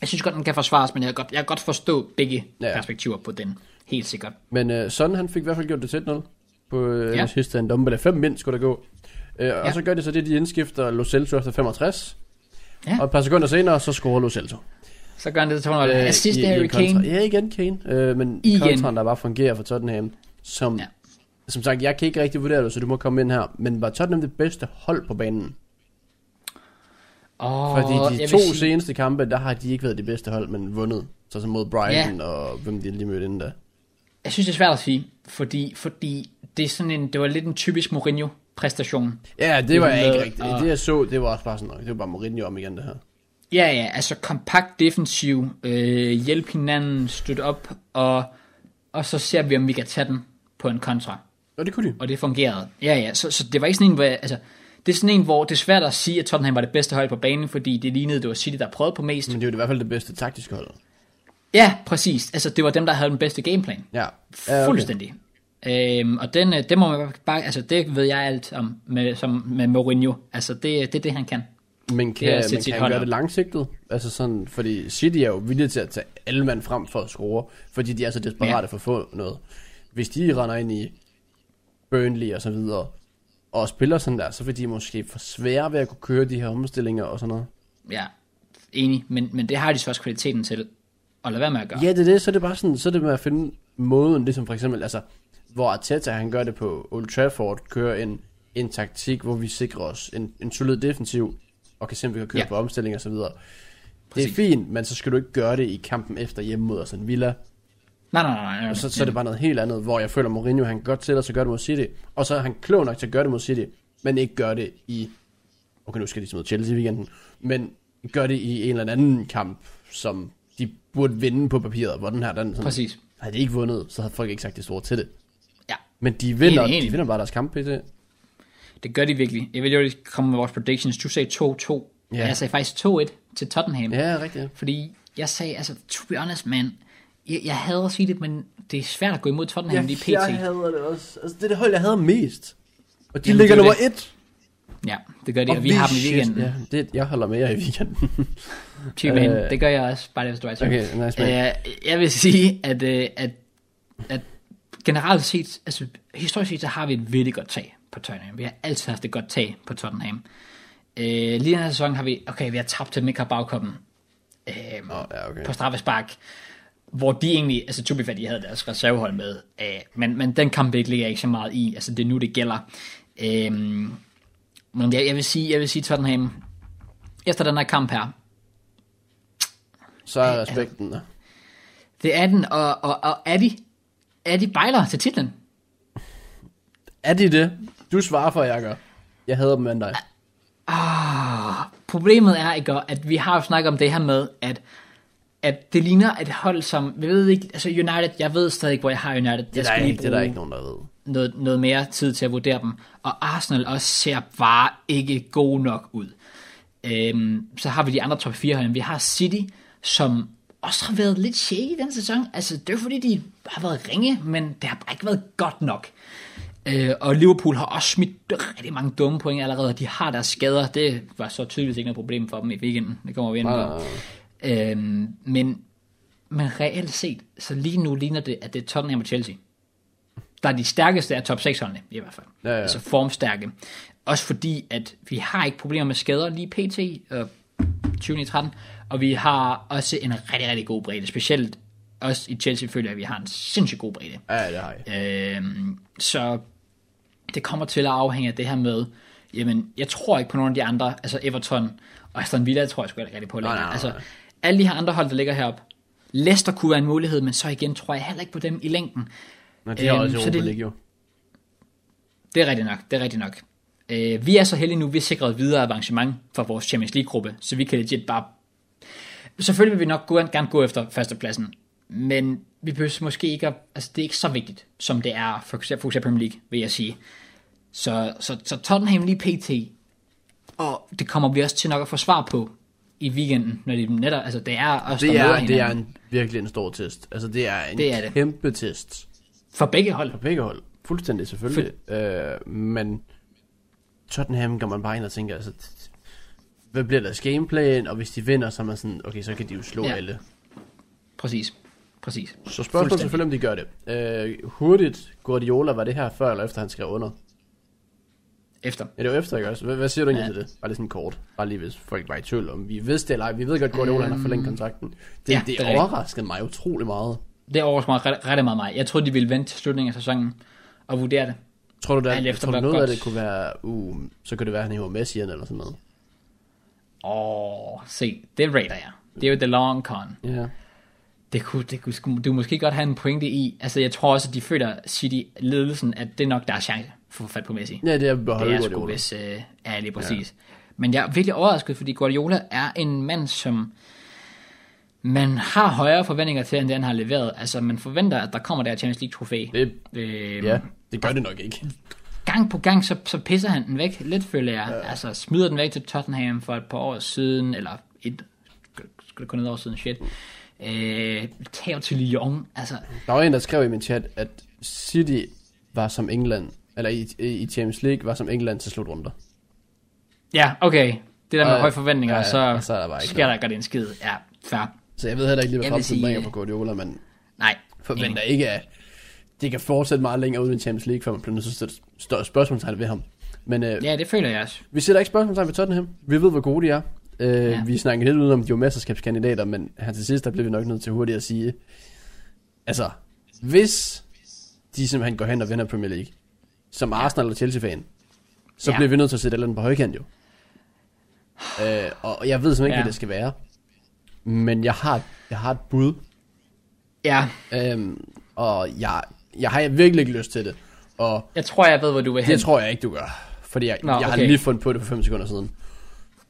Jeg synes godt, den kan forsvares, men jeg kan godt, jeg kan godt forstå begge Ja. perspektiver på den. Helt sikkert. Men øh, sådan han fik i hvert fald gjort det til 1-0 på øh, Ja. sidste en dumpe. 5 mind skulle der gå. Og Ja. så gør de så det, de indskifter Lo Celso efter 65. Ja. Og et par sekunder senere, så scorer Lo Celso. Så gør han det til 200. Øh, Assist i- Harry kontra- Kane. Ja, igen Kane. Øh, men Igen. kontraen, der bare fungerer for Tottenham, som... Ja. Som sagt, jeg kan ikke rigtig vurdere det, så du må komme ind her. Men var Tottenham det bedste hold på banen? Oh, Fordi de to sige... seneste kampe, der har de ikke været de bedste hold, men vundet. Så som mod Brighton ja. og hvem de lige mødte inden da. Jeg synes, det er svært at sige, fordi, fordi det, er sådan en, det var lidt en typisk Mourinho-præstation. Ja, det, det var ikke rigtigt. Og... Det jeg så, det var også bare sådan, det var bare Mourinho om igen det her. Ja, ja, altså kompakt defensiv, øh, hjælp hinanden, støtte op, og, og så ser vi, om vi kan tage den på en kontra. Og det kunne de. Og det fungerede. Ja, ja, så, så det var ikke sådan en, hvor, altså, det er sådan en, hvor det er svært at sige, at Tottenham var det bedste hold på banen, fordi det lignede, det var City, der prøvede på mest. Men det var i hvert fald det bedste taktiske hold. Ja, præcis. Altså, det var dem, der havde den bedste gameplan. Ja. okay. Fuldstændig. Øhm, og den, øh, det må man bare, altså det ved jeg alt om med, som, med Mourinho. Altså det, det er det, han kan. Men kan, det men kan han gøre det langsigtet? Altså sådan, fordi City er jo villige til at tage alle mand frem for at score, fordi de er så desperate ja. for at få noget. Hvis de render ind i Burnley og så videre, og spiller sådan der, så vil de måske få svære ved at kunne køre de her omstillinger og sådan noget. Ja, enig, men, men det har de så også kvaliteten til at lade være med at gøre. Ja, det er det, så er det bare sådan, så er det med at finde måden, det som for eksempel, altså, hvor Arteta han gør det på Old Trafford, kører en, en taktik, hvor vi sikrer os en, en solid defensiv, og kan simpelthen køre ja. på omstilling og så videre. Det er fint, men så skal du ikke gøre det i kampen efter hjemme mod sådan Villa. Nej, nej, nej. nej. Og så, så er det bare noget helt andet, hvor jeg føler, Mourinho han godt til at så gør det mod City. Og så er han klog nok til at gøre det mod City, men ikke gøre det i... Okay, nu skal de smide Chelsea i weekenden. Men gør det i en eller anden kamp, som de burde vinde på papiret, hvor den her, den sådan, Præcis. Havde de ikke vundet, så havde folk ikke sagt det store til det. Ja. Men de vinder, enig, enig. de vinder bare deres kamp, det. Det gør de virkelig. Jeg vil jo lige komme med vores predictions. Du sagde 2-2. Ja. Jeg sagde faktisk 2-1 til Tottenham. Ja, rigtigt. Fordi jeg sagde, altså, to be honest, man, jeg, jeg hader at sige det, men det er svært at gå imod Tottenham ja, lige pt. jeg hader det også. Altså, det er det hold, jeg hader mest. Og de Jamen, ligger nummer 1. Ja, det gør de, og, og vi har dem i weekenden. Ja, det, jeg holder med jer i weekenden. Typen, uh, det gør jeg også, bare det, hvis du Okay, nice man. Uh, jeg vil sige, at, uh, at, at generelt set, altså historisk set, så har vi et virkelig godt tag på Tottenham. Vi har altid haft et godt tag på Tottenham. Uh, lige den her sæson har vi, okay, vi har tabt til Mika Bagkoppen uh, oh, ja, okay. på straffespark hvor de egentlig, altså to be de havde deres reservehold med, uh, men, men den kamp ligger jeg ikke så meget i, altså det er nu, det gælder. Uh, men jeg, jeg vil sige, jeg vil sige Tottenham, efter den her kamp her, så er respekten der. Det er den, og, og, og er de, er de bejler til titlen? Er de det? Du svarer for, jeg gør. Jeg hader dem end dig. Ah, problemet er, ikke, at vi har jo snakket om det her med, at at det ligner et hold, som, vi ved ikke, altså United, jeg ved stadig ikke, hvor jeg har United. Det er, ikke, det er der ikke nogen, der ved. Noget, noget mere tid til at vurdere dem. Og Arsenal også ser bare ikke god nok ud. Øhm, så har vi de andre top 4 hold. Vi har City, som også har været lidt shaky den sæson. Altså, det er fordi, de har været ringe, men det har bare ikke været godt nok. Øh, og Liverpool har også smidt rigtig mange dumme point allerede, de har deres skader. Det var så tydeligt ikke noget problem for dem i weekenden. Det kommer vi ind på. Øhm, men, men reelt set, så lige nu ligner det, at det er Tottenham og Chelsea. Der er de stærkeste af top 6 holdene, i hvert fald. Ja, ja. Altså formstærke. Også fordi, at vi har ikke problemer med skader lige pt. Øh, 2013, og vi har også en rigtig, rigtig god bredde. Specielt også i Chelsea føler jeg, at vi har en sindssygt god bredde. Ja, det har jeg. Øhm, så det kommer til at afhænge af det her med, jamen, jeg tror ikke på nogen af de andre, altså Everton og Aston Villa tror jeg sgu ikke rigtig på længere. Nej, nej, nej. Altså, alle de her andre hold, der ligger heroppe, Leicester kunne være en mulighed, men så igen tror jeg heller ikke på dem i længden. Nå, de har øhm, også Europa League jo. Det er rigtigt nok, det er rigtigt nok. Øh, vi er så heldige nu, vi er sikret videre avancement for vores Champions League-gruppe, så vi kan legit bare... Selvfølgelig vil vi nok gå, gerne gå efter førstepladsen, men vi behøver måske ikke... At, altså, det er ikke så vigtigt, som det er for eksempel Premier League, vil jeg sige. Så, så, så Tottenham lige pt. Og det kommer vi også til nok at få svar på i weekenden, når det netop, altså det er også det er, det er en, virkelig en stor test. Altså det er en det er det. kæmpe test. For begge hold. For begge hold. Fuldstændig selvfølgelig. For... Øh, men Tottenham kan man bare ind og tænke, altså, hvad bliver deres gameplan, og hvis de vinder, så er man sådan, okay, så kan de jo slå ja. alle. Præcis. Præcis. Så spørgsmålet selvfølgelig, om de gør det. Øh, hurtigt, Guardiola, var det her før eller efter han skrev under? Efter. Ja, det var efter, ikke også? Hvad, hvad siger du egentlig ja. til det? Bare lige sådan kort. Bare lige hvis folk var i tvivl om, vi vidste det eller Vi ved godt, at Guardiola um, har forlænget kontrakten. Det, ja, det, det overraskede mig utrolig meget. Det overraskede mig ret, ret meget mig. Jeg troede, de ville vente til slutningen af sæsonen og vurdere det. Tror du, der, tror du noget godt. af det kunne være, uh, så kunne det være, at han hiver Messi eller sådan noget? Åh, se, det rater jeg. Det er jo the long con. Ja. Det kunne, det kunne, du måske godt have en pointe i. Altså, jeg tror også, at de føler City-ledelsen, at det er nok deres chance for at få fat på Messi. Ja, det er at Det beholde er Guardiola. hvis, øh, ja, lige præcis. Ja. Men jeg er virkelig overrasket, fordi Guardiola er en mand, som man har højere forventninger til, end det han har leveret. Altså, man forventer, at der kommer der Champions League-trofæ. Det, Øh, ja, det gør det nok ikke. gang på gang, så, så pisser han den væk. Lidt føler jeg. Ja. Altså, smider den væk til Tottenham for et par år siden, eller et, skulle det kun et år siden, shit. Øh, tager til Lyon, altså, Der var en, der skrev i min chat, at City var som England, eller i, i Champions League var som England til slutrunder. ja, okay. Det der med Og- høje forventninger, ja, så, så er der bare ikke sker der ikke godt en skid. Ja, fair. Så jeg ved heller ikke lige, hvad fremtiden bringer for Guardiola, men Nej. forventer ikke, at det kan fortsætte meget længere uden Champions League, før man bliver nødt til at større spørgsmålstegn ved ham. Men øh, Ja, det føler jeg også. vi sætter ikke spørgsmålstegn ved Tottenham. Vi ved, hvor gode de er. Øh, Ja. Vi snakker lidt udenom, de er jo mesterskabskandidater, men her til sidst, der bliver vi nok nødt til hurtigt at sige, altså, hvis de simpelthen går hen og vinder Premier League, som Arsenal eller Chelsea-fan, så Ja. bliver vi nødt til at sætte et eller andet på højkant jo. Øh, og jeg ved simpelthen ikke, Ja. hvad det skal være. Men jeg har, jeg har et bud, Ja, øhm, og jeg, jeg har virkelig ikke lyst til det. Og jeg tror, jeg ved, hvor du vil hen. det tror jeg ikke, du gør. Fordi jeg, Nå, jeg har okay. lige fundet på det for 5 sekunder siden.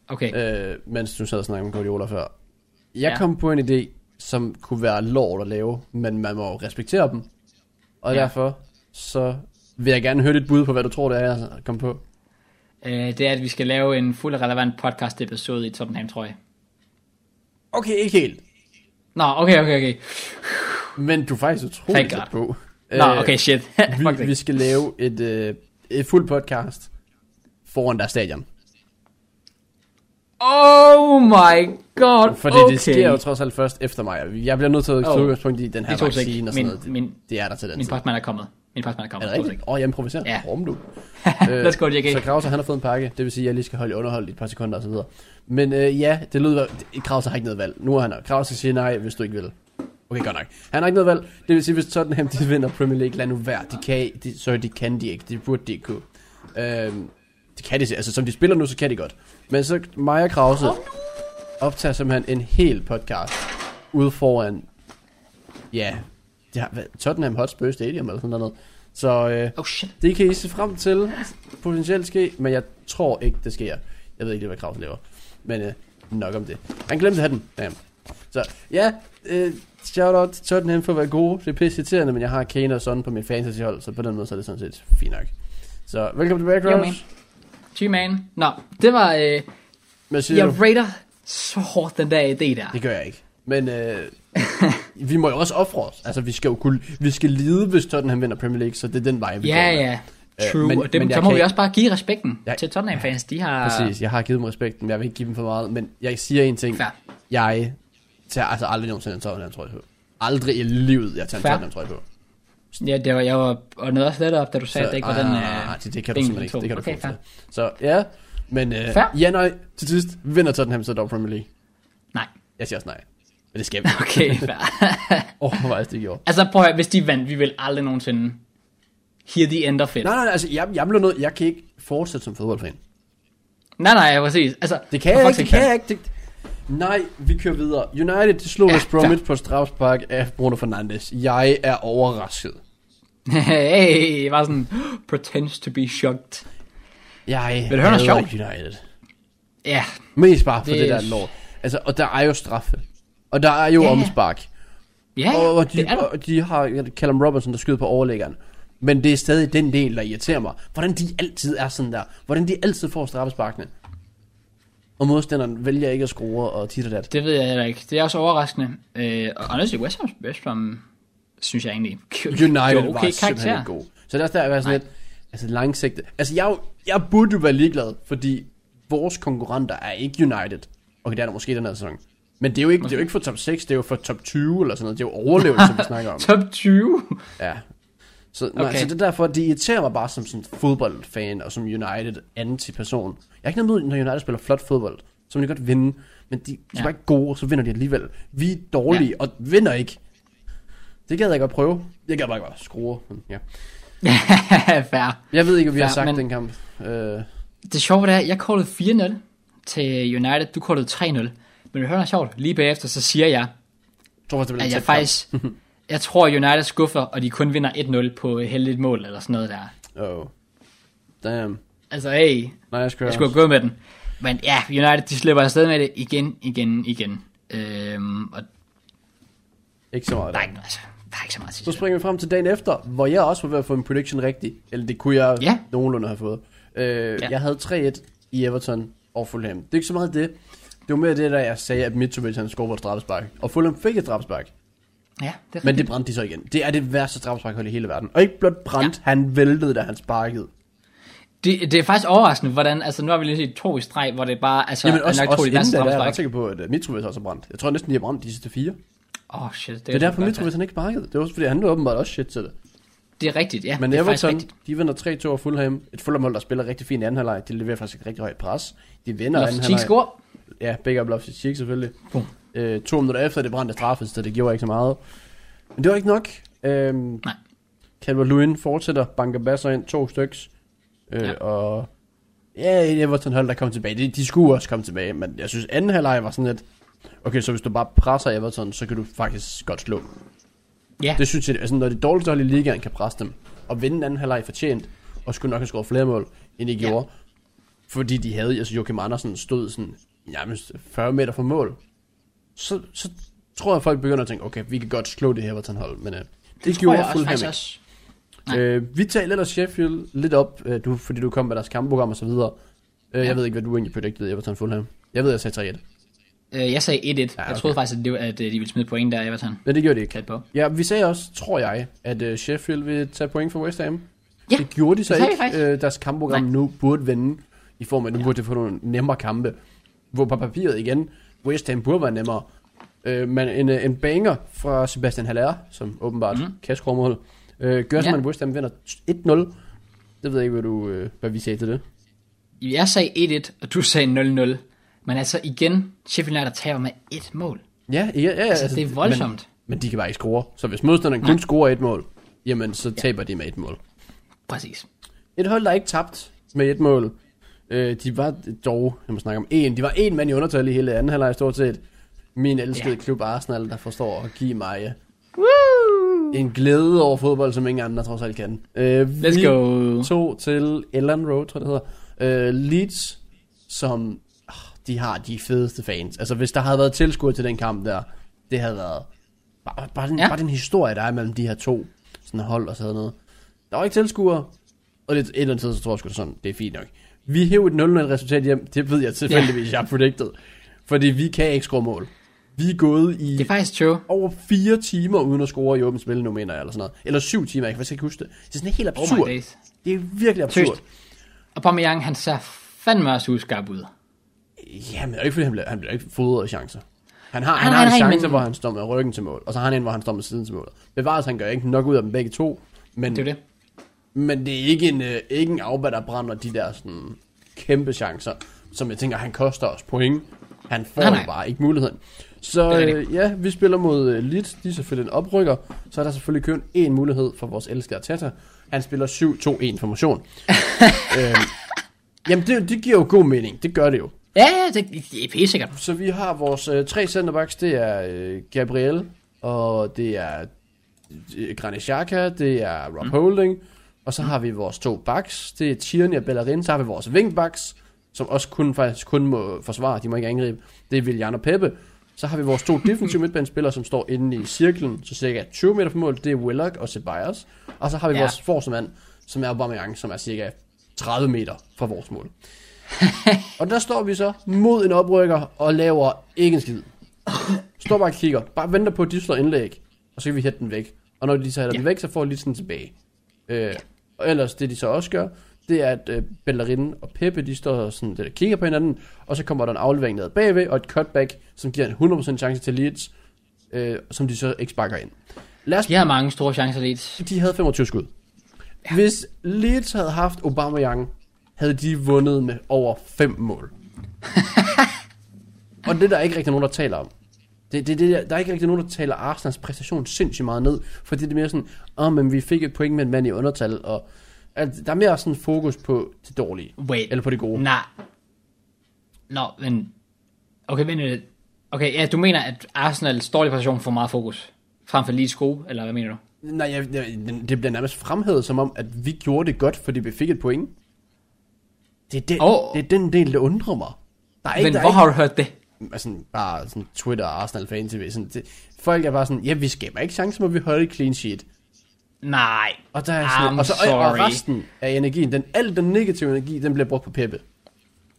Okay, øh, mens du sad og snakkede om Guardiola før. Jeg Ja. kom på en idé, som kunne være lort at lave, men man må respektere dem. Og ja. derfor, så vil jeg gerne høre dit bud på, hvad du tror, det er, jeg kom på. øh, det er, at vi skal lave en fuld relevant podcast episode i Tottenham, tror jeg. Okay, ikke helt. Nå, okay, okay, okay. Men du er faktisk utrolig tæt på. Nå, okay, shit. Vi, vi skal lave et, øh, et fuld podcast foran der stadion. Oh my god, Fordi okay. det sker jo trods alt først efter mig. Jeg bliver nødt til at tage Oh. udgangspunkt i den her vaccine og sådan Min, noget. min, Det er der til den min tid. postmand er kommet. Min postmand er Er det rigtigt? Åh, oh, jeg improviserer. Ja. Rum du. Let's go, JK. Så Krause, han har fået en pakke. Det vil sige, at jeg lige skal holde i underhold i et par sekunder og så videre. Men øh, ja, det lyder... Krause har ikke noget valg. Nu har han... Krause siger nej, hvis du ikke vil. Okay, godt nok. Han har ikke noget valg. Det vil sige, hvis Tottenham de vinder Premier League, lad nu være. De kan, de, sorry, de kan de ikke. Det burde de ikke kunne. Øhm, det kan de, altså som de spiller nu, så kan de godt. Men så og Krause optager simpelthen en hel podcast ude foran, ja, det har, hvad, Tottenham Hotspur Stadium eller sådan noget. Så øh, Oh shit. det kan I se frem til potentielt ske, men jeg tror ikke, det sker. Jeg ved ikke lige, hvad Kraus laver. Men øh, nok om det. Han glemte hatten. Damn. Så ja, øh, shout out til Tottenham for at være gode. Det er pisse irriterende, men jeg har Kane og sådan på mit fantasyhold, så på den måde så er det sådan set fint nok. Så velkommen tilbage, Kraus. man. G-man. Nå, det var... Øh, jeg du? rater så hårdt den der idé der. Det gør jeg ikke. Men øh, vi må jo også ofre os. Altså, vi skal jo kunne, vi skal lide, hvis Tottenham vinder Premier League, så det er den vej, vi Ja, går med. ja. Øh, True. men- og dem, men jeg så må kan vi også bare give respekten Ja. til Tottenham-fans. De har... Præcis, jeg har givet dem respekten, men jeg vil ikke give dem for meget. Men jeg siger en ting. Fair. Jeg tager altså aldrig nogensinde en Tottenham trøje på. Aldrig i livet, jeg tager en Fair. Tottenham trøje på. Ja, det var, jeg var og noget også lidt op, da du sagde, at det ikke var den... ah, Øh, det, det kan du simpelthen ikke. Det kan du Okay, fair. til. Så ja, men øh, ja, nej, til sidst vinder Tottenham så dog Premier League. nej. Jeg siger også nej. Men det skal vi. Okay, fair. Åh, oh, hvor er det gjort. altså prøv at høre, hvis de vandt, vi vil aldrig nogensinde hear the end of it. Nej, nej, nej, altså, jeg, jeg bliver nødt, jeg kan ikke fortsætte som fodboldfan. Nej, nej, præcis. Altså, Det kan jeg ikke, det kan jeg ikke. Det... Nej, vi kører videre. United de slog Ja, West Bromwich på strafspark af Bruno Fernandes. Jeg er overrasket. hey, var sådan, pretends to be shocked. Jeg Vil du høre noget sjovt? United. Ja, Mest bare for Det det der lort. Altså, og der er jo straffe. Og der er jo Ja. omspark. ja, og, og, de, og de har Callum Robinson, der skyder på overlæggeren. Men det er stadig den del, der irriterer mig. Hvordan de altid er sådan der. Hvordan de altid får straffesparkene. Og modstanderen vælger ikke at score og tit og dat. Det ved jeg heller ikke. Det er også overraskende. Øh, og honestly, West Ham, West Ham synes jeg egentlig United gjorde okay, var simpelthen god. Så der er der sådan Nej. lidt, altså langsigtet. Altså jeg, jeg burde jo være ligeglad, fordi vores konkurrenter er ikke United. Okay, det er der måske den her sæson. Men det er jo ikke, det er jo ikke for top 6, det er jo for top 20 eller sådan noget. Det er jo overlevelse, vi snakker om. Top 20. Ja. Så, okay. Okay. så det er derfor, det irriterer mig bare som sådan fodboldfan og som United anti-person. Jeg er ikke noget når United spiller flot fodbold. Så må de godt vinde. Men de, de Ja. er bare ikke gode, og så vinder de alligevel. Vi er dårlige ja. og vinder ikke. Det gad jeg godt prøve. Jeg gad bare godt skrue. Men, ja. Fair. Jeg ved ikke, hvad vi har Ja, sagt men- den kamp. Øh, Det sjove det er, jeg callede 4-0 til United. Du kaldte 3-0. Men du hører noget sjovt. Lige bagefter, så siger jeg, Jeg tror det bliver at jeg faktisk... jeg tror, United skuffer, og de kun vinder 1-0 på heldigt mål, eller sådan noget der. Oh. Damn. Altså, hey, Nej, jeg skal jeg skulle gået med den. Men ja, United, de slipper afsted med det igen, igen, igen. Øhm, og Ikke så meget. der er ikke, altså, der er ikke så meget. Så springer vi frem til dagen efter, hvor jeg også var ved at få en prediction rigtig. Eller det kunne jeg Ja. nogenlunde have fået. Øh, Ja. Jeg havde 3-1 i Everton og Fulham. Det er ikke så meget det. Det var mere det, der jeg sagde, at Mitrovic han scorede på straffespark. Og Fulham fik et straffespark. Ja, det er Men det brændte de så igen. Det er det værste straffesparkhold i hele verden. Og ikke blot brændt, ja. han væltede, da han sparkede. Det, det er faktisk overraskende, hvordan, altså nu har vi lige set to i streg, hvor det bare, altså, Jamen er også, også inden da, der er jeg straffespark. sikker på, at øh, Mitrovic også er brændt. Jeg tror næsten, de har brændt de sidste fire. Åh, oh, shit. Det, Det er derfor, Mitrovic han ikke sparkede. Det var også fordi, han var åbenbart også shit til det. Det er rigtigt, ja. Men det er faktisk Everton, de vinder 3-2 af Fulham. Et Fulham-hold, der spiller rigtig fint i anden halvleg. De leverer faktisk et rigtig højt pres. De vinder anden Loftus-Cheek halvleg. Ja, begge op Loftus Cheek selvfølgelig. Boom. Øh, to minutter efter det brændte straffet, så det gjorde ikke så meget. Men det var ikke nok. Øhm, Nej. Calvert Lewin fortsætter, banker basser ind, to styks. Øh, Ja. Og ja, Everton hold, der kom tilbage. De, de skulle også komme tilbage, men jeg synes anden halvleg var sådan lidt, okay, så hvis du bare presser Everton, så kan du faktisk godt slå. Ja, Det synes jeg, altså når det dårligste hold i ligaen kan presse dem, og vinde anden halvleg fortjent, og skulle nok have scoret flere mål, end de Ja. gjorde. Fordi de havde, altså Joachim Andersen stod sådan, nærmest 40 meter fra mål. Så, så tror jeg, at folk begynder at tænke, okay, vi kan godt slå det her Everton hold, men uh, det, det gjorde jeg Fulham ikke. også. Øh, vi talte ellers Sheffield lidt op, øh, du, fordi du kom med deres kampprogram og så videre. Øh, Ja. Jeg ved ikke, hvad du egentlig predicted Everton Fulham. Jeg ved, jeg sagde 3-1. Øh, jeg sagde 1-1. Ja, Jeg okay. troede faktisk, at, det, at øh, de ville smide point der, Everton. Men det gjorde de ikke. På. Ja, vi sagde også, tror jeg, at uh, Sheffield vil tage point for West Ham. Ja, det gjorde de så det ikke. Øh, deres kampprogram Nej. nu burde vende, i form af, nu Ja. ja. burde de få nogle nemmere kampe. Hvor på papiret igen, West Ham burde være nemmere. Øh, men en, øh, en banger fra Sebastian Haller, som åbenbart mm. kan mål, øh, gør Ja. ja. at West Ham vinder 1-0. Det ved jeg ikke, hvad, du, øh, hvad vi sagde til det. Jeg sagde 1-1, og du sagde 0-0. Men altså igen, Sheffield United taber med et mål. Ja, ja, ja. Altså, det er voldsomt. Men, men de kan bare ikke score. Så hvis modstanderen kun scorer et mål, jamen så taber de med et mål. Præcis. Et hold, der ikke tabt med et mål. Øh, de var dog, jeg må snakke om en, de var en mand i undertal i hele anden halvleg stort set. Min elskede ja. klub Arsenal, der forstår at give mig øh, Woo! en glæde over fodbold, som ingen andre trods alt kan. Øh, Let's vi go. tog til Ellen Road, tror jeg det hedder. Øh, Leeds, som ah, de har de fedeste fans. Altså hvis der havde været tilskuer til den kamp der, det havde været bare, bare, den, Ja. bare den historie, der er mellem de her to sådan hold og sådan noget. Der var ikke tilskuere, og det, et eller andet sted, så tror jeg sgu, sådan, det er fint nok. Vi hævde et 0-0 resultat hjem, det ved jeg tilfældigvis, jeg har predicted. Fordi vi kan ikke score mål. Vi er gået i Det er faktisk true. over fire timer uden at score i åbent spil nu, mener jeg, eller sådan noget. Eller syv timer, jeg kan faktisk ikke huske det. Det er sådan helt Oh absurd. days. det er virkelig absurd. Seriøst. Og Aubameyang, han ser fandme også uskarp ud. Ja, men ikke fordi, han bliver, han bliver ikke fodret chancer. Han har, han nej, har en chance, men- hvor han står med ryggen til mål, og så har han en, hvor han står med siden til mål. Bevares, han gør ikke nok ud af dem begge to, men, Det er det. Men det er ikke en, øh, ikke en Auba, der brænder de der sådan, kæmpe chancer, som jeg tænker, han koster os point. Han får Nej, nej, bare ikke muligheden. Så øh, ja, vi spiller mod øh, Leeds, de er selvfølgelig en oprykker. Så er der selvfølgelig kun én mulighed for vores elskede Tata. Han spiller 7-2-1 formation. øhm, jamen, det, det giver jo god mening. Det gør det jo. Ja, ja, det, det er pisse sikkert. Så vi har vores øh, tre centerbacks, det er øh, Gabriel, og det er øh, Granit Xhaka, det er Rob mm. Holding, og så har vi vores to backs, det er Tierney og Bellerin, så har vi vores wingbacks, som også kun, faktisk kun må forsvare, de må ikke angribe, det er Willian og Peppe. Så har vi vores to defensive midtbanespillere, som står inde i cirklen, så cirka 20 meter fra mål, det er Willock og Ceballos. Og så har vi Ja. ja. vores forsvarsmand, som er Aubameyang, som er cirka 30 meter fra vores mål. og der står vi så mod en oprykker og laver ikke en skid. Står bare og kigger. Bare venter på, at de slår indlæg. Og så kan vi hætte den væk. Og når de så hætter Ja. den væk, så får de lige sådan tilbage. Øh, og ellers det de så også gør, det er, at øh, Bellerin og Peppe, de står sådan og kigger på hinanden. Og så kommer der en aflevering ned bagved, og et cutback, som giver en 100% chance til Leeds. Øh, som de så ikke sparker ind. Lad os De har mange store chancer lidt. de havde 25 skud. Ja. Hvis Leeds havde haft Aubameyang, havde de vundet med over 5 mål. og det er der ikke rigtig nogen, der taler om. Det, det, det, der- er ikke rigtig nogen, der taler Arsenals præstation sindssygt meget ned, fordi det er mere sådan, åh, oh, men vi fik et point med en mand i undertal, og at der er mere sådan fokus på det dårlige, Wait. eller på det gode. Nej. Nå, men... Okay, men... Okay, ja, du mener, at Arsenals dårlige position får meget fokus, frem for lige gode, eller hvad mener du? Nej, jeg, jeg, det bliver nærmest fremhævet som om, at vi gjorde det godt, fordi vi fik et point. Det er, det, Åh. det er den del, der undrer mig. Der er Men der hvor er har du hørt det? Altså, bare sådan Twitter og Arsenal fan TV. Sådan, det, folk er bare sådan, ja, vi skaber ikke chance, hvor vi holder et clean sheet. Nej. Og, der er I'm sådan, og, så, og, og resten af energien, den, al den negative energi, den bliver brugt på Peppe.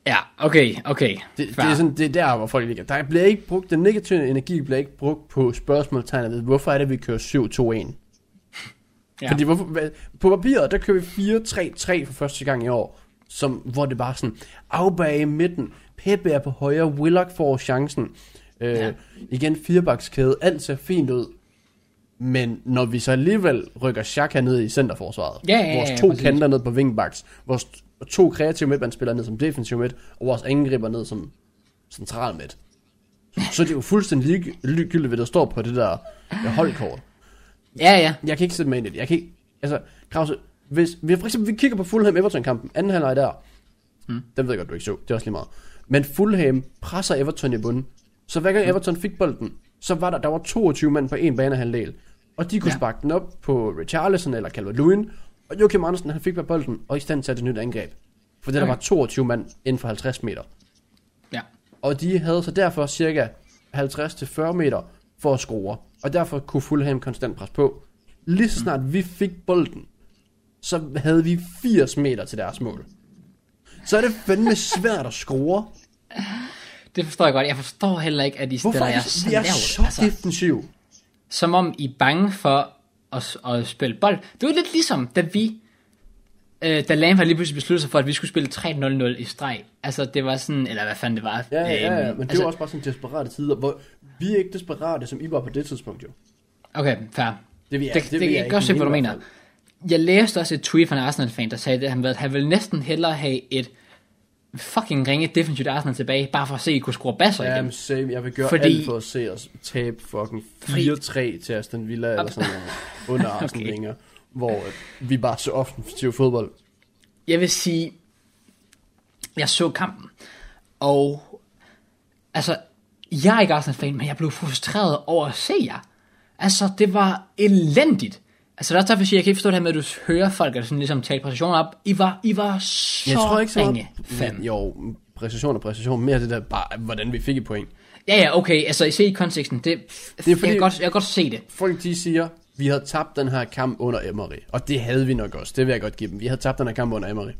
Ja, okay, okay. Det, det, Fair. er sådan, det er der, hvor folk ligger. Der bliver ikke brugt, den negative energi bliver ikke brugt på spørgsmålstegnet ved, hvorfor er det, vi kører 7-2-1? Ja. Fordi hvorfor, hvad, på papiret, der kører vi 4-3-3 for første gang i år, som, hvor det bare sådan, afbage i midten, Pepe er på højre, Willock får chancen, øh, Ja. ja. igen firebakskæde, alt ser fint ud, men når vi så alligevel rykker Xhaka ned i centerforsvaret, Ja, ja, ja, vores ja, to præcis. kanter ned på wingbacks, vores to kreative midtbandspillere ned som defensiv midt, og vores angriber ned som central midt, så er det jo fuldstændig lig- ligegyldigt, hvad der står på det der holdkort. Ja, ja. Jeg kan ikke sætte mig ind i det. Jeg kan ikke... Altså, Krause, hvis vi for eksempel vi kigger på Fulham-Everton-kampen, anden halvleg der, mm. den ved jeg godt, du ikke så, det er også lige meget. Men Fulham presser Everton i bunden. Så hver gang Everton fik bolden, så var der, der var 22 mand på en banehalvdel. Og de kunne Ja. sparke den op på Richarlison eller Calvert-Lewin, og Joachim Andersen, han fik bare bolden, og i stand til et nyt angreb. For der Okay. var 22 mand inden for 50 meter. Ja. Og de havde så derfor cirka 50-40 meter for at score. Og derfor kunne Fulham konstant presse på. Lige så snart vi fik bolden, så havde vi 80 meter til deres mål. Så er det fandme svært at score. Det forstår jeg godt. Jeg forstår heller ikke, at I Hvorfor stiller er jer vi, så vi er lavt. så Altså, defensiv? som om I er bange for at, at spille bold. Det var lidt ligesom, da vi... Øh, da Lampard lige pludselig besluttede sig for, at vi skulle spille 3-0-0 i streg. Altså, det var sådan... Eller hvad fanden det var. Ja, ja, ja. Øhm, men det altså, var også bare sådan desperate tider, hvor vi er ikke desperate, som I var på det tidspunkt jo. Okay, fair. Det, vil jeg, Det, det, det, det, jeg kan godt se, hvad du mener. Jeg læste også et tweet fra en Arsenal-fan, der sagde, at han, han ville næsten hellere have et fucking ringe defensivt Arsenal tilbage, bare for at se, at I kunne score basser igen. Jamen, same. Jeg vil gøre Fordi- alt for at se os tabe fucking Fordi- 4-3 til Aston Villa eller sådan noget under Arsenal Okay. okay. hvor øh, vi bare så offensiv fodbold. Jeg vil sige, jeg så kampen, og altså, jeg er ikke Arsenal-fan, men jeg blev frustreret over at se jer. Altså, det var elendigt. Altså, det er også derfor, jeg siger, jeg kan ikke forstå det her med, at du hører folk, der sådan ligesom tager præcision op. I var, I var så Jeg tror ikke så ringe, fandme. jo, præcision og præcision, mere det der bare, hvordan vi fik et point. Ja, ja, okay, altså, I ser i konteksten, det, det er fordi- jeg, kan godt, jeg kan godt se det. Folk de siger, vi havde tabt den her kamp under Emery, og det havde vi nok også, det vil jeg godt give dem. Vi havde tabt den her kamp under Emery.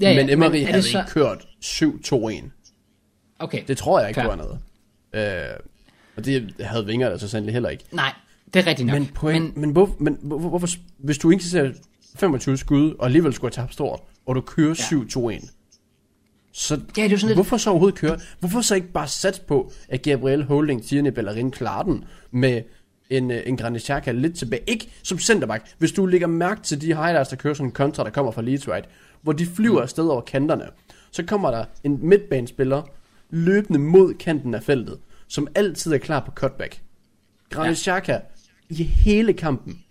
Ja, men Emery er havde så... ikke kørt 7-2-1. Okay, Det tror jeg ikke Fair. var noget. Øh, og det havde Vinger da så sandelig heller ikke. nej, det er rigtigt nok. Men, point, men, men, hvor, men hvor, hvor, hvorfor, hvis du ikke ser 25 skud, og alligevel skulle have tabt stort, og du kører Ja. 7-2-1, så Ja, det er sådan hvorfor så overhovedet køre? Hvorfor så ikke bare satse på, at Gabriel Holding, Tierney, Bellerin klarer den med en, øh, en Granit Xhaka lidt tilbage? Ikke som centerback. Hvis du lægger mærke til de highlights, der kører sådan en kontra, der kommer fra Leeds right, hvor de flyver mm. afsted over kanterne, så kommer der en midtbanespiller løbende mod kanten af feltet, som altid er klar på cutback. Granit Xhaka i hele kampen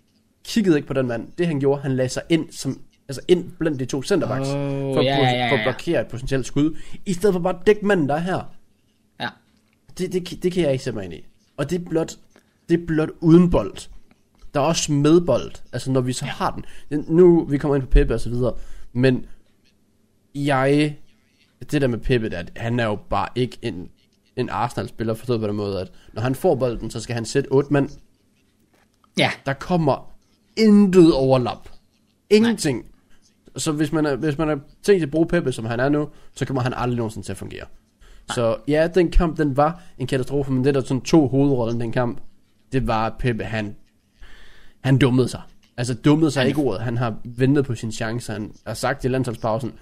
kiggede ikke på den mand. Det han gjorde, han lagde sig ind, som, altså ind blandt de to centerbacks, Åh, for, ja, at, ja, ja, for at blokere et potentielt skud, i stedet for bare at dække manden, der er her. Ja. Det, det, det kan jeg ikke sætte mig ind i. Og det er blot, det er blot uden bold. Der er også med bold, altså når vi så ja. har den. Nu, vi kommer ind på Pepe og så videre, men jeg, det der med Pepe, der, han er jo bare ikke en, en Arsenal-spiller, forstået på den måde, at når han får bolden, så skal han sætte otte mand. Ja, Der kommer intet overlap. Ingenting. Nej. Så hvis man, er, hvis man er tænkt at bruge Pepe, som han er nu, så kommer han aldrig nogensinde til at fungere. Nej. Så ja, den kamp, den var en katastrofe, men det der sådan to hovedroller i den kamp, det var at Pepe, han, han dummede sig. Altså dummede sig ikke ordet. Han har ventet på sin chance. Han har sagt i landsholdspausen,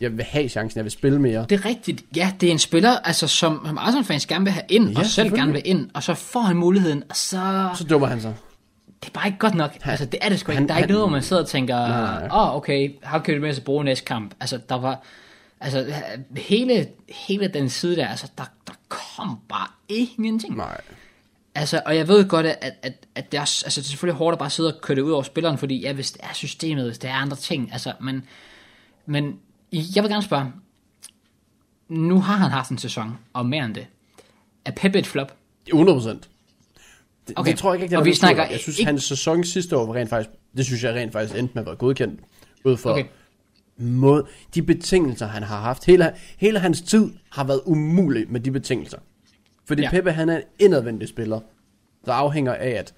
jeg vil have chancen, jeg vil spille mere. det er rigtigt. Ja, det er en spiller, altså, som, som Arsenal-fans gerne vil have ind, Ja, og selv gerne vil ind, og så får han muligheden, og så... Så dummer han sig. Det er bare ikke godt nok. Altså, det er det sgu ikke. han- Der er ikke han- noget, hvor man sidder og tænker, åh, oh, okay, how kan vi med at bruge næste kamp? Altså, der var, altså, hele, hele den side der, altså, der, der kom bare ingenting. Nej. Altså, og jeg ved godt, at, at, at, at det, er, altså, det er selvfølgelig hårdt at bare sidde og køre det ud over spilleren, fordi ja, hvis det er systemet, hvis det er andre ting, altså, men, men jeg vil gerne spørge, nu har han haft en sæson, og mere end det. Er Pepe et flop? 100 procent. Det, Okay, det, tror jeg ikke, det er og vi snakker Jeg synes, ikke- hans sæson sidste år var rent faktisk, det synes jeg rent faktisk endte med at være godkendt. Ud for Okay. måde, de betingelser, han har haft. Hele, hele hans tid har været umulig med de betingelser. Fordi Ja. Pepe, han er en indadvendig spiller, der afhænger af, at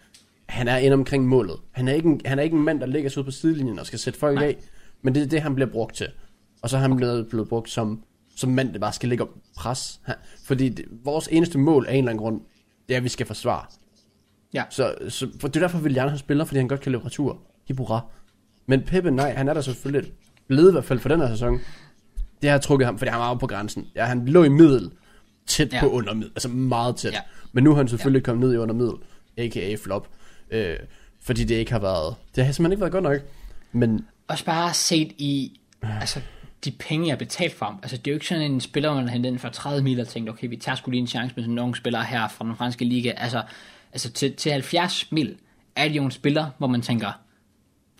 han er inde omkring målet. Han er ikke en, han er ikke en mand, der ligger sig ud på sidelinjen og skal sætte folk Nej. af. Men det er det, han bliver brugt til. Og så er han blevet, blevet brugt som, som mand, der bare skal ligge og pres. Fordi det, vores eneste mål af en eller anden grund, det er, at vi skal forsvare. Ja. Så, så for det er derfor, gerne have spiller, fordi han godt kan løbe retur. Hibura. Men Pepe, nej, han er der selvfølgelig blevet i hvert fald for den her sæson. Det har trukket ham, fordi han var jo på grænsen. Ja, han lå i middel, tæt Ja. på under middel, altså meget tæt. Ja. Men nu har han selvfølgelig ja. kommet ned i under middel, a.k.a. flop. Øh, fordi det ikke har været, det har simpelthen ikke været godt nok. Men Også bare set i, altså, de penge, jeg har betalt for ham. Altså, det er jo ikke sådan en spiller, man har hentet ind for 30 mil og tænkt, okay, vi tager sgu lige en chance med sådan nogle spillere her fra den franske liga. Altså, altså til, til 70 mil er det jo en spiller, hvor man tænker,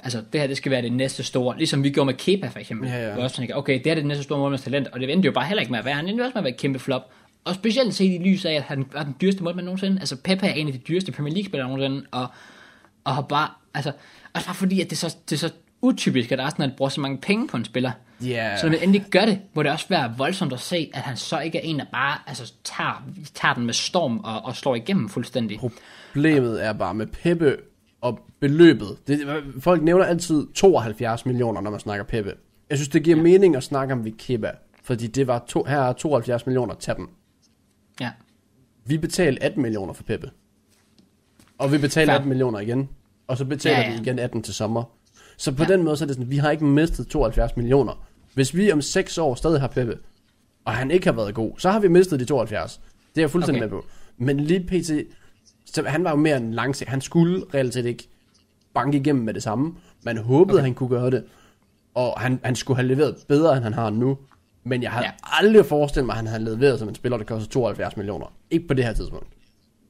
altså, det her, det skal være det næste store. Ligesom vi gjorde med Kepa, for eksempel. Ja, ja. Hvor også tænker, okay, det er det næste store målmands talent, og det endte jo bare heller ikke med at være. Han endte jo også med at være et kæmpe flop. Og specielt set i lys af, at han var den dyreste målmand nogensinde. Altså, Pepe er en af de dyreste Premier League-spillere nogensinde, og, og har bare, altså, også bare fordi, at det er så, det er så utypisk, at Arsenal bruger så mange penge på en spiller. Ja, Så når man endelig gør det, må det også være voldsomt at se, at han så ikke er en, der bare altså, tager, tager den med storm og, og slår igennem fuldstændig. problemet er bare med Pepe og beløbet. Det, folk nævner altid 72 millioner, når man snakker Pepe. Jeg synes, det giver ja. mening at snakke om Vikeba. Fordi det var to, her er 72 millioner, tag dem. Ja, Vi betalte 18 millioner for Peppe. Og vi betaler Fair. 18 millioner igen. Og så betaler Ja, ja, vi igen 18 til sommer. Så på ja. den måde, så er det sådan, vi har ikke mistet 72 millioner. Hvis vi om 6 år stadig har Peppe, og han ikke har været god, så har vi mistet de 72. Det er jeg fuldstændig Okay. med på. Men lige pt. Så han var jo mere en langsigt. Han skulle reelt set ikke banke igennem med det samme. Man håbede, okay. han kunne gøre det. Og han, han skulle have leveret bedre, end han har nu. Men jeg har Ja. aldrig forestillet mig, at han havde leveret som en spiller, der koster 72 millioner. Ikke på det her tidspunkt.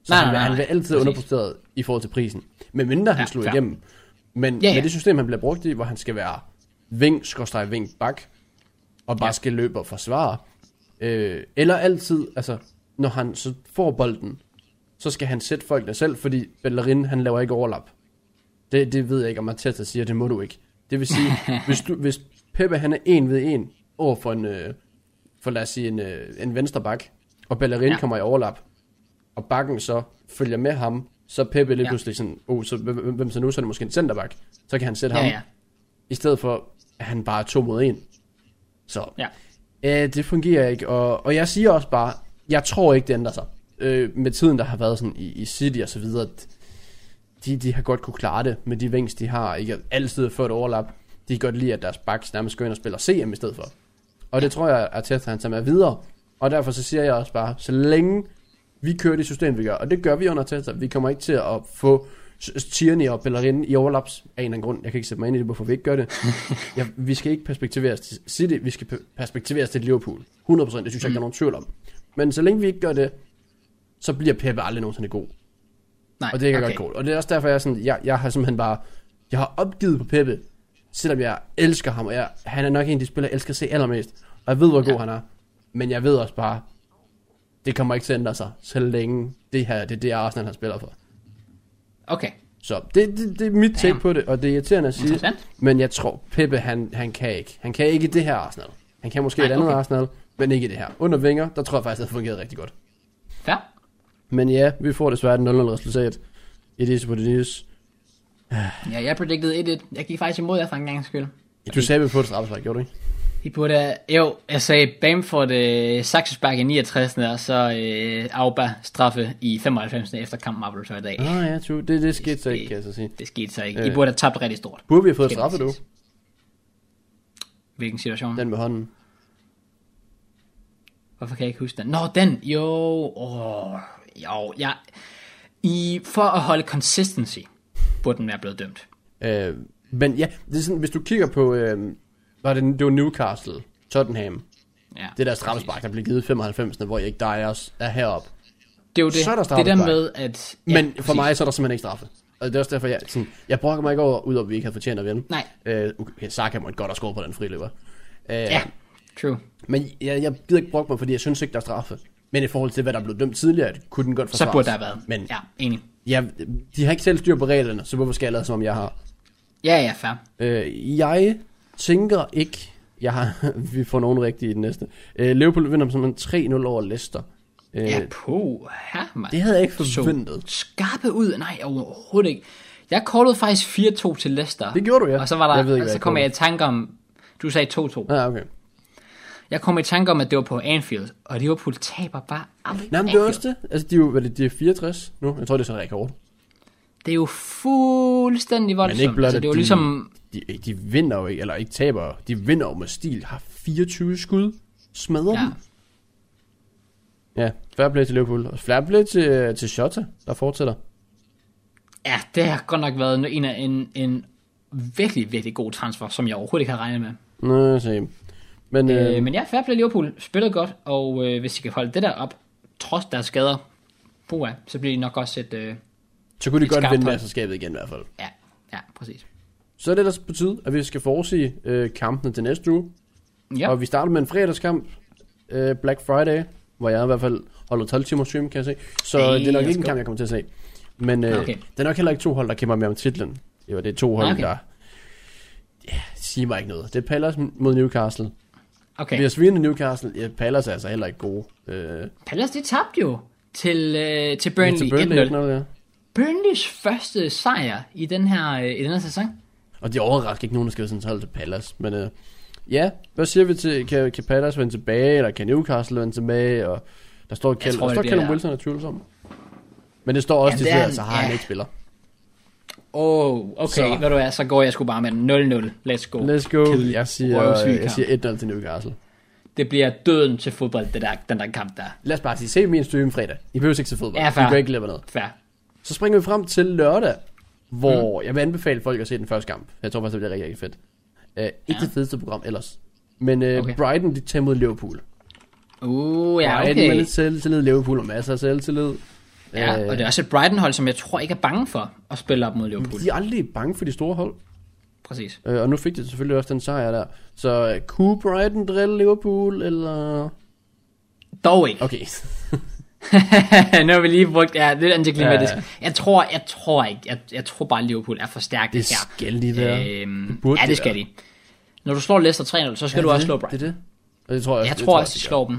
Så Nej, han, nej, nej, han vil altid præcis. underpræsteret i forhold til prisen. Men mindre han Ja, slog fair. igennem. Men ja, ja. med det system, han bliver brugt i, hvor han skal være ving, skorstræk, ving, bak, og bare Ja. skal løbe og forsvare. Øh, eller altid, altså, når han så får bolden, så skal han sætte folkene selv, fordi Bellerin, han laver ikke overlap. Det, det ved jeg ikke, om Arteta siger, det må du ikke. Det vil sige, hvis, du, hvis Pepe han er en ved en over for en, øh, for lad os sige en, øh, en venstre bak, og Bellerin Ja. kommer i overlap, og bakken så følger med ham, så Pepe lige Ja. pludselig sådan, oh, så hvem, så nu, så er det måske en centerbak. Så kan han sætte ja, ham, ja. i stedet for, at han bare er to mod en. Så ja. øh, det fungerer ikke, og, og jeg siger også bare, jeg tror ikke, det ændrer sig. Øh, med tiden, der har været sådan i, i City og så videre, de, de har godt kunne klare det med de vings, de har. Ikke altid få et overlap. De kan godt lide, at deres backs nærmest går ind og spiller CM i stedet for. Og det tror jeg, at Arteta han tager med videre. Og derfor så siger jeg også bare, så længe vi kører det system, vi gør, og det gør vi under Arteta, vi kommer ikke til at få Tierney og Bellerin i overlaps af en eller anden grund. Jeg kan ikke sætte mig ind i det, hvorfor vi ikke gør det. ja, vi skal ikke perspektiveres til City, vi skal pe- perspektiveres til Liverpool. 100%, det synes jeg ikke, der er nogen tvivl om. Men så længe vi ikke gør det, så bliver Pepe aldrig nogensinde god. Nej, Og det kan okay. okay. godt gå. Og det er også derfor, jeg, er sådan, jeg, jeg har simpelthen bare... Jeg har opgivet på Peppe, selvom jeg elsker ham, og jeg, han er nok en af de spillere, jeg elsker at se allermest. Og jeg ved, hvor god Ja. han er. Men jeg ved også bare, det kommer ikke til at ændre sig, så længe det her, det er det Arsenal, han spiller for. Okay, Så det, det, det er mit take Damn. på det, og det er irriterende at sige. Men jeg tror, Peppe, han, han kan ikke. Han kan ikke i det her Arsenal. Han kan måske Nej, et andet okay. Arsenal, men ikke i det her. Under Wenger, der tror jeg faktisk, det har fungeret rigtig godt. Fair. Men ja, vi får desværre et 0-0 resultat. I det på det news. Ja, jeg predicted 1-1. Jeg gik faktisk imod jer for en gang skyld. Du sagde, vi får et straffespark, gjorde du ikke? I burde, jo, jeg sagde Bamford øh, saksespark i 69. og så øh, Auba straffe i 95. efter kampen afbrudt i dag. Ah ja, true. Det, det skete så ikke, kan jeg så sige. Det skete så ikke. I Øh. burde have tabt rigtig stort. Burde vi have fået straffe, du? Hvilken situation? Den med hånden. Hvorfor kan jeg ikke huske den? Nå, den, jo, åh, jo, ja. I, for at holde consistency, burde den være blevet dømt. Øh, men ja, det er sådan, hvis du kigger på, øh, var det, det var Newcastle, Tottenham, Ja, det der straffespark, der blev givet i 95, hvor Erik Dyers er heroppe. Det er jo det. Så er der det der med, at... Ja, men for præcis. mig, så er der simpelthen ikke straffe. Og det er også derfor, jeg, sådan, jeg brokker mig ikke over, ud over, at vi ikke havde fortjent at vinde. Nej, Øh, okay, Saka måtte godt have scoret på den friløber. Øh, Ja. True. Men jeg, jeg gider ikke brokke mig, fordi jeg synes ikke, der er straffe. Men i forhold til, hvad der blev dømt tidligere, kunne den godt forsvares. Så burde der have været. Men Ja, enig. ja, de har ikke selv styr på reglerne, så hvorfor skal jeg lade, som om jeg har? Ja, ja, fair. Øh, jeg tænker ikke, jeg har, vi får nogen rigtige i den næste. Øh, Liverpool vinder som en 3-0 over Leicester. Øh, Ja, på her, mand. det havde jeg ikke Så forventet. skarpe ud. Nej, overhovedet ikke. Jeg callede faktisk 4-2 til Leicester. Det gjorde du, ja. Og så var der, Jeg ved ikke, og så kom jeg i tanke om, du sagde 2-2. Ja, okay. Jeg kom i tanke om, at det var på Anfield, og Liverpool taber bare aldrig Nej, men det er også det. Altså, de er jo, hvad det, de er 64 nu. Jeg tror, det er sådan rekord. Det er jo fuldstændig voldsomt. Men ikke blot, altså, det er jo de, ligesom... de, de vinder jo ikke, eller ikke taber, de vinder jo med stil, har 24 skud, smadrer Ja, dem. Ja, fair play til Liverpool, og fair play til, til Shota, der fortsætter. ja, det har godt nok været en, af- en, en virkelig, virkelig god transfer, som jeg overhovedet ikke havde regnet med. Nå, se. Men, øh, Øh, men ja, fair play Liverpool spillede godt, og øh, hvis de kan holde det der op, trods deres skader, puha, så bliver de nok også et... Øh, så kunne de et godt vinde mesterskabet igen i hvert fald. ja, ja, præcis. Så er det ellers på tide, at vi skal forudsige øh, kampene til næste uge. Ja, Og vi starter med en fredagskamp, øh, Black Friday, hvor jeg i hvert fald holder 12 timer stream, kan jeg se. Så Hey, det er nok ikke en kamp, jeg kommer til at se. Men øh, Okay. det er nok heller ikke to hold, der kæmper med om titlen. Jo, det er to hold, Okay. der... Ja, siger mig ikke noget. Det er Palace mod Newcastle. okay. Vi har svinet Newcastle. Ja, Palace er altså heller ikke gode. Øh, Palace, de tabte jo til, øh, til Burnley, til Burnley 1-0. 1-0, ja. Burnleys første sejr i den her, øh, i den her sæson. Og det overrasker ikke nogen, der skal sådan hold til Palace. Men øh, ja, hvad siger vi til, kan, kan Palace vende tilbage, eller kan Newcastle vende tilbage, og der står, Kel, tror, der står Callum Wilson er tvivlsom. Men det står også Ja, det så har han ikke spiller. Oh, okay, Så- ved du hvad, så går jeg sgu bare med den 0-0. Let's go. Let's go. Kedelig Jeg siger, røvsyg jeg siger 1-0 til Newcastle. Det bliver døden til fodbold, det der, den der kamp der. Lad os bare sige, se min stream fredag. I behøver ikke se fodbold. Ja, I fair. kan ikke glemme noget. Fair. Så springer vi frem til lørdag, hvor mm. jeg vil anbefale folk at se den første kamp. Jeg tror faktisk, det bliver rigtig, rigtig fedt. Uh, ikke Ja. det fedeste program ellers. Men uh, okay. Okay. Brighton, de tager mod Liverpool. Uh, ja, Brighton med okay. lidt selvtillid, Liverpool og masser af selvtillid. Ja, Øh, og det er også et Brighton-hold, som jeg tror ikke er bange for at spille op mod Liverpool. De er aldrig bange for de store hold. Præcis. Uh, og nu fik de selvfølgelig også den sejr der. Så uh, kunne Brighton drille Liverpool, eller... Dog ikke. Okay. nu har vi lige brugt, ja, det er antiklimatisk. Ja, Ja, ja. Jeg tror, jeg tror ikke, jeg, jeg tror bare, Liverpool er for stærkt Det skal de være. Øhm, ja, de det skal de. Når du slår Leicester 3-0, så skal du også slå det, Brighton. Det er det. Og det tror jeg også. Jeg tror også, de slår dem.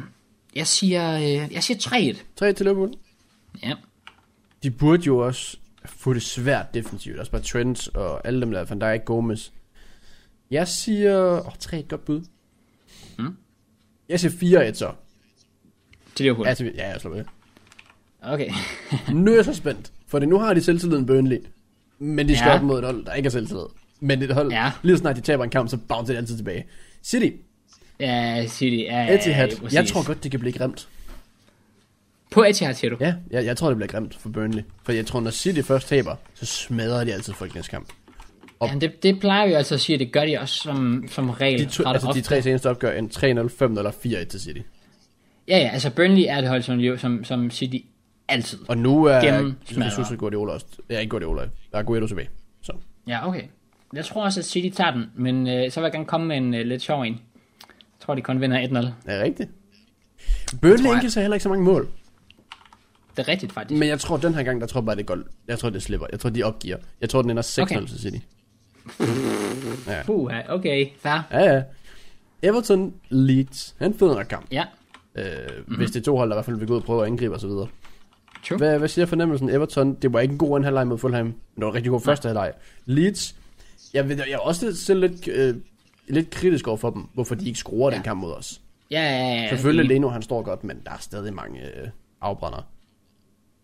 Jeg siger, øh, jeg siger 3-1. 3 til Liverpool. Ja. De burde jo også få det svært defensivt. Også bare Trent og alle dem der, Van Dijk, Gomez. Jeg siger... Åh, oh, 3 et godt bud. Mm. Jeg siger 4-1 så. Til Liverpool. Ja, til, ja, jeg slår med. Okay. Nu er jeg så spændt. For nu har de selvtilliden Burnley. Men de skal Ja. op mod et hold, der ikke er selvtillid. Men et hold, Ja. lige så snart de taber en kamp, så bouncer de altid tilbage. City, Ja, City. Ja, Etihad. ja, jeg tror godt, det kan blive grimt. På Etihad, siger du? Ja, jeg, jeg tror, det bliver grimt for Burnley. For jeg tror, når City først taber, så smadrer de altid folk næste kamp. Ja, det, det plejer vi altså at sige, at det gør de også som, som regel De, to, altså, de ofte. tre seneste opgør en 3-0, 5-0 eller 4-1 til City. Ja, ja, altså Burnley er det hold, som, som, som City altid. Og nu er Jesus smadrer. Guardiola også. Ja, ikke Guardiola. Der er Guardiola tilbage. Så. Ja, okay. Jeg tror også, at City tager den, men øh, så vil jeg gerne komme med en øh, lidt sjov en. Jeg tror, de kun vinder 1-0. Er det rigtigt? Burnley indgiver sig heller ikke så mange mål. Det er rigtigt, faktisk. Men jeg tror, den her gang, der tror jeg bare, det går. Jeg tror, det slipper. Jeg tror, de opgiver. Jeg tror, den ender 6-0 Okay. til City. Puh, okay, fair. Ja, ja. Everton Leeds. Han fed kamp. Ja, Øh, mm-hmm. Hvis det er to hold, der i hvert fald vil gå ud og prøve at angribe og så videre. True. Hvad, hvad siger fornemmelsen? Everton, det var ikke en god anden halvleg mod Fulham. Det var en rigtig god første halvleg. Leeds, jeg, ved, jeg er også selv lidt, øh, lidt kritisk over for dem, hvorfor de ikke skruer ja. den Ja. kamp mod os. Ja, ja, ja. Selvfølgelig enig. Leno, han står godt, men der er stadig mange øh, afbrændere.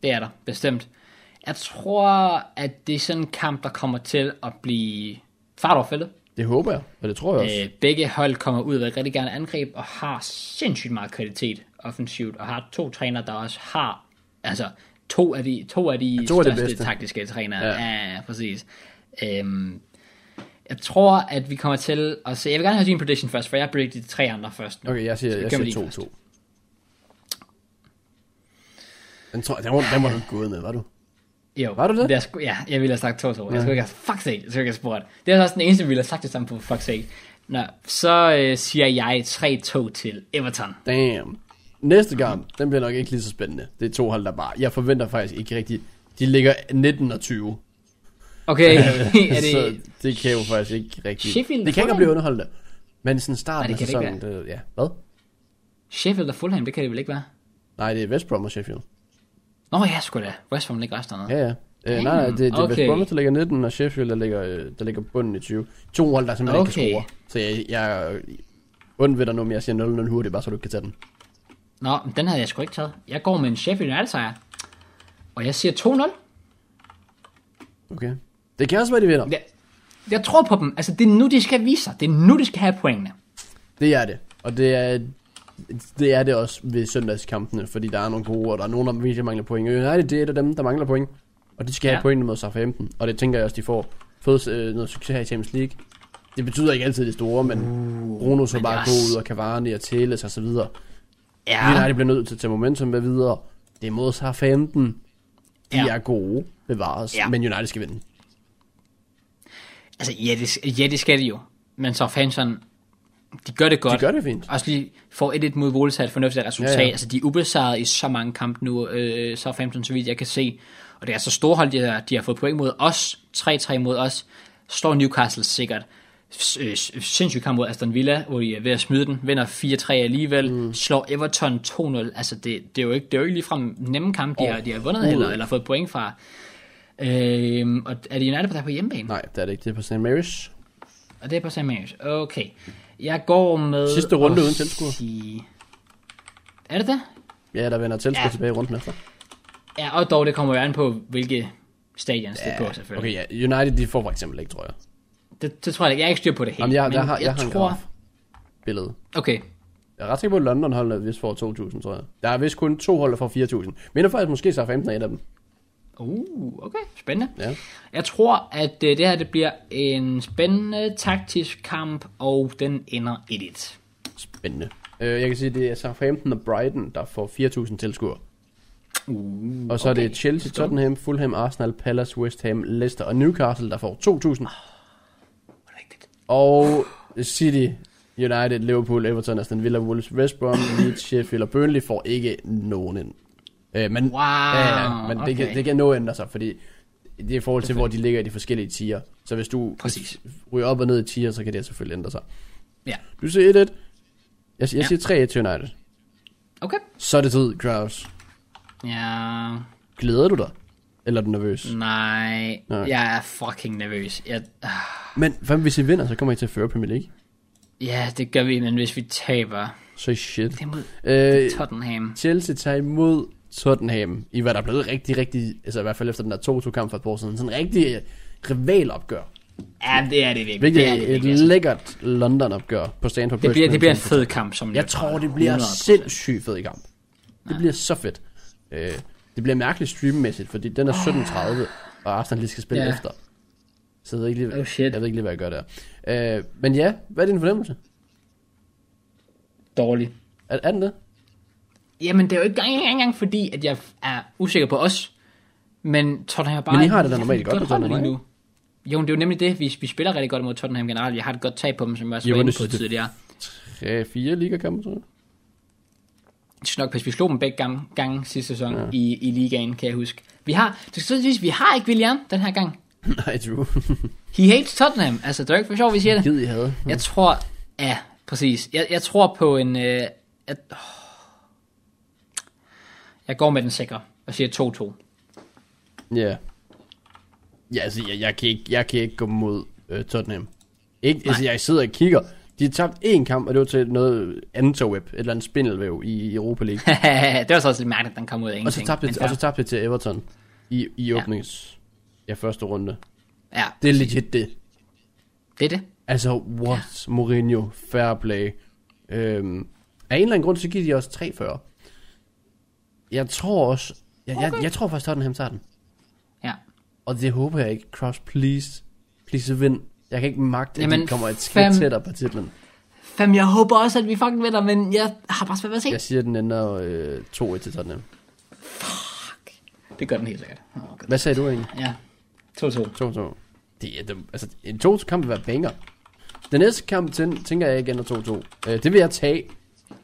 Det er der, bestemt. Jeg tror, at det er sådan en kamp, der kommer til at blive fart over. Det håber jeg, og det tror jeg også. Øh, begge hold kommer ud og rigtig gerne angreb, og har sindssygt meget kvalitet offensivt, og har to trænere, der også har, altså, to af de, to af de Ja, to af de største bedste. taktiske trænere. Ja. Ja, ja præcis. Øhm, jeg tror, at vi kommer til at se, jeg vil gerne have din prediction først, for jeg predicted de tre andre først. Okay, jeg siger, jeg siger lige 2-2. Den, tror, den, var, den var du ikke gået med, var du? Jo, Var du det? er sgu, ja, jeg ville have sagt 2-2. Jeg skulle ikke have, fuck sake, jeg skulle ikke have spurgt. Det er også den eneste, vi ville have sagt det sammen på fuck sake. Nå, så øh, siger jeg 3-2 til Everton. Damn. Næste kamp, den bliver nok ikke lige så spændende. Det er to hold, der bare... Jeg forventer faktisk ikke rigtigt... De ligger 19 og 20. Okay, er så det... det kan jo faktisk ikke rigtigt... Sheffield det kan ikke blive underholdende. Men sådan starten Nej, det af kan det sæsonen... Det, ja, hvad? Sheffield og Fulham, det kan det vel ikke være? Nej, det er West Brom og Sheffield. Nå ja, sgu da. West Ham ligger også dernede. Ja, ja. Øh, nej, nej, det, det er Okay. West Brom, der ligger 19, og Sheffield, der ligger, øh, der ligger bunden i 20. To hold, der simpelthen okay. ikke kan score. Så jeg, jeg er dig nu, men jeg siger 0-0 hurtigt, bare så du kan tage den. Nå, den havde jeg sgu ikke taget. Jeg går med en Sheffield United sejr. Og jeg siger 2-0. Okay. Det kan også være, de vinder. Jeg, jeg tror på dem. Altså, det er nu, de skal vise sig. Det er nu, de skal have pointene. Det er det. Og det er, det er det også ved søndagskampene, fordi der er nogle gode, og der er nogen, der virkelig mangler point. Og United, det er et af dem, der mangler point. Og de skal ja. Have pointene mod Southampton. Og det tænker jeg også, de får. Fået øh, noget succes her i Champions League. Det betyder ikke altid det store, men uh, Bruno så bare god ud, og Cavani og Teles og så videre. Ja. United bliver nødt til at tage momentum med videre. Det er mod Southampton. De Ja. er gode, bevares, Ja. men United skal vinde. Altså, ja det, ja, det skal de jo. Men så Fanson, de gør det godt. De gør det fint. Også lige får et et mod Wolves et fornuftigt resultat. Ja, Ja. Altså, de er ubesejret i så mange kampe nu, øh, så 15, så vidt jeg kan se. Og det er så store hold, de har, de har fået point mod os. 3-3 mod os. Står Newcastle sikkert. Øh, s- Sindssygt kamp mod Aston Villa, hvor de er ved at smide den. Vinder 4-3 alligevel. Mm. Slår Everton 2-0. Altså, det, det, er jo ikke, det er jo ikke ligefrem nemme kamp, de, har, de har vundet Overhovedet. eller, fået point fra. Øhm, og er det United, der er på hjemmebane? Nej, det er det ikke. Det er på St. Mary's. Og det er på St. Mary's. Okay. Jeg går med... Sidste runde uden tilskuere. sige- Er det det? Ja, der vender tilskud ja. Ja. tilbage i runden efter. Ja, og dog, det kommer jo an på, hvilke stadions det er på, selvfølgelig. Okay, ja. United, de får for eksempel ikke, tror jeg. Det, det tror jeg ikke. Jeg er ikke styr på det helt. Jamen, jeg, men jeg, har, jeg, jeg har en tror... graf billede. Okay. Jeg er ret sikker på, at London holder vist får 2.000, tror jeg. Der er vist kun to hold, der får 4.000. Men faktisk måske så 15 af et af dem. Uh, okay. Spændende. Ja. Jeg tror, at øh, det her det bliver en spændende taktisk kamp, og den ender 1-1. Spændende. Øh, jeg kan sige, at det er Southampton og Brighton, der får 4.000 tilskuere. Uh, Og så okay. er det Chelsea. Tottenham, Fulham, Arsenal, Palace, West Ham, Leicester og Newcastle, der får 2.000. Og City, United, Liverpool, Everton, Aston Villa, Wolves, West Brom, Leeds, Sheffield og Burnley får ikke nogen ind. Øh, men Wow, ja, ja, men det, kan, okay. det kan nå ændre sig, fordi det er i forhold til, hvor de ligger i de forskellige tier. Så hvis du Præcis. ryger op og ned i tier, så kan det selvfølgelig ændre sig. Ja. Du siger 1-1. Jeg, jeg Ja. siger 3-1 til United. Okay. Så er det tid, Kraus. Ja, Glæder du dig? Eller er du nervøs? Nej. Nej. Jeg er fucking nervøs. Jeg, ah. Men hvad hvis I vinder, så kommer I til at føre Premier League. Ja, det gør vi, men hvis vi taber, Så shit. det er mod Øh, Tottenham. Chelsea tager imod Tottenham, i hvad der er blevet rigtig, rigtig, altså i hvert fald efter den der 2-2-kamp for et år siden, sådan en rigtig øh, rivalopgør. Ja, det er det virkelig. Hvilket det er det et virkelig. altså. lækkert London-opgør på Stanford Det Bridge. bliver, det bliver en fed kamp, som Jeg tror, det bliver 100%. sindssygt fed kamp. Det bliver så fedt. Øh, det bliver mærkeligt streammæssigt, fordi den er 17.30, og Arsenal lige skal spille Ja. efter. Så jeg ved ikke lige, Oh, shit. jeg ved ikke lige, hvad jeg gør der. Øh, men ja, hvad er din fornemmelse? Dårlig. Er, er den det? Jamen, det er jo ikke engang, engang fordi, at jeg er usikker på os. Men Tottenham er bare... Men I har det da normalt godt hold med Tottenham, nu. Jo, det er jo nemlig det. Vi, vi spiller rigtig godt mod Tottenham generelt. Jeg har et godt tag på dem, som jeg også Jo, var inde på tidligere. Ja, fire ligakampe, tror jeg. Nok passe, vi slog dem begge gange, gange sidste sæson Ja. ja. i, i ligaen, kan jeg huske. Vi har, det skal siges, vi har ikke William den her gang. Nej, true. He hates Tottenham. Altså, det er ikke for sjovt, vi siger det. Gid I havde. Jeg tror, ja, præcis. Jeg, jeg tror på en, øh, at, oh. jeg går med den sikre og siger 2-2. Ja. Ja, altså, jeg, jeg, kan, ikke, jeg kan ikke gå mod øh, Tottenham. Ikke, altså, jeg sidder og kigger. De har tabt én kamp, og det var til noget interweb, et eller andet spindelvæv i, Europa League. det var så også lidt mærkeligt, at den kom ud af og, så ingenting. tabte, det- og så tabte det til Everton i, i åbnings... Ja, første runde. Ja, Det er legit det. det er det. Altså, what? Mourinho, fair play. Øhm, af en eller anden grund, så giver de også 3-40. Jeg tror også... Jeg, jeg, jeg tror faktisk, Tottenham tager den. Ja. Og det håber jeg ikke. Cross, please. Please vind. Jeg kan ikke magte, at Jamen, de kommer et skridt fem- tættere på titlen. Fem, jeg håber også, at vi fucking vinder, men jeg har bare svært ved at se. Jeg siger, at den ender øh, 2-1 til Tottenham. Det gør den helt sikkert. Oh, God. Hvad sagde du egentlig? Ja, 2-2. 2-2. Det er, det, altså, en 2 kamp vil være banger. Den næste kamp, tæ- tænker jeg igen er 2-2. Øh, det vil jeg tage.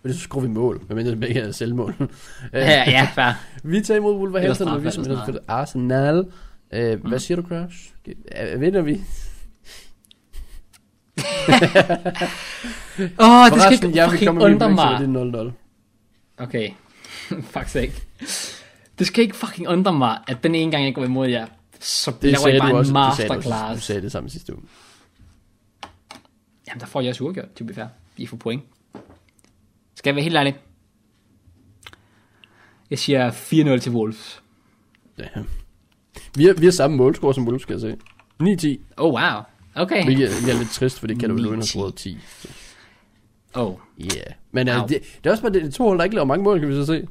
Men så skruer vi mål, medmindre det begge er selvmål. Ja, ja, fair. vi tager imod Wolverhampton, og vi som Arsenal. Øh, Hvad siger du, Crash? Vinder vi? Åh, oh, det skal ikke jeg vil komme undre mig. det er 0-0. Okay, fuck sake. Det skal ikke fucking undre mig, at den ene gang, jeg går imod jer, så Det laver jeg du bare også. en Det sagde du, du masterclass. sagde det samme sidste uge. Jamen, der får jeg også uafgjort, be fair. I får point. Skal jeg være helt ærlig? Jeg siger 4-0 til Wolves. Ja. Vi har, vi har samme målscore som Wolves, skal jeg se. 9-10. Oh, wow. Okay. Hvilket er lidt trist, fordi Calvin Lewin har 9-10. scoret 10. Så, Oh, yeah. Men uh, det, det, er også bare det, det to hold, der ikke laver mange mål, kan vi så se.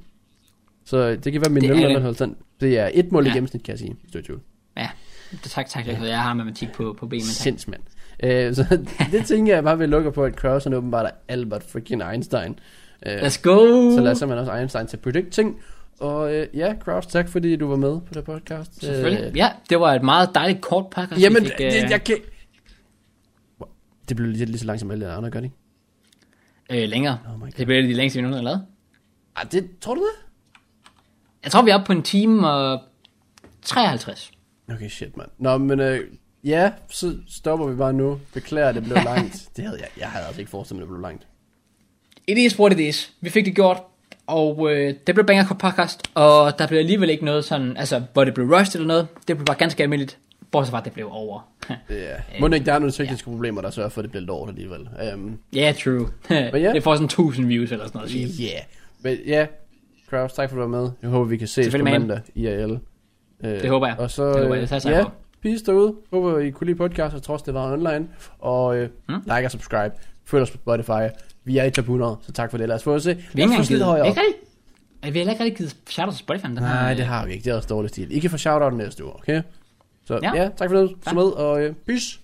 Så det kan være min Det er nul det. hold sådan. Det er et mål i Ja. gennemsnit, kan jeg sige. Hvis du i ja. Det, tak, tak. Jeg, jeg har matematik på, på benene. Sindsmand. Uh, så det tænker jeg bare, vi lukker på, at Kraus er åbenbart er Albert freaking Einstein. Uh, Let's go! så lad os simpelthen også Einstein til predict ting. Og uh, ja, Kraus, tak fordi du var med på det podcast. Selvfølgelig. Øh, Ja, det var et meget dejligt kort podcast. Jamen, fik, det, øh, jeg kan... Det blev lige, lige så langt som alle andre, gør det ikke? øh, længere. Oh det bliver de længste minutter, eller hvad? Ah, det, tror du det? Jeg tror, vi er oppe på en time og 53. Okay, shit, mand. Nå, men øh, ja, så stopper vi bare nu. Beklager, det blev langt. det havde jeg, jeg havde altså ikke forestillet mig, det blev langt. It is what it is. Vi fik det gjort, og øh, det blev banger podcast, og der blev alligevel ikke noget sådan, altså, hvor det blev rushed eller noget. Det blev bare ganske almindeligt, bortset fra, at det blev over. Ja. Må ikke, der er nogle tekniske problemer, der sørger for, at det bliver lort alligevel. Um, Ja, yeah, true. ja. Det får sådan 1000 views eller sådan noget. shit. yeah. Men ja, Kraus, tak for at du var med. Jeg håber, vi kan ses på mandag i AL. Øh, Det håber jeg. Og så, Det håber jeg. Det ja, peace derude. Håber, I kunne lide podcast, trods det var online. Og øh, Mm. like og subscribe. Følg os på Spotify. Vi er i top 100, så tak for det. Lad os få at se. Vi har ikke engang højere ikke rigtig, vi har heller ikke rigtig givet shout til Spotify. Den Nej, det har vi ikke. Det er også dårlig stil. I kan få shout-out næste uge, okay? Så ja, Ja. tak for det. Så med, og øh, peace.